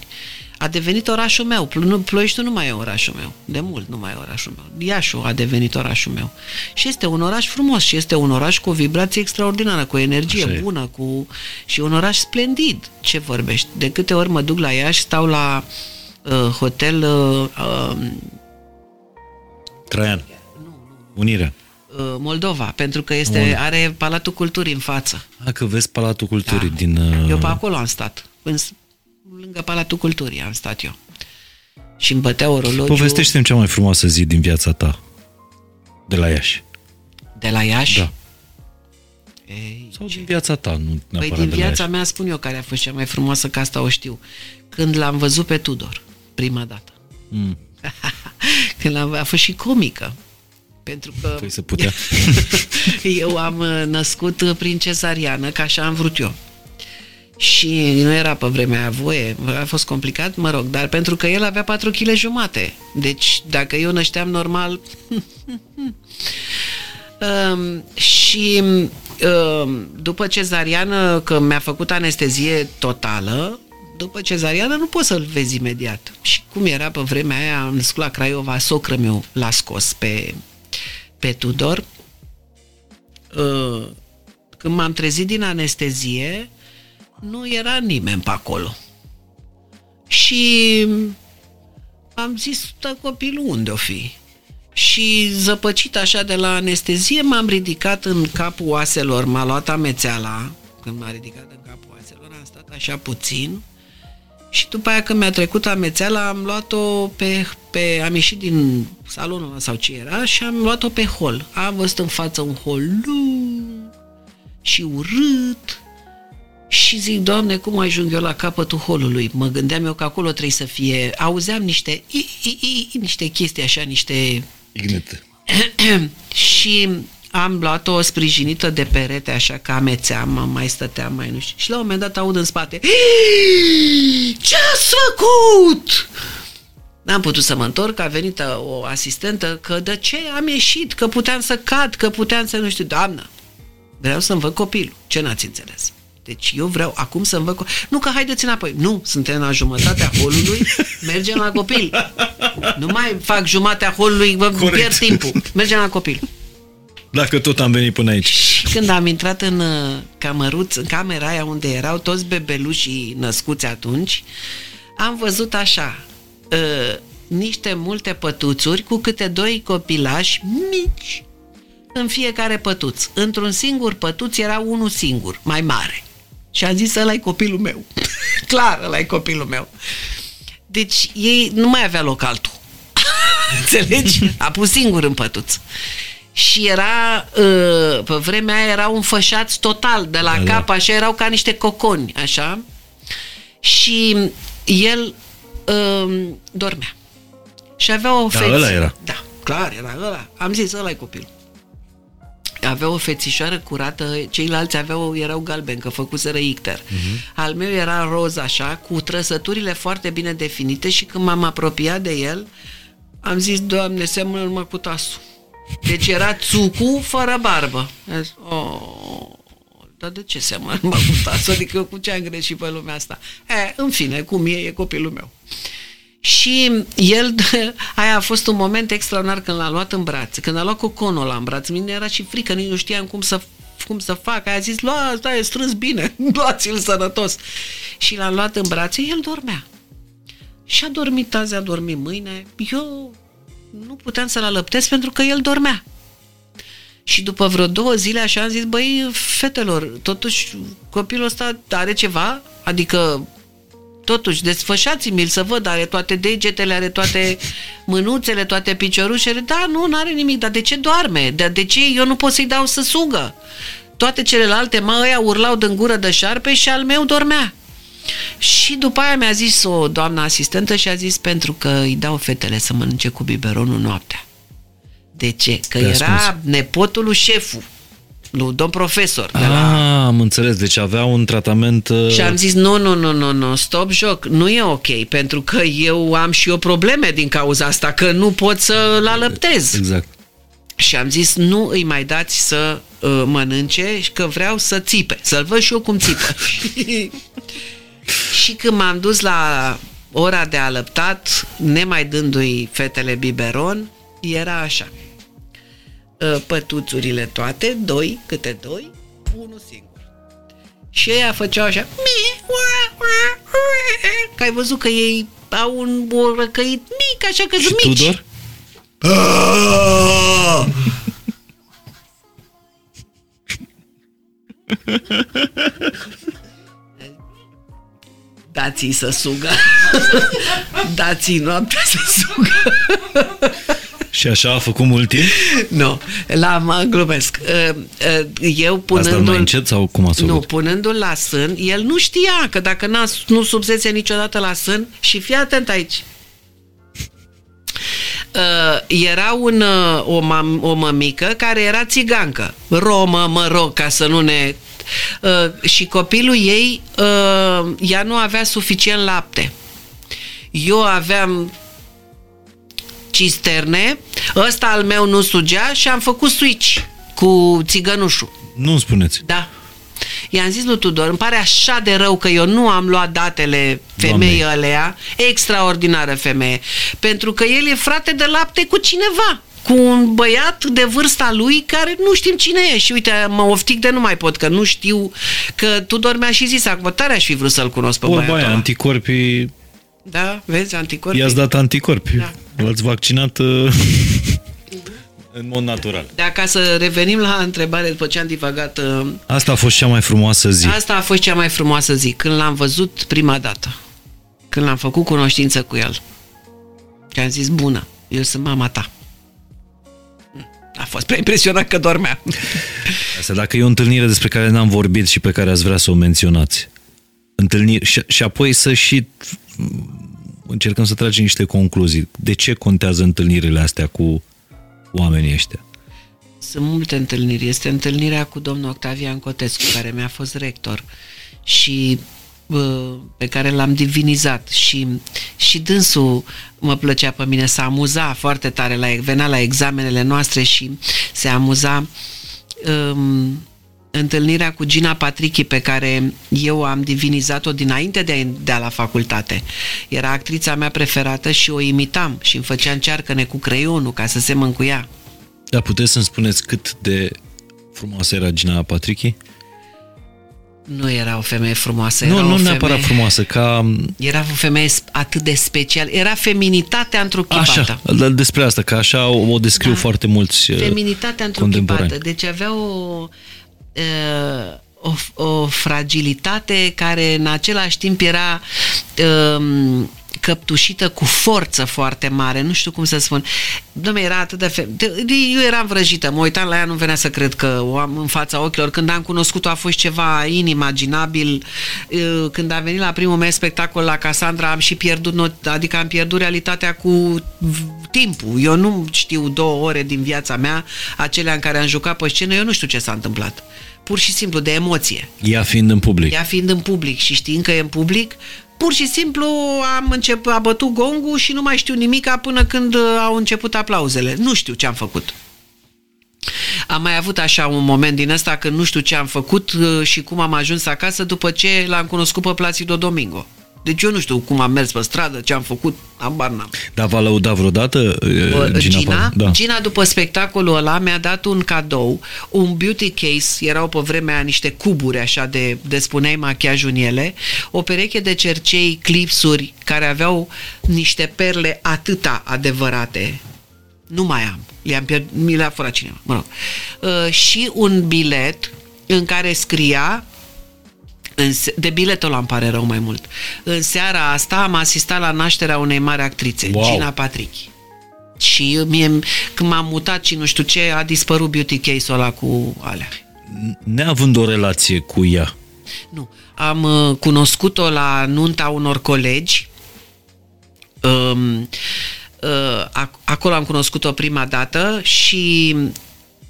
A devenit orașul meu. Pl- nu- Ploieștiul nu mai e orașul meu. De mult nu mai e orașul meu. Iașu a devenit orașul meu. Și este un oraș frumos și este un oraș cu o vibrație extraordinară, cu o energie Așa e. bună, cu și un oraș splendid. Ce vorbești? De câte ori mă duc la Iași, stau la uh, hotel uh, uh, Traian. Unirea. uh, Moldova, pentru că este Bun. are Palatul Culturii în față. A, că vezi Palatul Culturii Da. din... Uh, Eu pe acolo am stat. În, s- lângă Palatul Culturii am stat eu. Și îmi bătea orologiul Povestește-mi cea mai frumoasă zi din viața ta. De la Iași. de la Iași. Da. Ei, Sau din viața ta, nu Păi neapărat din de la viața Iași. mea spun eu care a fost cea mai frumoasă, că asta o știu. Când l-am văzut pe Tudor, prima dată. Mm. Când l-am, a fost și comică. Pentru că Păi se putea. eu am uh, născut uh, prin cezariană, ca așa am vrut eu. Și nu era pe vremea aia voie, a fost complicat, mă rog, dar pentru că el avea 4 kg jumate. Deci dacă eu nășteam normal... um, și um, după cezariană, că mi-a făcut anestezie totală, după cezariană nu poți să-l vezi imediat. Și cum era pe vremea aia, am născut la Craiova, socră meu l-a scos pe, pe Tudor. Uh, când m-am trezit din anestezie, nu era nimeni pe acolo. Și am zis, da, copilul unde o fi? Și zăpăcit așa de la anestezie, m-am ridicat în capul oaselor, m-a luat amețeala, când m-a ridicat în capul oaselor, am stat așa puțin și după aia când mi-a trecut amețeala, am luat-o pe, pe, am ieșit din salonul sau ce era și am luat-o pe hol. Am văzut în față un hol lung și urât și zic, Doamne, cum ajung eu la capătul holului? Mă gândeam eu că acolo trebuie să fie... Auzeam niște, i, i, i, niște chestii așa, niște... Ignete. și am luat-o sprijinită de perete, așa că amețeam, mai stăteam, mai nu știu. Și la un moment dat aud în spate, ce ați făcut? N-am putut să mă întorc, a venit o asistentă că de ce am ieșit, că puteam să cad, că puteam să nu știu, doamnă, vreau să-mi văd copilul. Ce n-ați înțeles? Deci eu vreau acum să-mi văd... Co- nu că haideți înapoi. Nu, suntem la jumătatea holului, mergem la copil. Nu mai fac jumatea holului, vă Corect. pierd timpul. Mergem la copil. Dacă tot am venit până aici. Și când am intrat în uh, camăruț, în camera aia unde erau toți bebelușii născuți atunci, am văzut așa, uh, niște multe pătuțuri cu câte doi copilași mici în fiecare pătuț. Într-un singur pătuț era unul singur, mai mare. Și a zis, ăla e copilul meu. Clar, ăla e copilul meu. Deci ei nu mai avea loc altul. Înțelegi? A pus singur în pătuț. Și era, uh, pe vremea aia erau înfășați total, de la da, cap, da. așa, erau ca niște coconi, așa. Și el uh, dormea. Și avea o da, ăla era. Da, clar, era ăla. Am zis, ăla e copilul avea o fețișoară curată, ceilalți aveau, erau galben, că făcuseră icter. Uh-huh. Al meu era roz așa, cu trăsăturile foarte bine definite și când m-am apropiat de el, am zis, Doamne, seamănă numai cu tasul. Deci era țucu fără barbă. Zis, oh, dar de ce seamănă numai cu tasul? Adică cu ce am greșit pe lumea asta? E, în fine, cum e, e copilul meu. Și el, aia a fost un moment extraordinar când l-a luat în brațe, când a luat coconul la în brațe, mine era și frică, nici nu știam cum să cum să fac, a zis, lua, stai, e strâns bine, luați-l sănătos. Și l-am luat în brațe, el dormea. Și a dormit azi, a dormit mâine. Eu nu puteam să-l alăptesc pentru că el dormea. Și după vreo două zile așa am zis, băi, fetelor, totuși copilul ăsta are ceva? Adică Totuși, desfășați-mi-l să văd, are toate degetele, are toate mânuțele, toate piciorușele. Da, nu, nu are nimic, dar de ce doarme? De, de ce eu nu pot să-i dau să sugă? Toate celelalte, mă, ăia urlau din gură de șarpe și al meu dormea. Și după aia mi-a zis o doamnă asistentă și a zis pentru că îi dau fetele să mănânce cu biberonul noaptea. De ce? Că Te era spus. nepotul lui șeful nu, domn profesor. De la... Ah, am înțeles, deci avea un tratament... Uh... Și am zis, nu, nu, nu, nu, nu, stop joc, nu e ok, pentru că eu am și eu probleme din cauza asta, că nu pot să-l alăptez. Exact. Și am zis, nu îi mai dați să uh, mănânce, că vreau să țipe, să-l văd și eu cum țipă. și când m-am dus la ora de alăptat, nemai dându-i fetele biberon, era așa. Uh, pătuțurile toate, doi, câte doi, unul singur. Și ea făceau așa, că ai văzut că ei au un răcăit mic, așa că sunt mici. Tudor? Dați-i să sugă. Dați-i noaptea să sugă. Și așa a făcut mult timp? Nu, l-am, glumesc. Uh, uh, eu punându-l... mai încet sau cum a Nu, punându-l la sân, el nu știa că dacă n-a, nu subsese niciodată la sân, și fii atent aici, uh, era un, o, mam, o mămică care era țigancă, romă, mă rog, ca să nu ne Uh, și copilul ei, uh, ea nu avea suficient lapte. Eu aveam cisterne, ăsta al meu nu sugea și am făcut switch cu țigănușul. Nu spuneți. Da. I-am zis lui Tudor, îmi pare așa de rău că eu nu am luat datele femeii Doamne. alea, extraordinară femeie, pentru că el e frate de lapte cu cineva cu un băiat de vârsta lui care nu știm cine e și uite, mă oftic de nu mai pot, că nu știu că Tudor mi-a și zis, acum tare aș fi vrut să-l cunosc pe Vorba băiatul aia, ăla. anticorpii, Da, vezi, anticorpi. i-ați dat anticorpi. Da. L-ați vaccinat uh, în mod natural. Dar ca să revenim la întrebare după ce am divagat, uh, Asta a fost cea mai frumoasă zi. asta a fost cea mai frumoasă zi, când l-am văzut prima dată, când l-am făcut cunoștință cu el. Și am zis, bună, eu sunt mama ta. A fost prea impresionat că dormea. Asta dacă e o întâlnire despre care n-am vorbit și pe care ați vrea să o menționați. Întâlniri, și, și apoi să și încercăm să tragem niște concluzii. De ce contează întâlnirile astea cu oamenii ăștia? Sunt multe întâlniri. Este întâlnirea cu domnul Octavian Cotescu, care mi-a fost rector și bă, pe care l-am divinizat și, și dânsul mă plăcea pe mine, să amuza foarte tare, la, venea la examenele noastre și se amuza um, întâlnirea cu Gina Patrichi pe care eu am divinizat-o dinainte de a, de a la facultate. Era actrița mea preferată și o imitam și îmi făcea încearcă cu creionul ca să se cu ea. Dar puteți să-mi spuneți cât de frumoasă era Gina Patrichi? Nu era o femeie frumoasă, Nu, era nu o neapărat femeie, frumoasă, ca... Era o femeie sp- atât de special. Era feminitatea întruchipată. Așa, dar despre asta, că așa o, o descriu Da. foarte mulți uh, Feminitatea contemporani. întruchipată. Deci avea o, uh, 呃 o, o fragilitate care în același timp era um, căptușită cu forță foarte mare, nu știu cum să spun. Dom'le, era atât de... Fe... de- Eu eram vrăjită, mă uitam la ea, nu venea să cred că o am în fața ochilor. Când am cunoscut-o a fost ceva inimaginabil. Uh, Când a venit la primul meu spectacol la Cassandra am și pierdut, not... adică am pierdut realitatea cu v- timpul. Eu nu știu două ore din viața mea, acelea în care am jucat pe scenă, eu nu știu ce s-a întâmplat. Pur și simplu, de emoție. Ea fiind în public. Ea fiind în public și știind că e în public, pur și simplu am început, a bătut gongul și nu mai știu nimica până când uh, au început aplauzele. Nu știu ce am făcut. Am mai avut așa un moment din ăsta când nu știu ce am făcut uh, și cum am ajuns acasă după ce l-am cunoscut pe Placido Domingo. Deci eu nu știu cum am mers pe stradă, ce am făcut, abar n-am. Dar v-a lăudat vreodată uh, Bă, Gina? Gina, Pa- Gina, da. Gina, după spectacolul ăla, mi-a dat un cadou, un beauty case, erau pe vremea aia niște cuburi așa de, de spuneai machiajul în ele, o pereche de cercei, clipsuri care aveau niște perle atâta adevărate. Nu mai am. Le-am pierd, mi le-a furat cineva. Mă rog. Uh, și un bilet în care scria în, se- de biletul ăla îmi pare rău mai mult. În seara asta am asistat la nașterea unei mari actrițe, Wow. Gina Patrichi. Și mie, când m-am mutat și nu știu ce, a dispărut beauty case-ul ăla cu alea. Neavând o relație cu ea, Nu. Am uh, cunoscut-o la nunta unor colegi. Um, uh, ac- acolo am cunoscut-o prima dată și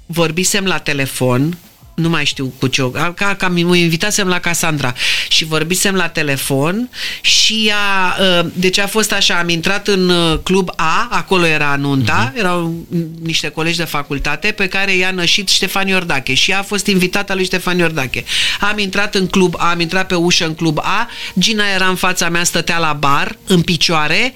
vorbisem la telefon nu mai știu cu ce, ca, ca, ca mă invitasem la Cassandra și vorbisem la telefon și ea, uh, deci a fost așa, am intrat în uh, club A, acolo era nunta, uh-huh. erau niște colegi de facultate pe care i-a nășit Ștefan Iordache și ea a fost invitata lui Ștefan Iordache. Am intrat în club A, am intrat pe ușă în club A, Gina era în fața mea, stătea la bar, în picioare,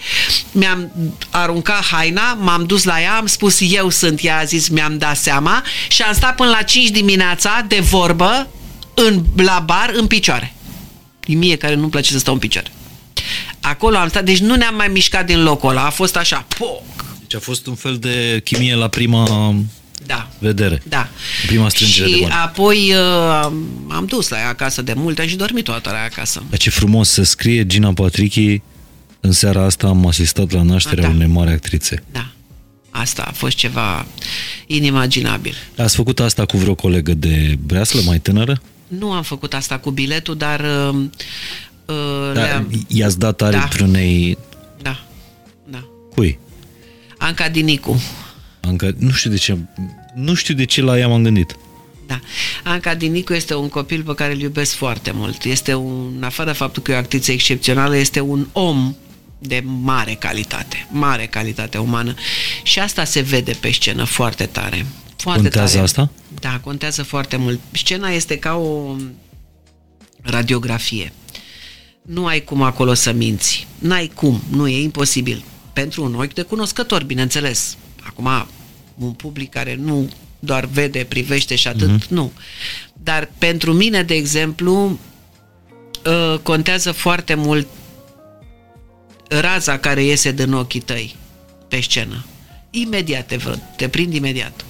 mi-am aruncat haina, m-am dus la ea, am spus eu sunt, ea a zis mi-am dat seama și am stat până la 5 dimineața de vorbă în, la bar în picioare. E mie care nu-mi place să stau în picioare. Acolo am stat, deci nu ne-am mai mișcat din locul ăla, a fost așa, poc, deci a fost un fel de chimie la prima da. vedere. Da. Prima strângere și de mână. apoi uh, am dus la ea acasă de mult, am și dormit toată la ea acasă. Dar ce frumos să scrie Gina Patrichi în seara asta am asistat la nașterea Da. unei mari actrițe. Da. Asta a fost ceva inimaginabil. Ați făcut asta cu vreo colegă de breaslă mai tânără? Nu am făcut asta cu biletul, dar uh, uh, Da, le-am... i-ați dat Da. aripi unei... Da. Da. Cui? Anca Dinicu. Încă, nu știu de ce, nu știu de ce la ea m-am gândit. Da. Anca Dinicu este un copil pe care îl iubesc foarte mult. Este un, în afară de faptul că e o actriță excepțională, este un om de mare calitate, mare calitate umană și asta se vede pe scenă foarte tare. Foarte Contează tare. asta? Da, contează foarte mult. Scena este ca o radiografie. Nu ai cum acolo să minți. N-ai cum, nu e imposibil. Pentru un ochi de cunoscător, bineînțeles. Acum, un public care nu doar vede, privește și atât, mm-hmm. nu. Dar pentru mine, de exemplu, ă, contează foarte mult raza care iese din ochii tăi pe scenă. Imediat te văd, te prind imediat.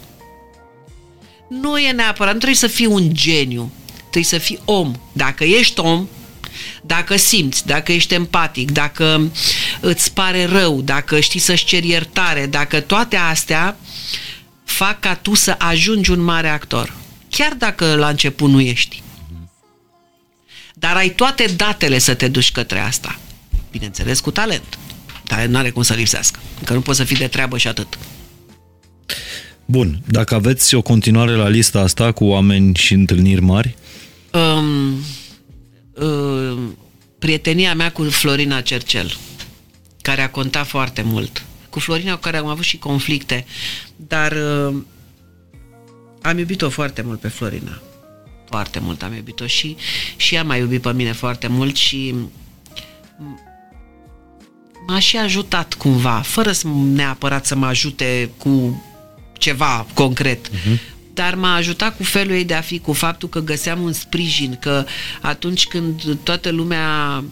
Nu e neapărat, nu trebuie să fii un geniu, trebuie să fii om. Dacă ești om, dacă simți, dacă ești empatic, dacă îți pare rău, dacă știi să-și ceri iertare, dacă toate astea fac ca tu să ajungi un mare actor. Chiar dacă la început nu ești. Dar ai toate datele să te duci către asta. Bineînțeles, cu talent. Talent nu are cum să lipsească. Că nu poți să fii de treabă și atât. Bun, dacă aveți o continuare la lista asta cu oameni și întâlniri mari, Um, uh, prietenia mea cu Florina Cercel, care a contat foarte mult. Cu Florina cu care am avut și conflicte, dar uh, am iubit-o foarte mult pe Florina. Foarte mult am iubit-o și, și ea m-a iubit pe mine foarte mult și m-a și ajutat cumva, fără să neapărat să mă ajute cu ceva concret. Uh-huh. Dar m-a ajutat cu felul ei de a fi, cu faptul că găseam un sprijin, că atunci când toată lumea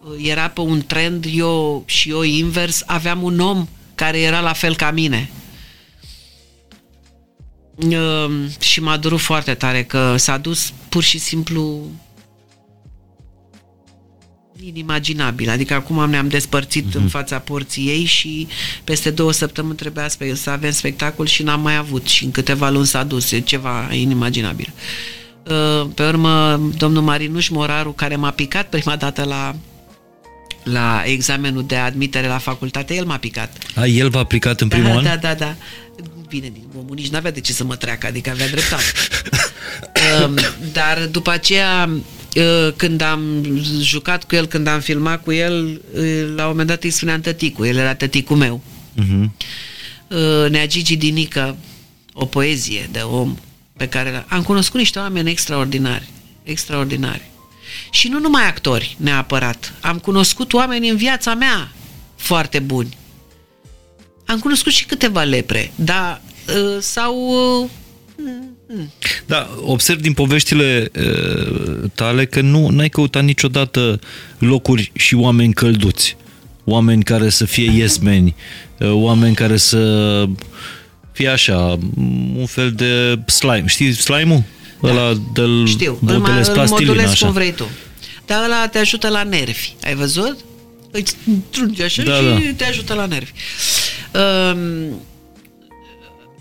uh, era pe un trend, eu și eu invers, aveam un om care era la fel ca mine. Uh, și m-a durut foarte tare că s-a dus pur și simplu inimaginabil. Adică acum ne-am despărțit uh-huh. în fața porții ei și peste două săptămâni trebuia să avem spectacol și n-am mai avut și în câteva luni s-a dus. E ceva inimaginabil. Uh, pe urmă, domnul Marinuș Moraru, care m-a picat prima dată la la examenul de admitere la facultate, el m-a picat. A, el v-a aplicat în da, primul an? Da, da, da. Bine, omul nici n-avea de ce să mă treacă, adică avea dreptate. um, dar după aceea Uh, când am jucat cu el, când am filmat cu el, uh, la un moment dat îi spuneam tăticul, el era tăticul meu. Uh-huh. Nea Gigi Dinică, o poezie de om pe care am cunoscut niște oameni extraordinari, extraordinari. Și nu numai actori neapărat. Am cunoscut oameni în viața mea foarte buni. Am cunoscut și câteva lepre, dar uh, sau uh, da, observ din poveștile uh, tale că nu ai căutat niciodată locuri și oameni călduți. Oameni care să fie iesmeni, uh, oameni care să fie așa, un fel de slime. Știi slime-ul? Da. Ăla de Știu, îl, îl modulezi așa. cum vrei tu. Dar ăla te ajută la nervi. Ai văzut? Îți trungi așa da, și da. te ajută la nervi. Um,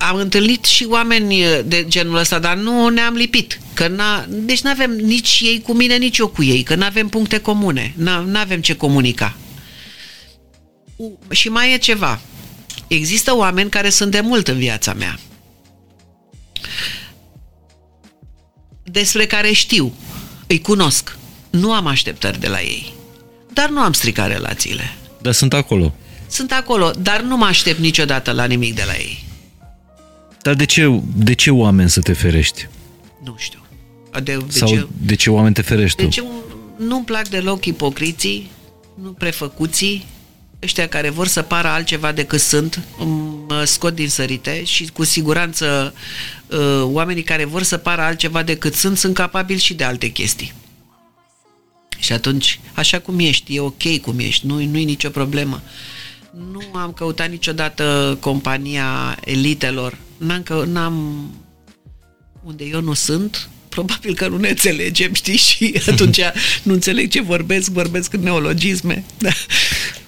am întâlnit și oameni de genul ăsta, dar nu ne-am lipit. Că n-a, deci nu avem nici ei cu mine, nici eu cu ei, că nu avem puncte comune, nu avem ce comunica. Și mai e ceva. Există oameni care sunt de mult în viața mea. Despre care știu, îi cunosc. Nu am așteptări de la ei. Dar nu am stricat relațiile. Dar sunt acolo. Sunt acolo, dar nu mă aștept niciodată la nimic de la ei. Dar de ce, de ce oameni să te ferești? Nu știu. De, de Sau ce, de ce oameni te ferești de tu? Ce, nu-mi plac deloc ipocriții, nu prefăcuții, ăștia care vor să pară altceva decât sunt, mă scot din sărite și cu siguranță uh, oamenii care vor să pară altceva decât sunt, sunt capabili și de alte chestii. Și atunci, așa cum ești, e ok cum ești, nu, nu e nicio problemă. Nu am căutat niciodată compania elitelor n-am, că, n-am unde eu nu sunt, probabil că nu ne înțelegem, știi, și atunci nu înțeleg ce vorbesc, vorbesc în neologisme. Da.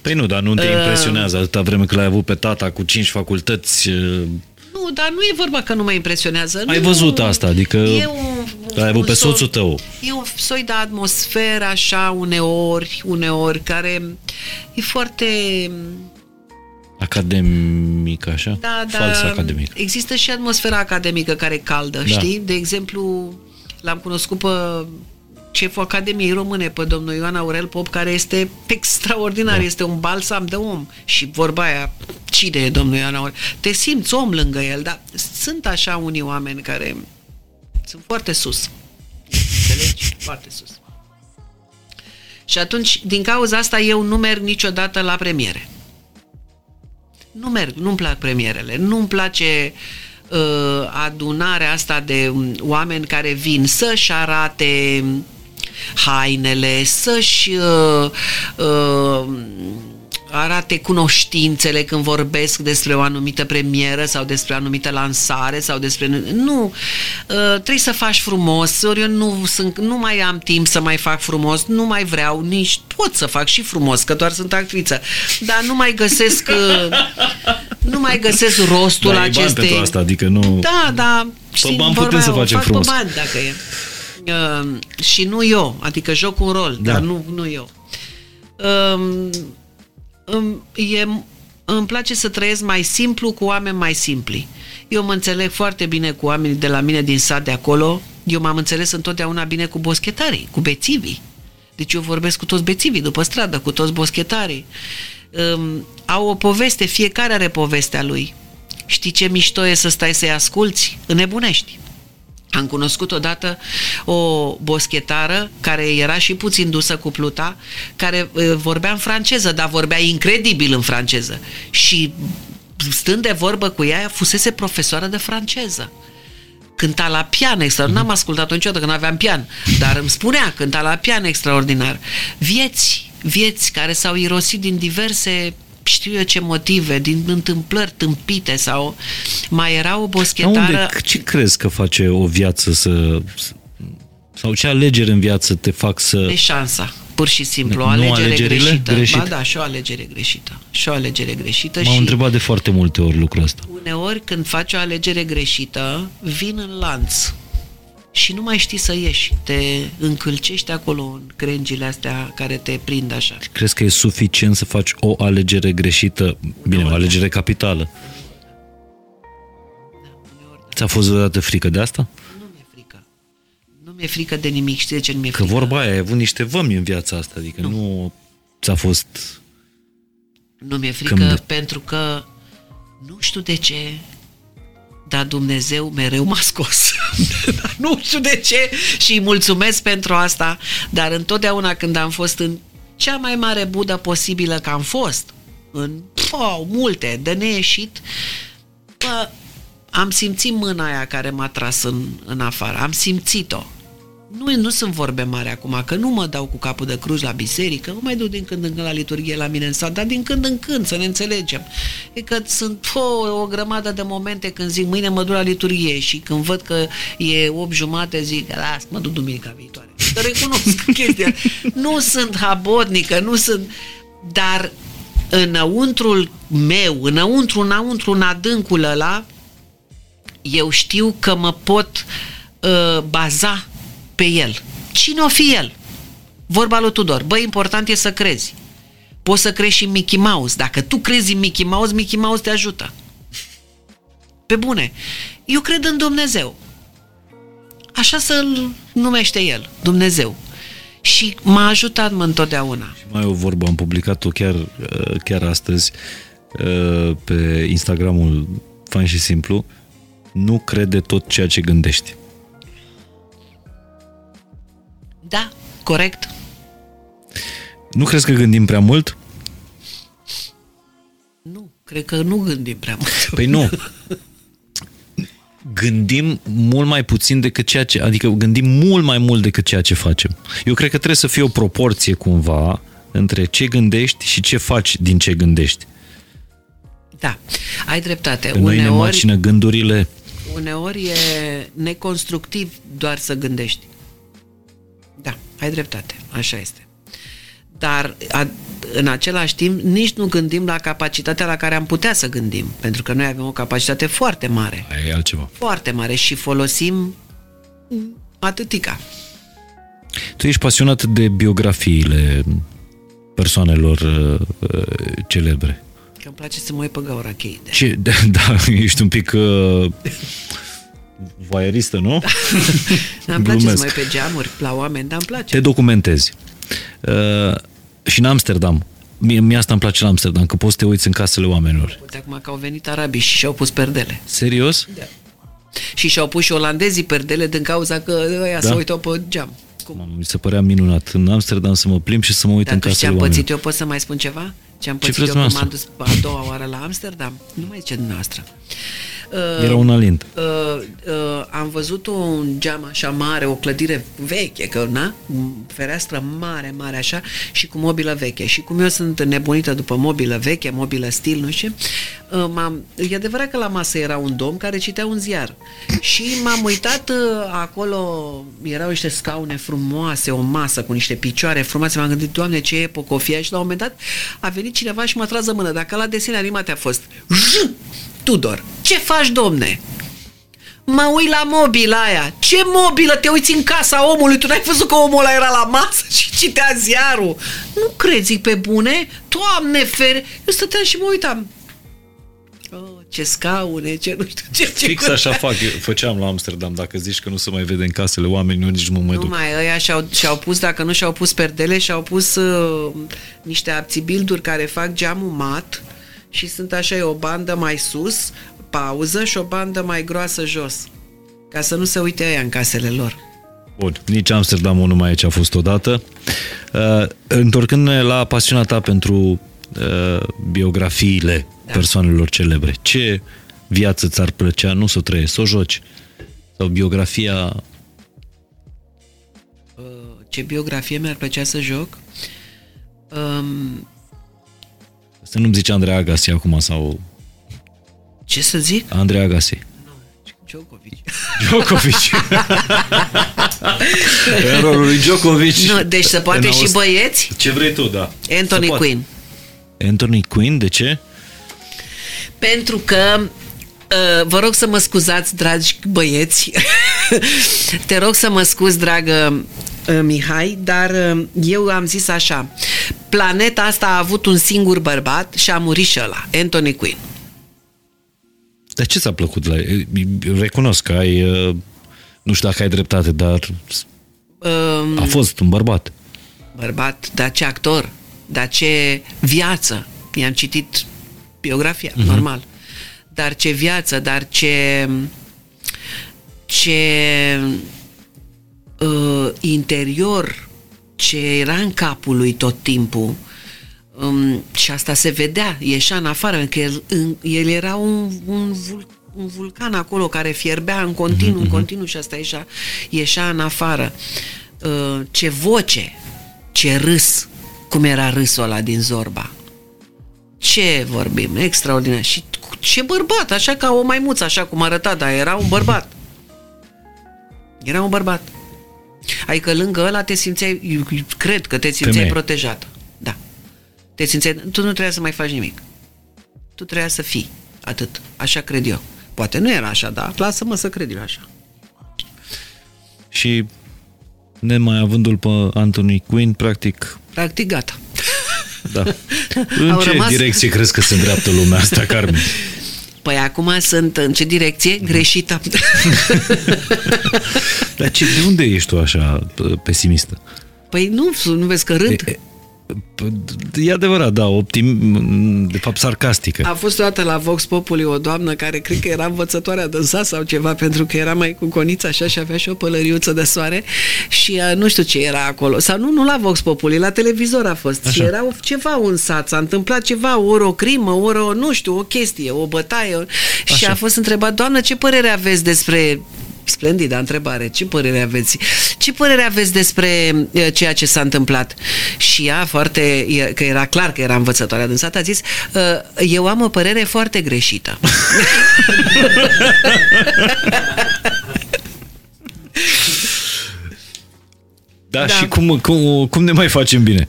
Păi nu, dar nu te uh, impresionează atâta vreme că l-ai avut pe tata cu cinci facultăți. Uh, nu, dar nu e vorba că nu mă impresionează. Ai nu, văzut asta, adică e un, l-ai avut pe soțul tău. E un soi de atmosferă așa uneori, uneori, care e foarte Academic, așa? Da, da. Fals academic. Există și atmosfera academică care e caldă, Da. știi? De exemplu, l-am cunoscut pe șeful Academiei Române, pe domnul Ioan Aurel Pop, care este extraordinar, Da. este un balsam de om. Și vorba aia, cine e domnul Ioan Aurel? Te simți om lângă el, dar sunt așa unii oameni care sunt foarte sus. Înțelegi? Foarte sus. Și atunci, din cauza asta, eu nu merg niciodată la premiere. Nu merg, nu-mi plac premierele, nu-mi place uh, adunarea asta de um, oameni care vin să-și arate hainele, să-și uh, uh, arate cunoștințele când vorbesc despre o anumită premieră sau despre o anumită lansare sau despre... Nu, uh, trebuie să faci frumos, ori eu nu, sunt, nu mai am timp să mai fac frumos, nu mai vreau, nici pot să fac și frumos, că doar sunt actriță, dar nu mai găsesc uh, nu mai găsesc rostul Da, e bani acestei... pentru asta, adică nu... Da, da. știi, bani vorba putem să aia, o facem fac frumos. pe bani dacă e. Uh, și nu eu, adică joc un rol, Da. dar nu, nu eu. Uh, îmi, e, îmi place să trăiesc mai simplu cu oameni mai simpli. Eu mă înțeleg foarte bine cu oamenii de la mine din sat de acolo. Eu m-am înțeles întotdeauna bine cu boschetarii, cu bețivii. Deci eu vorbesc cu toți bețivii după stradă, cu toți boschetarii. Um, au o poveste, fiecare are povestea lui. Știi ce mișto e să stai să-i asculți? Înnebunești. Am cunoscut odată o boschetară care era și puțin dusă cu pluta, care uh, vorbea în franceză, dar vorbea incredibil în franceză. Și stând de vorbă cu ea, fusese profesoară de franceză. Cânta la pian extraordinar, n-am ascultat-o niciodată că nu aveam pian, dar îmi spunea, cânta la pian extraordinar. Vieți, vieți care s-au irosit din diverse știu eu ce motive, din întâmplări tâmpite sau mai era o Dar boschetară... unde, ce crezi că face o viață să... Sau ce alegeri în viață te fac să... E șansa, pur și simplu, o Nu alegere alegerile greșită. greșite? Ba da, și o alegere greșită. Și o alegere greșită M-au și întrebat de foarte multe ori lucrul ăsta. uneori când faci o alegere greșită, vin în lanț și nu mai știi să ieși. Te încălcești acolo în crengile astea care te prind așa. Crezi că e suficient să faci o alegere greșită? Bine, o alegere capitală. Ți-a fost vreodată frică de asta? Nu mi-e frică. Nu mi-e frică de nimic. Știi de ce nu mi-e Că frică? vorba aia, ai avut niște vămi în viața asta, adică nu, nu ți-a fost... Nu mi-e frică Când- pentru că nu știu de ce, dar Dumnezeu mereu m-a scos. nu știu de ce și îi mulțumesc pentru asta, dar întotdeauna când am fost în cea mai mare budă posibilă că am fost, în oh, multe, de neieșit, bă, am simțit mâna aia care m-a tras în, în afară, am simțit-o. Nu, nu sunt vorbe mari acum, că nu mă dau cu capul de cruci la biserică, mă mai duc din când în când la liturghie la mine în sat, dar din când în când, să ne înțelegem. E că sunt o, o grămadă de momente când zic mâine mă duc la liturghie și când văd că e 8 jumate zic, las, mă duc duminica viitoare. Că recunosc chestia. Nu sunt habotnică, nu sunt... Dar înăuntrul meu, înăuntru, înăuntru, în adâncul ăla, eu știu că mă pot uh, baza pe el. Cine o fi el? Vorba lui Tudor. Băi, important e să crezi. Poți să crezi și în Mickey Mouse. Dacă tu crezi în Mickey Mouse, Mickey Mouse te ajută. Pe bune. Eu cred în Dumnezeu. Așa să-l numește el, Dumnezeu. Și m-a ajutat mă întotdeauna. Și mai o vorbă, am publicat-o chiar, uh, chiar astăzi uh, pe Instagramul Fain și Simplu. Nu crede tot ceea ce gândești. Da, corect. Nu crezi că gândim prea mult? Nu, cred că nu gândim prea mult. Păi nu. Gândim mult mai puțin decât ceea ce... Adică gândim mult mai mult decât ceea ce facem. Eu cred că trebuie să fie o proporție cumva între ce gândești și ce faci din ce gândești. Da, ai dreptate. Că noi ne Uneori, macină gândurile uneori e neconstructiv doar să gândești. Da, ai dreptate, așa este. Dar a, în același timp nici nu gândim la capacitatea la care am putea să gândim, pentru că noi avem o capacitate foarte mare, aia e altceva. foarte mare și folosim atâtica. Tu ești pasionat de biografiile persoanelor uh, uh, celebre. Că îmi place să mă uit pe gaura cheii. de- Ce? Da, da ești un pic uh, voyeuristă, nu? Dar îmi place să Glumesc. mă uit pe geamuri la oameni, dar îmi place. Te documentezi. Uh, și în Amsterdam. Mie, mie asta îmi place la Amsterdam, că poți să te uiți în casele oamenilor. Uite acum că au venit arabii și și-au pus perdele. Serios? Da. Și și-au pus și olandezii perdele din cauza că ăia Da? se uitau pe geam. Cum? Mamă, mi se părea minunat. În Amsterdam să mă plimb și să mă uit Dar în tu știi ce casele am pățit oamenilor. eu? Pot să mai spun ceva? Ce am Ce pățit vreți eu când m-am dus dumneavoastră? a doua oară la Amsterdam? Nu mai zice dumneavoastră. Uh, Era un alint. uh, uh, am văzut un geam așa mare, o clădire veche, că na, fereastră mare, mare așa și cu mobilă veche. Și cum eu sunt nebunită după mobilă veche, mobilă stil, nu știu, uh, m-am, e adevărat că la masă era un domn care citea un ziar. Și m-am uitat uh, acolo, erau niște scaune frumoase, o masă cu niște picioare frumoase, m-am gândit, Doamne, ce epocofia și la un moment dat a venit cineva și m-a tras de mână. Dacă la desene animate a fost J- Tudor, ce faci, domne? Mă uit la mobila aia. Ce mobilă? Te uiți în casa omului. Tu n-ai văzut că omul ăla era la masă și citea ziarul. Nu crezi zic, pe bune? Doamne fere! Eu stăteam și mă uitam. Oh, ce scaune, ce nu știu ce. ce Fix așa fac, eu făceam la Amsterdam. Dacă zici că nu se mai vede în casele oamenilor, nici nu mă mai Nu duc. mai, ăia și-au, și-au pus, dacă nu și-au pus perdele, și-au pus uh, niște abțibilduri care fac geamul mat și sunt așa, e o bandă mai sus, pauză și o bandă mai groasă jos. Ca să nu se uite ăia în casele lor. Bun, nici Amsterdamul nu mai aici a fost odată. Uh, întorcându-ne la pasiunea ta pentru uh, biografiile da. persoanelor celebre, ce viață ți-ar plăcea, nu să o trăiești, să o joci? Sau biografia... Uh, ce biografie mi-ar plăcea să joc? Um, Să nu-mi zici Andrei Agassi acum sau ce să zic? Andrei Agassi. Djokovic. Djokovic. În rolul lui Djokovic. Nu, deci se poate În și Aust- băieți? Ce vrei tu, da. Anthony Se poate. Quinn. Anthony Quinn, de ce? Pentru că uh, vă rog să mă scuzați, dragi băieți. Te rog să mă scuzi, dragă uh, Mihai, dar uh, eu am zis așa. Planeta asta a avut un singur bărbat și a murit și ăla, Anthony Quinn. Dar ce ți-a plăcut la Recunosc că ai... uh, Nu știu dacă ai dreptate, dar Um, a fost un bărbat. bărbat, dar ce actor, dar ce viață. I-am citit biografia, uh-huh. normal. Dar ce viață, dar ce ce uh, interior, ce era în capul lui tot timpul. Um, și asta se vedea, ieșea în afară, pentru că el, în, el era un, un, vul, un vulcan acolo care fierbea în continuu, în continuu și asta ieșea, ieșea în afară. Uh, ce voce, ce râs, cum era râsul ăla din Zorba. Ce vorbim, extraordinar. Și cu- ce bărbat, așa ca o maimuță, așa cum arăta, dar era un bărbat. Era un bărbat. Adică lângă ăla te simțeai, eu cred că te simțeai Femeie. protejată. Da. Te simțeai, tu nu trebuia să mai faci nimic. Tu trebuia să fii. Atât. Așa cred eu. Poate nu era așa, dar lasă-mă să cred eu așa. Și nemai avându-l pe Anthony Quinn, practic, Practic, gata. Da. În Au ce rămas- direcție crezi că se îndreaptă lumea asta, Carmen? Păi acum sunt în ce direcție? Greșită. Dar ce, de unde ești tu așa p- pesimistă? Păi nu, nu vezi că râd? E, e, p- E adevărat, da, optim, de fapt sarcastică. A fost toată la Vox Populi o doamnă care cred că era învățătoarea de sat sau ceva, pentru că era mai cu conița așa și avea și o pălăriuță de soare și uh, nu știu ce era acolo. Sau nu, nu la Vox Populi, la televizor a fost. Așa. Și era o- ceva un sat, s-a întâmplat ceva, ori o crimă, ori o, nu știu, o chestie, o bătaie. Ori... Și a fost întrebat, doamnă, ce părere aveți despre Splendidă întrebare. Ce părere aveți? Ce părere aveți despre uh, ceea ce s-a întâmplat? Și ea, foarte, e- că era clar că era învățătoarea din sat, a zis, uh, eu am o părere foarte greșită. Da, Da. și cum, cum, cum ne mai facem bine?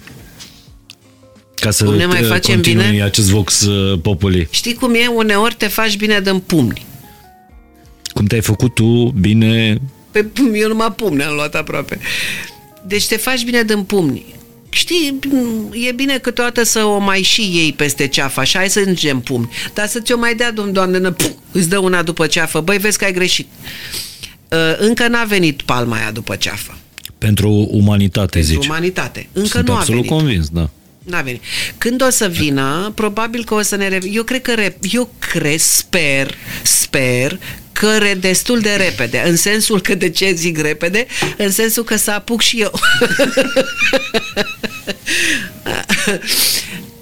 Ca să Cum ne mai uh, facem continui bine? acest vox uh, populi. Știi cum e? Uneori te faci bine din pumni. Cum te-ai făcut tu bine Pe pumni, eu numai pumni am luat aproape. Deci te faci bine din pumni. știi, e bine câteodată să o mai și iei peste ceafă, așa, hai să îngem pumni, dar să ți-o mai dea, domn, doamne, pum, îți dă una după ceafă, băi, vezi că ai greșit. Uh, încă n-a venit palma aia după ceafă. Pentru umanitate, Pentru zici. umanitate. Încă Sunt nu a absolut venit. convins, da. N-a venit. Când o să vină, probabil că o să ne... Re- eu cred că... Re- eu cred, sper, sper că re- destul de repede. În sensul că de ce zic repede? În sensul că să apuc și eu.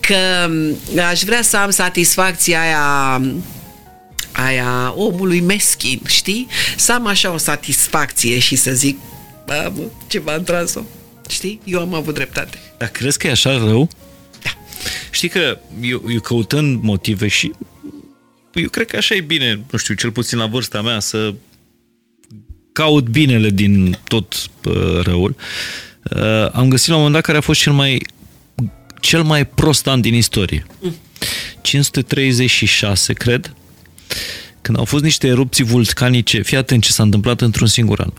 că aș vrea să am satisfacția aia aia omului meschin, știi? Să am așa o satisfacție și să zic, bă, bă, ceva am tras-o. Știi? Eu am avut dreptate. Dar crezi că e așa rău? Da. Știi că eu, eu căutând motive și eu cred că așa e bine, nu știu, cel puțin la vârsta mea, să caut binele din tot uh, răul. Uh, am găsit la un moment dat care a fost cel mai cel mai prost an din istorie. Mm. 536, cred, când au fost niște erupții vulcanice, fii atent ce s-a întâmplat într-un singur an.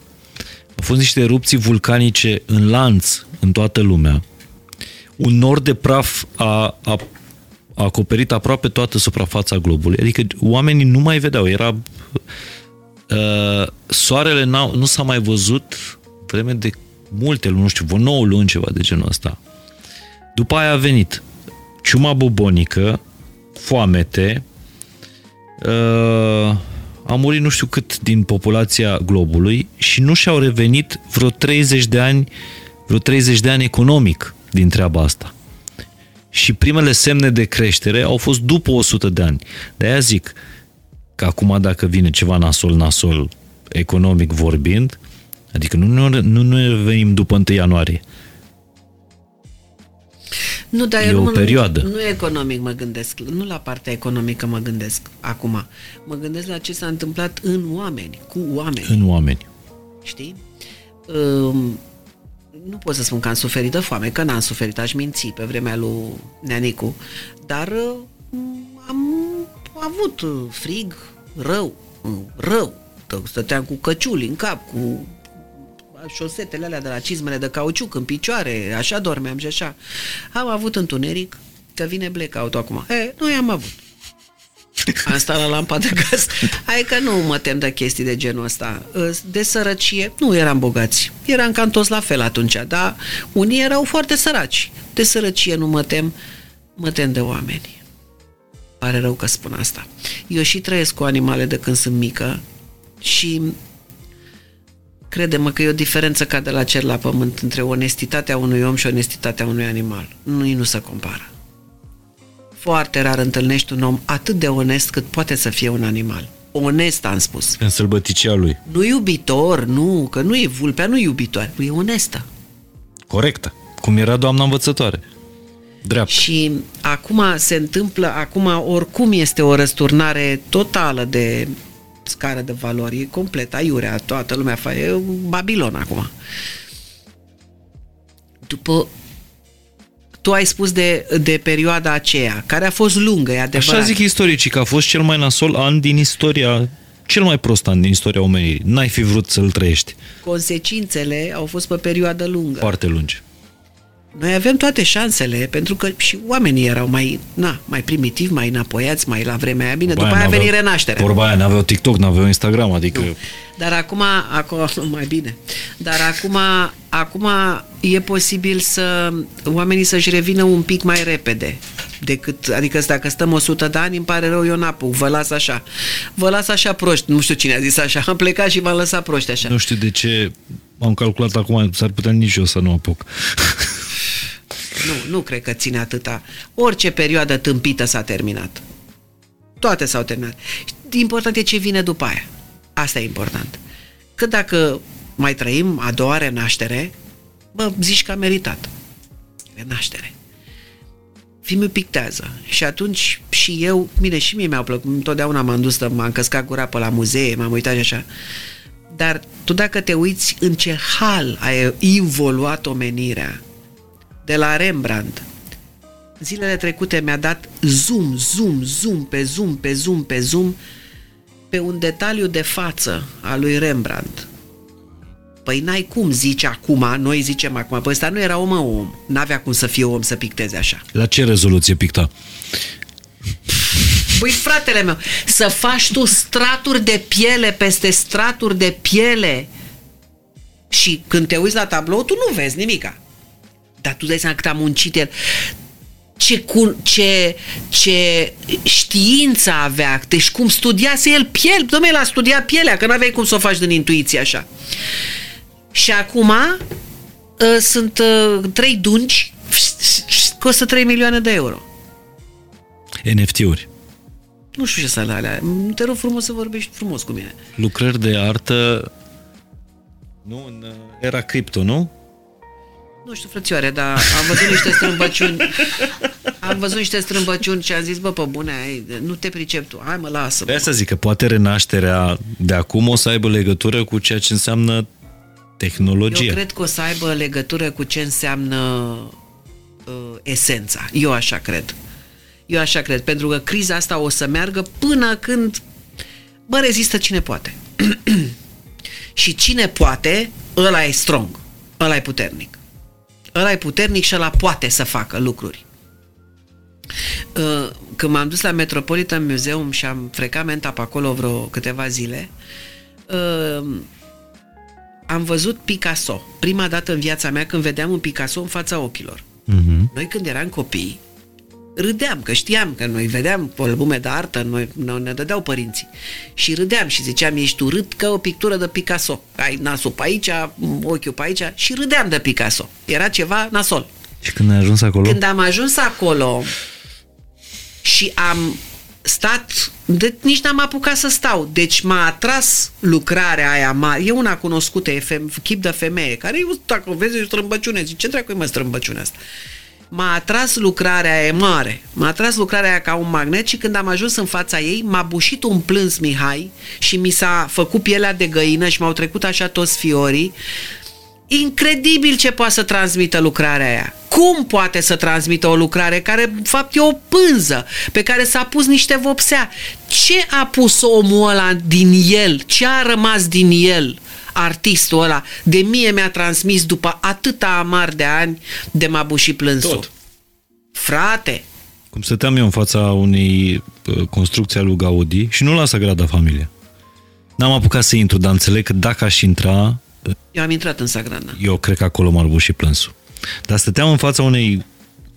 Au fost niște erupții vulcanice în lanț în toată lumea. Un nor de praf a, a, a acoperit aproape toată suprafața globului. Adică oamenii nu mai vedeau. Era uh, soarele nu s-a mai văzut vreme de multe luni, nu știu, vreo 9 luni, ceva de genul ăsta. După aia a venit ciuma bubonică, foamete, uh, a murit nu știu cât din populația globului și nu și-au revenit vreo 30 de ani, vreo 30 de ani economic din treaba asta. Și primele semne de creștere au fost după 100 de ani. De aia zic că acum dacă vine ceva nasol-nasol economic vorbind, adică nu ne, nu ne revenim după 1 ianuarie. Nu, dar E eu o nu, perioadă. Nu economic mă gândesc, nu la partea economică mă gândesc acum. Mă gândesc la ce s-a întâmplat în oameni, cu oameni, În oameni. știi? Um, nu pot să spun că am suferit de foame, că n-am suferit, aș minți pe vremea lui Neanicu, dar uh, am avut uh, frig rău, uh, rău. Stăteam cu căciuli în cap, cu șosetele alea de la cizmele de cauciuc în picioare, așa dormeam și așa. Am avut întuneric, că vine blackout acum. E, noi am avut. Am stat la lampa de gaz. Adică nu mă tem de chestii de genul ăsta. De sărăcie, nu eram bogați. Eram cam toți la fel atunci, dar unii erau foarte săraci. De sărăcie nu mă tem, mă tem de oameni. Pare rău că spun asta. Eu și trăiesc cu animale de când sunt mică și crede-mă că e o diferență ca de la cer la pământ între onestitatea unui om și onestitatea unui animal. Nu, nu se compară. Foarte rar întâlnești un om atât de onest cât poate să fie un animal. Onest, am spus. În sălbăticia lui. Nu iubitor, nu, că nu e vulpea, nu e iubitoare, e onestă. Corectă. Cum era doamna învățătoare. Dreaptă. Și acum se întâmplă, acum oricum este o răsturnare totală de scară de valori, e complet aiurea, toată lumea face, e Babilon acum. După tu ai spus de, de perioada aceea, care a fost lungă, e adevărat. Așa zic istoricii, că a fost cel mai nasol an din istoria, cel mai prost an din istoria omenirii. N-ai fi vrut să-l trăiești. Consecințele au fost pe perioadă lungă. Foarte lungi. Noi avem toate șansele, pentru că și oamenii erau mai, na, mai primitivi, mai înapoiați, mai la vremea aia. Bine, Vorba după aia a venit n-aveau- renașterea. Vorba aia, n-aveau TikTok, n-aveau Instagram, adică... Nu. Dar acum, acum, mai bine, dar acum, acum e posibil să oamenii să-și revină un pic mai repede decât, adică dacă stăm 100 de ani, îmi pare rău, eu n-apuc, vă las așa. Vă las așa proști, nu știu cine a zis așa, am plecat și v-am lăsat proști așa. Nu știu de ce am calculat acum, s-ar putea nici eu să nu apuc. Nu, nu cred că ține atâta. Orice perioadă tâmpită s-a terminat. Toate s-au terminat. Important e ce vine după aia. Asta e important. Că dacă mai trăim a doua renaștere, bă, zici că a meritat. Renaștere. Filmul pictează. Și atunci și eu, bine, și mie mi-au plăcut, întotdeauna m-am dus, să- m-am căscat gura pe la muzee, m-am uitat și așa. Dar tu dacă te uiți în ce hal a evoluat omenirea, de la Rembrandt, zilele trecute mi-a dat zoom, zoom, zoom, pe zoom, pe zoom, pe zoom, pe un detaliu de față a lui Rembrandt. Păi n-ai cum, zici acum, noi zicem acum, păi ăsta nu era om, om. N-avea cum să fie om să picteze așa. La ce rezoluție picta? Păi fratele meu, să faci tu straturi de piele peste straturi de piele și când te uiți la tablou, tu nu vezi nimica. Dar tu dai seama cât a muncit el ce, cu, ce, ce știință avea, deci cum studiase el piel, domnule, el a studiat pielea, că nu aveai cum să o faci din intuiție așa. Și acum uh, sunt uh, trei dungi, costă 3 milioane de euro. NFT-uri. Nu știu ce să alea. Te rog frumos să vorbești frumos cu mine. Lucrări de artă nu, în era cripto, nu? Nu știu, frățioare, dar am văzut niște strâmbăciuni am văzut niște strâmbăciuni și am zis, bă, pe bune, ai, nu te pricep tu, hai mă, lasă. De asta zic că poate renașterea de acum o să aibă legătură cu ceea ce înseamnă tehnologia. Eu cred că o să aibă legătură cu ce înseamnă uh, esența. Eu așa cred. Eu așa cred, pentru că criza asta o să meargă până când, bă, rezistă cine poate. și cine poate, ăla e strong, ăla e puternic. Ăla e puternic și ăla poate să facă lucruri. Uh, când m-am dus la Metropolitan Museum și am frecamentat pe acolo vreo câteva zile, uh, am văzut Picasso. Prima dată în viața mea când vedeam un Picasso în fața ochilor. Uh-huh. Noi când eram copii, râdeam, că știam că noi vedeam albume de artă, noi, noi ne dădeau părinții. Și râdeam și ziceam, ești urât ca o pictură de Picasso. Ai nasul pe aici, ochiul pe aici și râdeam de Picasso. Era ceva nasol. Și când ai ajuns acolo? Când am ajuns acolo și am stat, de, nici n-am apucat să stau. Deci m-a atras lucrarea aia mare. E una cunoscută, e fem, chip de femeie, care, dacă o vezi, e o strâmbăciune. Zice, ce dracu e mă strâmbăciunea asta? M-a atras lucrarea aia mare, m-a atras lucrarea aia ca un magnet și când am ajuns în fața ei, m-a bușit un plâns Mihai și mi s-a făcut pielea de găină și m-au trecut așa toți fiorii. Incredibil ce poate să transmită lucrarea aia. Cum poate să transmită o lucrare care, în fapt, e o pânză pe care s-a pus niște vopsea? Ce a pus omul ăla din el? Ce a rămas din el? Artistul ăla, de mie mi-a transmis după atâta amar de ani de m-a bușit plânsul. Tot. Frate! Cum stăteam eu în fața unei uh, construcții a lui Gaudi și nu la Sagrada Familie. N-am apucat să intru, dar înțeleg că dacă aș intra... Eu am intrat în Sagrada. Eu cred că acolo m-ar buși plânsul. Dar stăteam în fața unei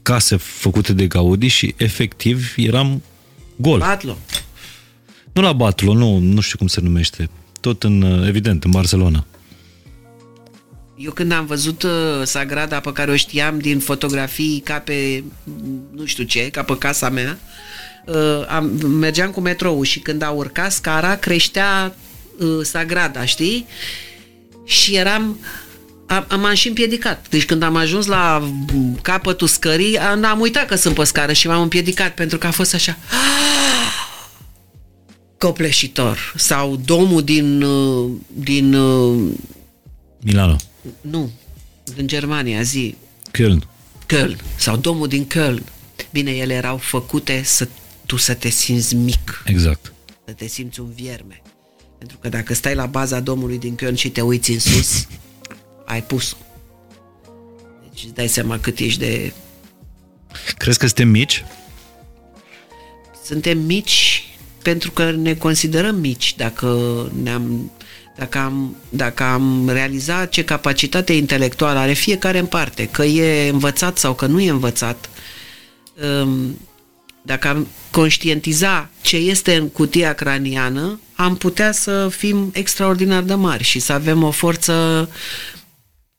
case făcute de Gaudi și efectiv eram gol. Batlo. Nu la Batlo, nu, nu știu cum se numește tot în, evident, în Barcelona. Eu când am văzut uh, Sagrada pe care o știam din fotografii ca pe nu știu ce, ca pe casa mea, uh, am, mergeam cu metrou și când a urcat scara creștea uh, Sagrada, știi? Și eram am, am și împiedicat. Deci când am ajuns la capătul scării, am, am uitat că sunt pe scară și m-am împiedicat pentru că a fost așa. Copleșitor sau domul din uh, din uh, Milano. Nu, din Germania, zi. Köln. Köln sau domul din Köln. Bine, ele erau făcute să tu să te simți mic. Exact. Să te simți un vierme. Pentru că dacă stai la baza domului din Köln și te uiți în sus, ai pus Deci îți dai seama cât ești de... Crezi că suntem mici? Suntem mici pentru că ne considerăm mici dacă ne-am dacă am, dacă am realizat ce capacitate intelectuală are fiecare în parte, că e învățat sau că nu e învățat, um, dacă am conștientiza ce este în cutia craniană, am putea să fim extraordinar de mari și să avem o forță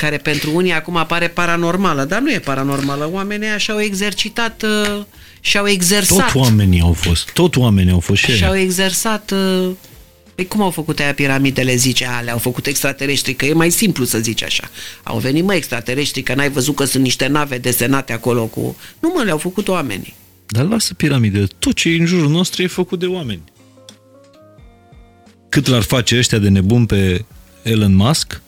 care pentru unii acum apare paranormală, dar nu e paranormală. Oamenii așa au exercitat uh, și-au exersat. Tot oamenii au fost, tot oamenii au fost și Și-au exersat uh, Păi cum au făcut aia piramidele, zice, ale au făcut extraterestri, că e mai simplu să zici așa. Au venit, mă, extraterestri, că n-ai văzut că sunt niște nave desenate acolo cu... Nu, mă, le-au făcut oamenii. Dar lasă piramidele, tot ce e în jurul nostru e făcut de oameni. Cât l-ar face ăștia de nebun pe Elon Musk,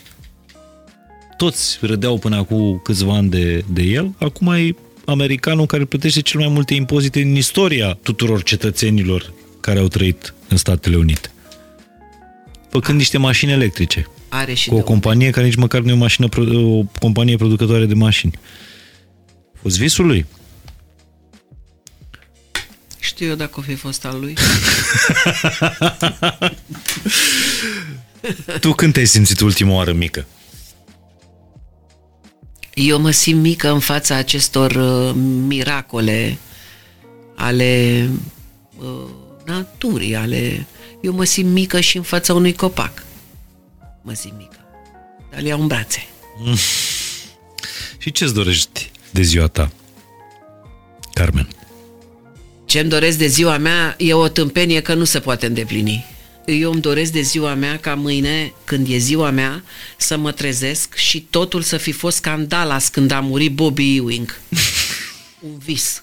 toți râdeau până acum câțiva ani de, de el, acum e americanul care plătește cel mai multe impozite în istoria tuturor cetățenilor care au trăit în Statele Unite. Făcând niște mașini electrice. Are și cu o de companie care nici măcar nu e o mașină, pro- o companie producătoare de mașini. A fost visul lui. Știu eu dacă o fi fost al lui. Tu când te-ai simțit ultima oară mică? Eu mă simt mică în fața acestor uh, miracole ale uh, naturii, ale... Eu mă simt mică și în fața unui copac. Mă simt mică. Dar le iau în brațe. Și ce-ți dorești de ziua ta, Carmen? Ce-mi doresc de ziua mea e o tâmpenie că nu se poate îndeplini. Eu îmi doresc de ziua mea ca mâine, când e ziua mea, să mă trezesc și totul să fi fost scandalas când a murit Bobby Ewing. Un vis.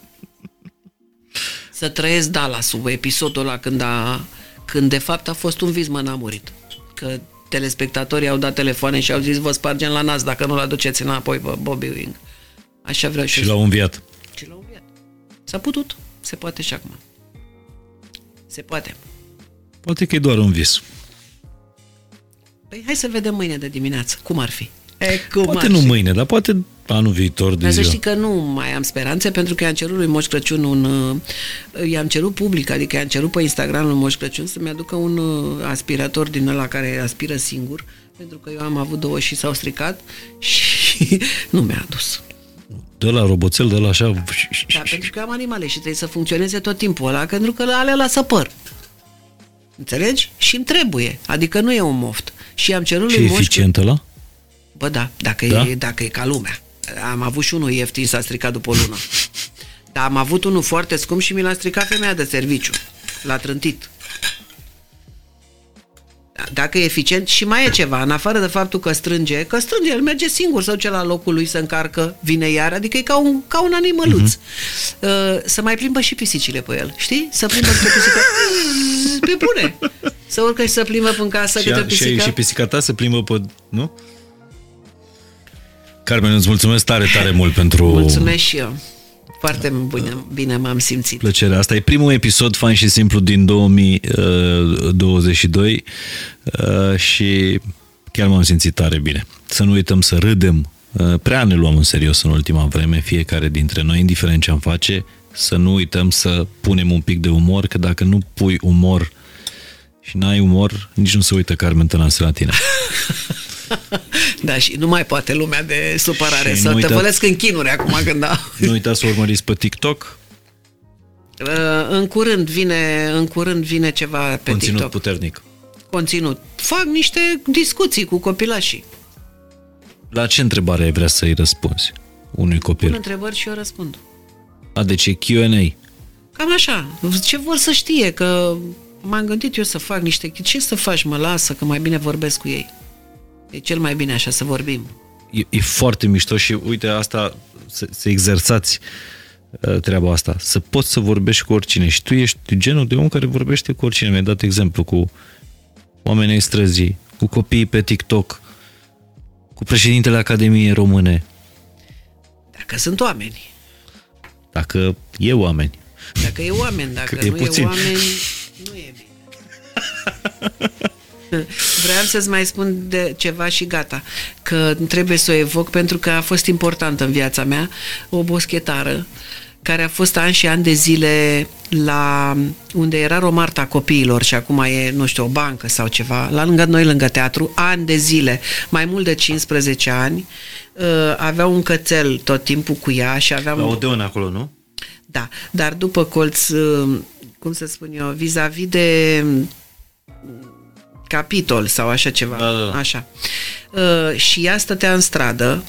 Să trăiesc Dallas-ul, episodul ăla când, a, când de fapt a fost un vis, mă, n-a murit. Că telespectatorii au dat telefoane și au zis vă spargem la nas dacă nu-l aduceți înapoi pe Bobby Ewing. Așa vreau și, Și eu. l-au înviat. Și l-au înviat. S-a putut. Se poate și acum. Se poate. Poate că e doar un vis. Păi hai să vedem mâine de dimineață. Cum ar fi? E, cum Poate ar nu fi? mâine, dar poate anul viitor de Dar să ziua. știi că nu mai am speranțe pentru că i-am cerut lui Moș Crăciun un... uh, I-am cerut public, adică i-am cerut pe Instagram lui Moș Crăciun să-mi aducă un uh, aspirator din ăla care aspiră singur pentru că eu am avut două și s-au stricat și nu mi-a adus. De la roboțel, de la așa... Da, pentru că am animale și trebuie să funcționeze tot timpul ăla, pentru că alea lasă păr. Înțelegi? Și îmi trebuie. Adică nu e un moft. Și am cerut Ce lui Moș eficient ăla? Bă, da, dacă, Da? E, dacă e ca lumea. Am avut și unul ieftin, s-a stricat după o lună. Dar am avut unul foarte scump și mi l-a stricat femeia de serviciu. L-a trântit. Da, Dacă e eficient și mai e ceva, în afară de faptul că strânge, că strânge, el merge singur sau ce la locul lui să încarcă, vine iar, adică e ca un, ca un animăluț. Uh-huh. Să mai plimbă și pisicile pe el, știi? Să plimbă câte pisică. Pe bune. Să urcă și să plimbă până casă Și, câte a, și, pisică. și pisica ta se plimbă pe... Nu? Carmen, îți mulțumesc tare, tare mult pentru Mulțumesc și eu. Foarte bine, bine m-am simțit. plăcerea asta. E primul episod fain și simplu din 2022 uh, și chiar m-am simțit tare bine. Să nu uităm să râdem. Uh, Prea ne luăm în serios în ultima vreme, fiecare dintre noi, indiferent ce am face, să nu uităm să punem un pic de umor, că dacă nu pui umor și n-ai umor, nici nu se uită Carmen Tănase la tine. Da, și nu mai poate lumea de supărare Și să nu te uitați- vălesc în chinuri acum când da. Nu uitați să urmăriți pe TikTok, Uh, În curând vine, în curând vine ceva pe conținut TikTok. puternic. Conținut. Fac niște discuții cu copilașii. La ce întrebare ai vrea să-i răspunzi unui Pun copil? întrebări și eu răspund. A, deci e Q&A. Cam așa. Ce vor să știe? Că m-am gândit eu să fac niște... Ce să faci? Mă lasă, că mai bine vorbesc cu ei. E cel mai bine așa să vorbim. E, e foarte mișto și uite asta, să, să exersați uh, treaba asta, să poți să vorbești cu oricine și tu ești genul de om care vorbește cu oricine. Mi-ai dat exemplu cu oamenii ai străzii, cu copiii pe TikTok, cu președintele Academiei Române, Dacă sunt oameni. Dacă e oameni. Dacă e oameni, dacă Cât e nu puțin. e oameni, nu e bine. Vreau să-ți mai spun de ceva și gata, că trebuie să o evoc pentru că a fost importantă în viața mea, o boschetară care a fost ani și ani de zile la unde era Romarta copiilor și acum e, nu știu, o bancă sau ceva, la lângă noi, lângă teatru, ani de zile, mai mult de 15 ani, uh, avea un cățel tot timpul cu ea și avea... La Odeon acolo, nu? Da, dar după colț, uh, cum să spun eu, vis-a-vis de mm, capitol sau așa ceva, Da, da, da. așa. Uh, și ea stătea în stradă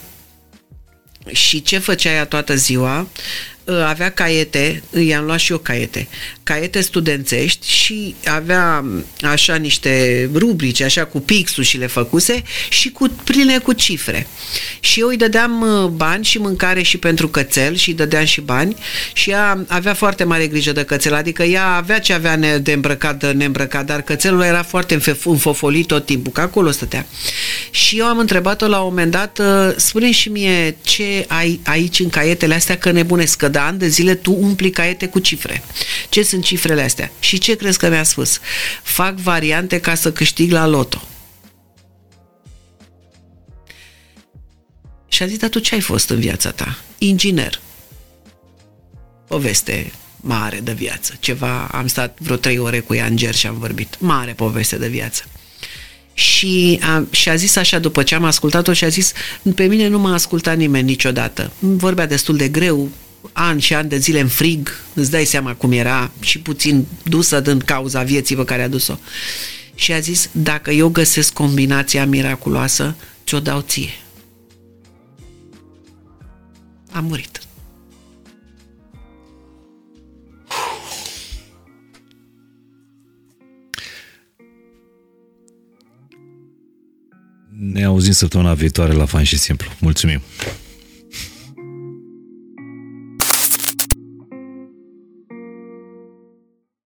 și ce făcea ea toată ziua? Uh, Avea caiete, i-am luat și eu caiete, caiete studențești și avea m, așa niște rubrici, așa cu pixul și le făcuse și cu pline cu cifre. Și eu îi dădeam uh, bani și mâncare și pentru cățel și îi dădeam și bani și ea avea foarte mare grijă de cățel, adică ea avea ce avea ne- de îmbrăcat, de neîmbrăcat, dar cățelul era foarte înfe- înfofolit tot timpul, că acolo stătea. Și eu am întrebat-o la un moment dat, uh, spune și mie ce ai aici în caietele astea, că nebunesc, că de ani de zile tu umpli caiete cu cifre. Ce sunt cifrele astea? Și ce crezi că mi-a spus? Fac variante ca să câștig la loto. Și a zis, dar tu ce ai fost în viața ta? Inginer. Poveste mare de viață. Ceva, am stat vreo trei ore cu ea în ger și am vorbit. Mare poveste de viață. Și a, și a zis așa, după ce am ascultat-o, și a zis, pe mine nu m-a ascultat nimeni niciodată. Vorbea destul de greu, ani și ani de zile în frig, îți dai seama cum era și puțin dusă din cauza vieții pe care a dus-o. Și a zis, dacă eu găsesc combinația miraculoasă, ți-o dau ție. A murit. Ne auzim săptămâna viitoare la Fan și Simplu. Mulțumim!